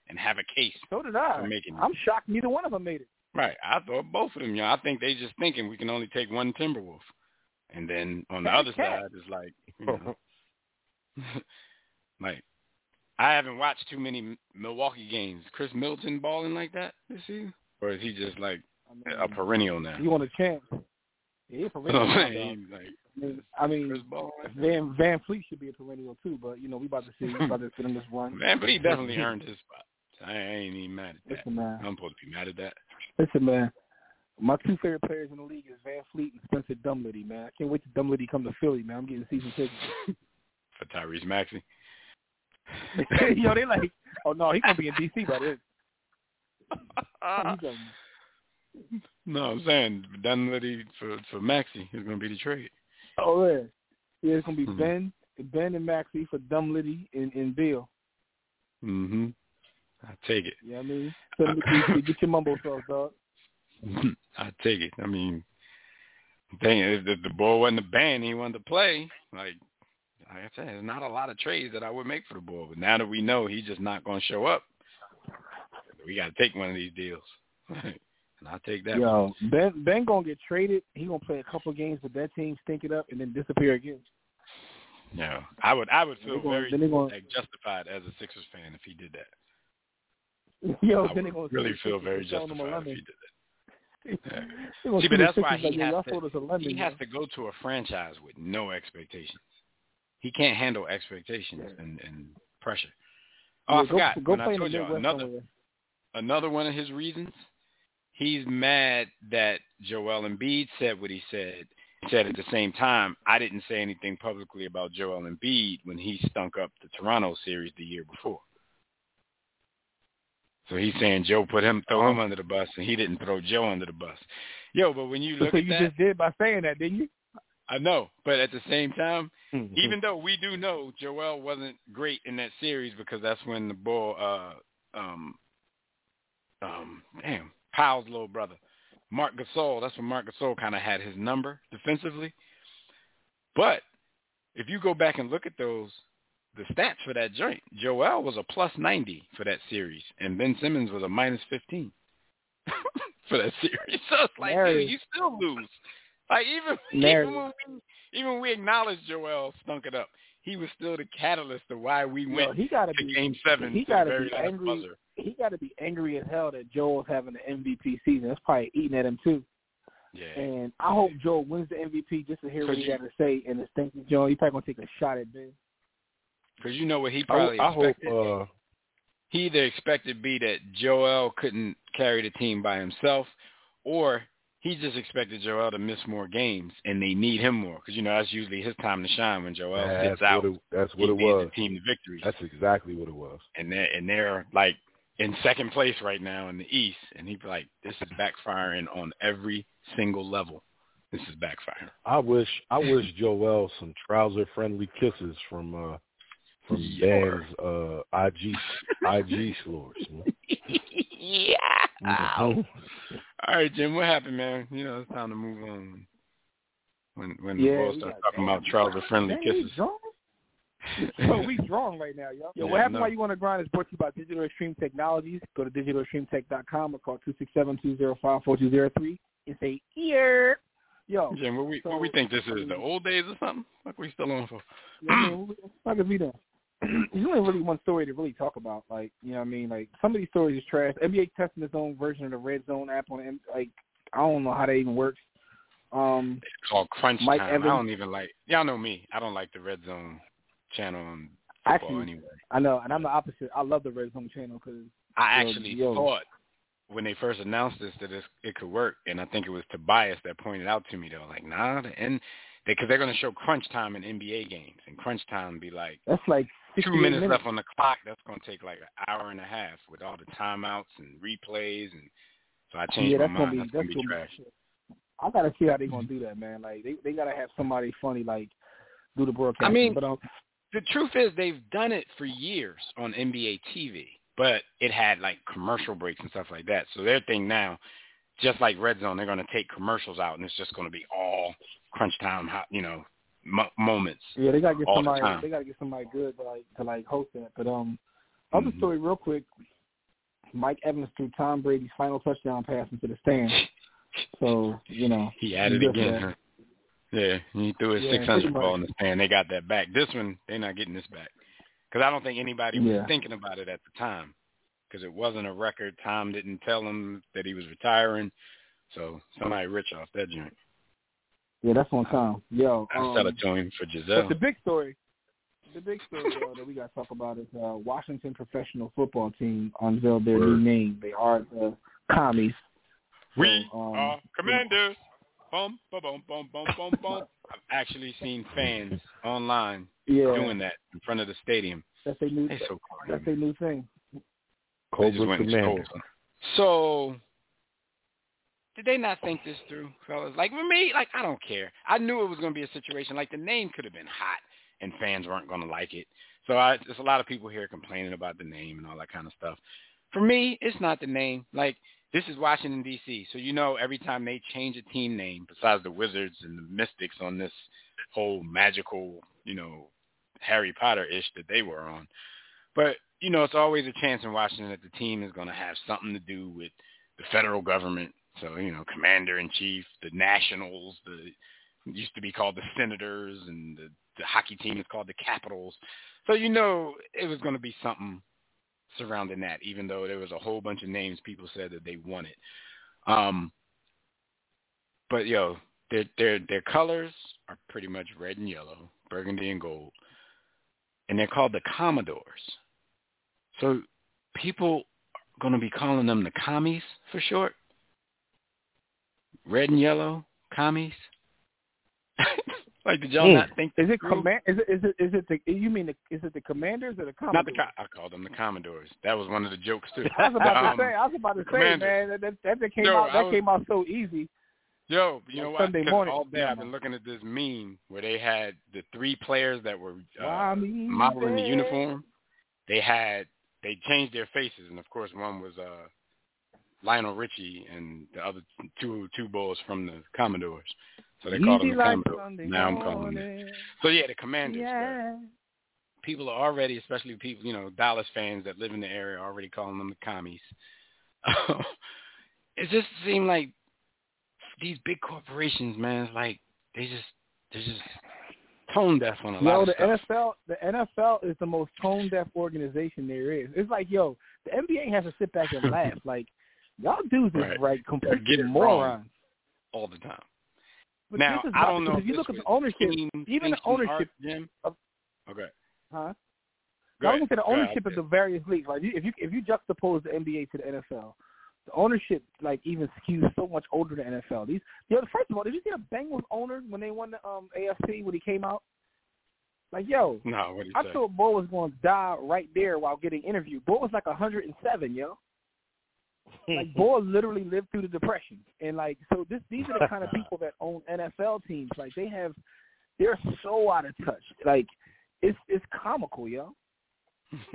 S2: and have a case
S5: So did
S2: for
S5: I.
S2: making.
S5: I'm shocked neither one of them made it.
S2: Right. I thought both of them young. I think they just thinking we can only take one Timberwolf, and then on the other side is like, you know, like I haven't watched too many Milwaukee games. Khris Middleton balling like that this season, or is he just like
S5: I
S2: a
S5: mean,
S2: perennial now?
S5: you want a chance? Yeah, perennial. now,
S2: I'm Like,
S5: I mean, I mean, Van VanVleet should be a perennial too, but you know we about to see. We about to fit in this one.
S2: Man, but he definitely earned his spot. I ain't even mad at that.
S5: Listen, man.
S2: I'm supposed to be mad at that.
S5: Listen, man. My two favorite players in the league is VanVleet and Spencer Dinwiddie, man. I can't wait till Dunleavy come to Philly, man. I'm getting season tickets.
S2: For Tyrese Maxey.
S5: Yo, they like, oh no, he's gonna be in DC by then.
S2: No, I'm saying Dunleavy for for Maxey is going to be the trade.
S5: oh yeah, yeah, it's gonna be
S2: Mhm.
S5: Ben, Ben and Maxey for Dunleavy and and Bill.
S2: Mm-hmm. I take it.
S5: You know I mean? So get, your mumbo sauce, dog.
S2: I take it. I mean, dang, if the, the boy wasn't a band, he wanted to play. Like, like I said, there's not a lot of trades that I would make for the boy. But now that we know he's just not going to show up, we got to take one of these deals. I'll take that.
S5: Yo, Ben Ben gonna get traded. He gonna play a couple games with that team, stink it up, and then disappear again.
S2: Yeah, I would. I would feel
S5: they gonna-
S2: very
S5: gonna-
S2: like, justified as a Sixers fan if he did that.
S5: Yo,
S2: I
S5: then
S2: would really feel very
S5: for selling him a
S2: justified if he did that. Yeah. See, but that's why
S5: like,
S2: he has to-
S5: sold us a lemon.
S2: He has to go to a franchise with no expectations. He can't handle expectations
S5: Yeah.
S2: and, and pressure. Oh,
S5: Yeah,
S2: I forgot.
S5: Go, go
S2: when I told y'all another
S5: somewhere.
S2: another one of his reasons. He's mad that Joel Embiid said what he said. He said at the same time, I didn't say anything publicly about Joel Embiid when he stunk up the Toronto series the year before. So he's saying Joe put him throw him under the bus and he didn't throw Joe under the bus. Yo, but when you look
S5: so
S2: at
S5: you
S2: that,
S5: just did by saying that, didn't you?
S2: I know, but at the same time,
S4: Mm-hmm.
S2: even though we do know Joel wasn't great in that series because that's when the ball, uh, um, um, damn, Pau's little brother, Marc Gasol. That's when Marc Gasol kind of had his number defensively. But if you go back and look at those, the stats for that joint, Joel was a plus ninety for that series, and Ben Simmons was a minus fifteen for that series. So it's like, dude, you still lose. Like even
S5: Mary.
S2: even when we even when we acknowledge Joel stunk it up, he was still the catalyst of why we
S5: Yo,
S2: went
S5: he gotta
S2: to
S5: be
S2: Game Seven
S5: he gotta be angry.
S2: buzzer.
S5: he gotta be angry as hell that Joel's having an MVP season. That's probably eating at him too.
S2: Yeah,
S5: And I hope Joel wins the MVP just to hear what he
S2: you-
S5: got to say. And it's thank you, Joel. He's probably gonna take a shot at Ben.
S2: because you know what he
S4: I,
S2: probably
S4: I hope. Uh,
S2: he either expected B that Joel couldn't carry the team by himself, or he just expected Joel to miss more games, and they need him more because you know that's usually his time to shine when Joel sits out.
S4: what it, that's
S2: he
S4: what it was.
S2: the team to victory.
S4: That's exactly what it was.
S2: and they're and they're like in second place right now in the East, and he'd be like, "This is backfiring on every single level. This is backfiring."
S4: I wish I wish Joel some trouser friendly kisses from uh from. Dan's uh IG IG slurs. Man.
S2: yeah. All right, Jim. What happened, man? You know it's time to move on. When when the
S5: Yeah,
S2: boys
S5: we
S2: start
S5: got-
S2: talking about trouser friendly
S5: Man, we
S2: kisses.
S5: drawn? Yo, we drawn right now, yo. Yo,
S2: Yeah,
S5: what happened
S2: no.
S5: while you want to grind is brought to you by Digital Extreme Technologies. Go to digitalextremetech.com or call 267-205-4203 and say, ear. Yo,
S2: Jim, what we what we think this is? The
S5: mm.
S2: old days or something? Like we still on for?
S5: you know what I mean? What the fuck is we doing? There's only really one story to really talk about. Like, you know what I mean? Like, some of these stories is trash. NBA testing its own version of the Red Zone app on, like, I don't know how that even works. Um,
S2: It's called Crunch
S5: Mike
S2: Time.
S5: Evans-
S2: I don't even like. Y'all know me. I don't like the Red Zone channel on
S5: Actually,
S2: anyway.
S5: I know, and I'm the opposite. I love the Red Zone channel because
S2: I
S5: Yo,
S2: actually
S5: yo.
S2: thought when they first announced this that it, it could work, and I think it was Tobias that pointed out to me. Were like, "Nah," the and because they, are going to show crunch time in NBA games, and crunch time be like
S5: that's like 68
S2: two minutes, left on the clock. That's going to take like an hour and a half with all the timeouts and replays, and so I changed
S5: yeah,
S2: my
S5: that's gonna
S2: mind.
S5: be
S2: that's to be trash.
S5: be. I gotta see how they're gonna do that, man. Like they they gotta have somebody funny like do the broadcast.
S2: I mean-
S5: but um,
S2: The truth is, they've done it for years on NBA TV. but it had like commercial breaks and stuff like that. So their thing now, just like Red Zone, they're going to take commercials out, and it's just going to be all crunch time, you know, mo- moments.
S5: Yeah, they gotta get
S2: all the
S5: somebody. They gotta get somebody good to like to like host that. But um, other
S2: Mhm.
S5: story real quick. Mike Evans threw Tom Brady's final touchdown pass into the stands. So you know
S2: He added
S5: for
S2: again. huh? Yeah, he threw his
S5: Yeah,
S2: 600 ball in the stand. They got that back. This one, they're not getting this back because I don't think anybody was thinking about it at the time because it wasn't a record. Tom didn't tell him that he was retiring, so somebody rich off that joint.
S5: Yeah, that's on time. Yo,
S2: I
S5: um,
S2: sell it to him for
S5: but
S2: Gisele.
S5: the big story, the big story though, that we got to talk about is uh, Washington professional football team unveiled their new name. They are the Commies.
S2: We
S5: So, um,
S2: are commanders. Boom, boom, boom, boom, boom, boom, boom. I've actually seen fans online
S5: Yeah,
S2: doing that in front of the stadium.
S5: that's a new.
S2: They so
S5: That's a new thing.
S2: They just
S4: Cobra
S2: went and
S4: Commander.
S2: stole some. So, did they not think this through, fellas? Like for me, like I don't care. I knew it was going to be a situation like the name could have been hot and fans weren't going to like it. So I, there's a lot of people here complaining about the name and all that kind of stuff. For me, it's not the name. Like this is Washington D.C., so you know every time they change a team name, besides the Wizards and the Mystics on this whole magical, you know, Harry Potter ish that they were on. But you know, it's always a chance in Washington that the team is going to have something to do with the federal government. So you know, commander in chief, the Nationals, the used to be called the Senators, and the, the hockey team is called the Capitals. So you know, it was going to be something surrounding that, even though there was a whole bunch of names people said that they wanted. Um, but yo, their their their colors are pretty much red and yellow, burgundy and gold, and they're called the Commodores. So people are going to be calling them the commies for short. Red and yellow commies. like did y'all
S4: Mm.
S2: not think
S5: Is it
S2: through?
S5: command? Is it is it is it the? You mean the, is it the Commanders or the Commodores?
S2: Not the co- I called them the Commodores. That was one of the jokes too.
S5: I was about
S2: Um,
S5: to say. I was about to say,
S2: Commanders.
S5: man. That that, that came
S2: Yo,
S5: out. That
S2: was-
S5: came out so easy.
S2: Yo, you
S5: On
S2: know what?
S5: Sunday
S2: 'Cause
S5: morning.
S2: all day
S5: Yeah,
S2: I've been looking at this meme where they had the three players that were uh, modeling the uniform. They had they changed their faces, and of course one was uh, Lionel Richie, and the other two two boys from the Commodores. So they called them the
S5: like
S2: Commodores.
S5: Sunday
S2: Now I'm calling them. So yeah, the Commanders.
S5: Yeah.
S2: people are already, especially people, you know, Dallas fans that live in the area, are already calling them the commies. it just seemed like these big corporations, man, like they just they're just tone deaf on a lot
S5: Yo,
S2: of
S5: the
S2: stuff.
S5: NFL, the NFL is the most tone deaf organization there is. It's like, yo, the NBA has to sit back and laugh. Like, y'all dudes is
S2: Right.
S5: right completely morons.
S2: all the time.
S5: But
S2: now
S5: this is
S2: I
S5: why-
S2: don't know.
S5: If you look at the ownership, even the ownership
S2: art,
S5: of-
S2: Okay.
S5: huh?
S2: Go
S5: I gonna say the ownership of the various leagues. Like, if you if you juxtapose the NBA to the NFL, the ownership like even skews so much older than NFL. These, yo, first of all, did you see the Bengals owner when they won the um AFC when he came out? Like, yo,
S2: No, what
S5: I
S2: say?
S5: thought Bo was going to die right there while getting interviewed. Bo was like 107, yo. Like Bo literally lived through the depression, and like so, this these are the kind of people that own NFL teams. Like they have, they're so out of touch. Like it's it's comical, yo.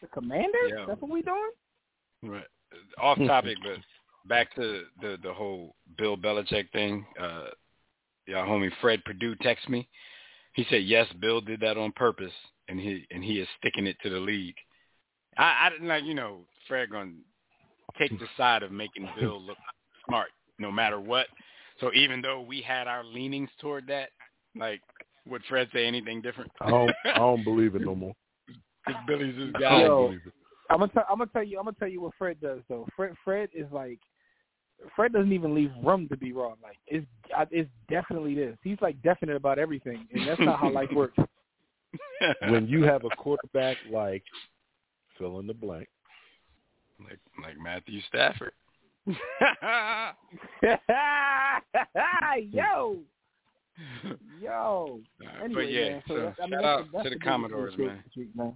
S5: The Commanders?
S2: Yeah.
S5: That's what we doing?
S2: Right. Off topic, but back to the the whole Bill Belichick thing. Uh, y'all homie Fred Purdue texted me. He said yes, Bill did that on purpose, and he and he is sticking it to the league. I, I didn't like you know Fred gonna take the side of making Bill look smart no matter what. So even though we had our leanings toward that, like would Fred say anything different?
S4: I don't, I don't believe it no more.
S2: 'Cause Billy's his
S4: I
S2: guy.
S4: don't
S5: Yo.
S4: believe it.
S5: I'm gonna tell I'm gonna tell you I'm gonna tell you what Fred does though. Fred Fred is like Fred doesn't even leave room to be wrong. Like it's I- it's definitely this. He's like definite about everything, and that's not how life works.
S4: When you have a quarterback like fill in the blank,
S2: like like Matthew Stafford.
S5: yo, yo.
S2: Uh,
S5: Anyway,
S2: but yeah,
S5: man,
S2: so,
S5: that- I mean,
S2: shout out
S5: that's
S2: to the Commodores, man.
S5: this week, man.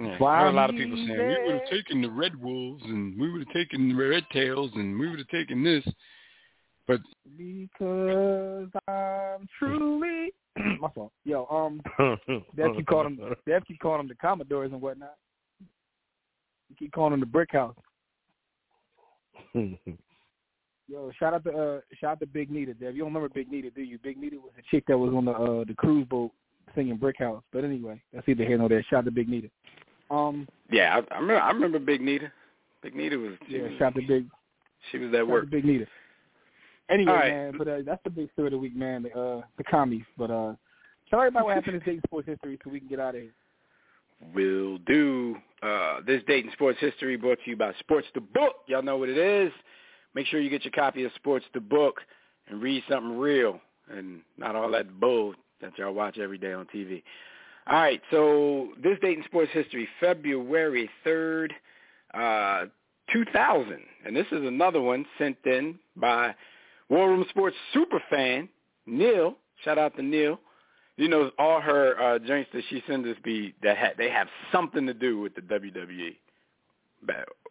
S2: Yeah,
S5: Why
S2: there were a lot of people
S5: me
S2: saying we would have taken the Red Wolves and we would have taken the Red Tails and we would have taken this, but
S5: Because I'm truly my fault. Yo, um, Dev keep calling them. Dev keep calling them the Commodores and whatnot. You keep calling him the brick house. Yo, shout out to uh, shout out to Big Nita, Dev. You don't remember Big Nita, do you? Big Nita was the chick that was on the uh, the cruise boat singing Brick House. But anyway, that's either here nor there. Shout out to Big Nita. Um,
S2: yeah, I, I remember. I remember Big Nita. Big Nita was.
S5: Yeah,
S2: was,
S5: shout out to Big.
S2: She was at
S5: shout
S2: work.
S5: To Big Nita. Anyway,
S2: right.
S5: man, but uh, that's the big story of the week, man. The, uh, the commies. But uh, tell everybody what happened in Dayton sports history so we can get out of here.
S2: Will do. Uh, this in sports history brought to you by Sports the Book. Y'all know what it is. Make sure you get your copy of Sports the Book and read something real and not all that bull that y'all watch every day on TV. All right, so this date in sports history, February 3rd, uh, 2000. And this is another one sent in by War Room Sports super fan, Neil. Shout out to Neil. You know, all her uh, joints that she sends us be that ha- they have something to do with the WWE,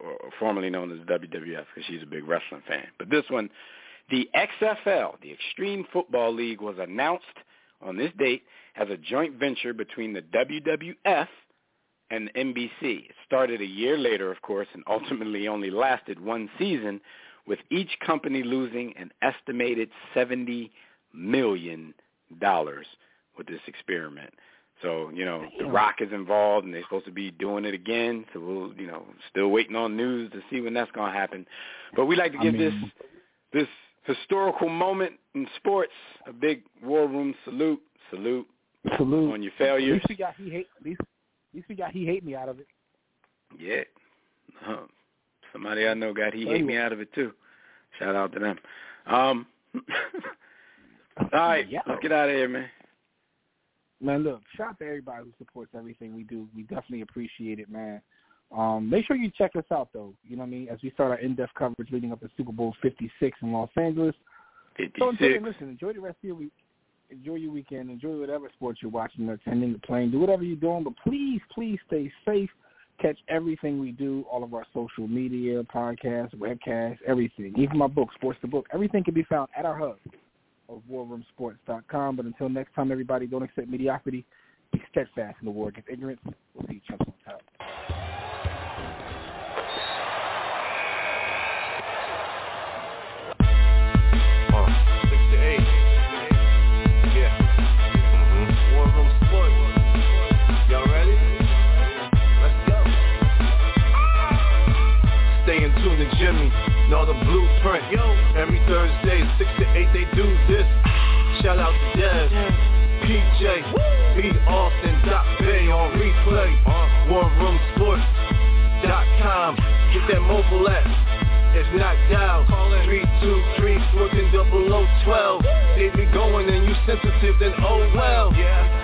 S2: or formerly known as WWF, because she's a big wrestling fan. But this one, the XFL, the Extreme Football League, was announced on this date as a joint venture between the WWF and NBC. It started a year later, of course, and ultimately only lasted one season, with each company losing an estimated $70 million with this experiment. So, you know, The Rock is involved, and they're supposed to be doing it again. So we'll, you know, still waiting on news to see when that's going to happen. But we like to give
S5: I mean,
S2: this this historical moment in sports a big war room salute, salute,
S5: salute
S2: on your
S5: At
S2: failures.
S5: least we got he hate. At least, at least we got he hate me out of it.
S2: Yeah. Uh, somebody I know got he hate me out of it too. Shout out to them. Um, all right,
S5: Yeah.
S2: let's get out of here, man.
S5: Man, look, shout out to everybody who supports everything we do. We definitely appreciate it, man. Um, make sure you check us out, though. You know what I mean? As we start our in-depth coverage leading up to Super Bowl 56 in Los Angeles. 56. So enjoy, listen, enjoy the rest of your week. Enjoy your weekend. Enjoy whatever sports you're watching, or attending, or playing. Do whatever you're doing, but please, please stay safe. Catch everything we do, all of our social media, podcasts, webcasts, everything. Even my book, Sports the Book. Everything can be found at our hub of warroomsports.com. But until next time, everybody, don't accept mediocrity. Be steadfast in the war against ignorance. We'll see you chumps on top.
S3: Jimmy. Know the blueprint. Yo. Every Thursday, six to eight, they do this. Shout out to Dev. PJ, B. Austin, Doc Bay on replay. Uh-huh. WarRoomSports.com. Get that mobile app. If not dial, call in 323-140012. They be going and you sensitive, then oh well. Yeah.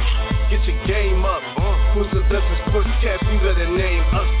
S3: Who's the in sportscast? You better name us.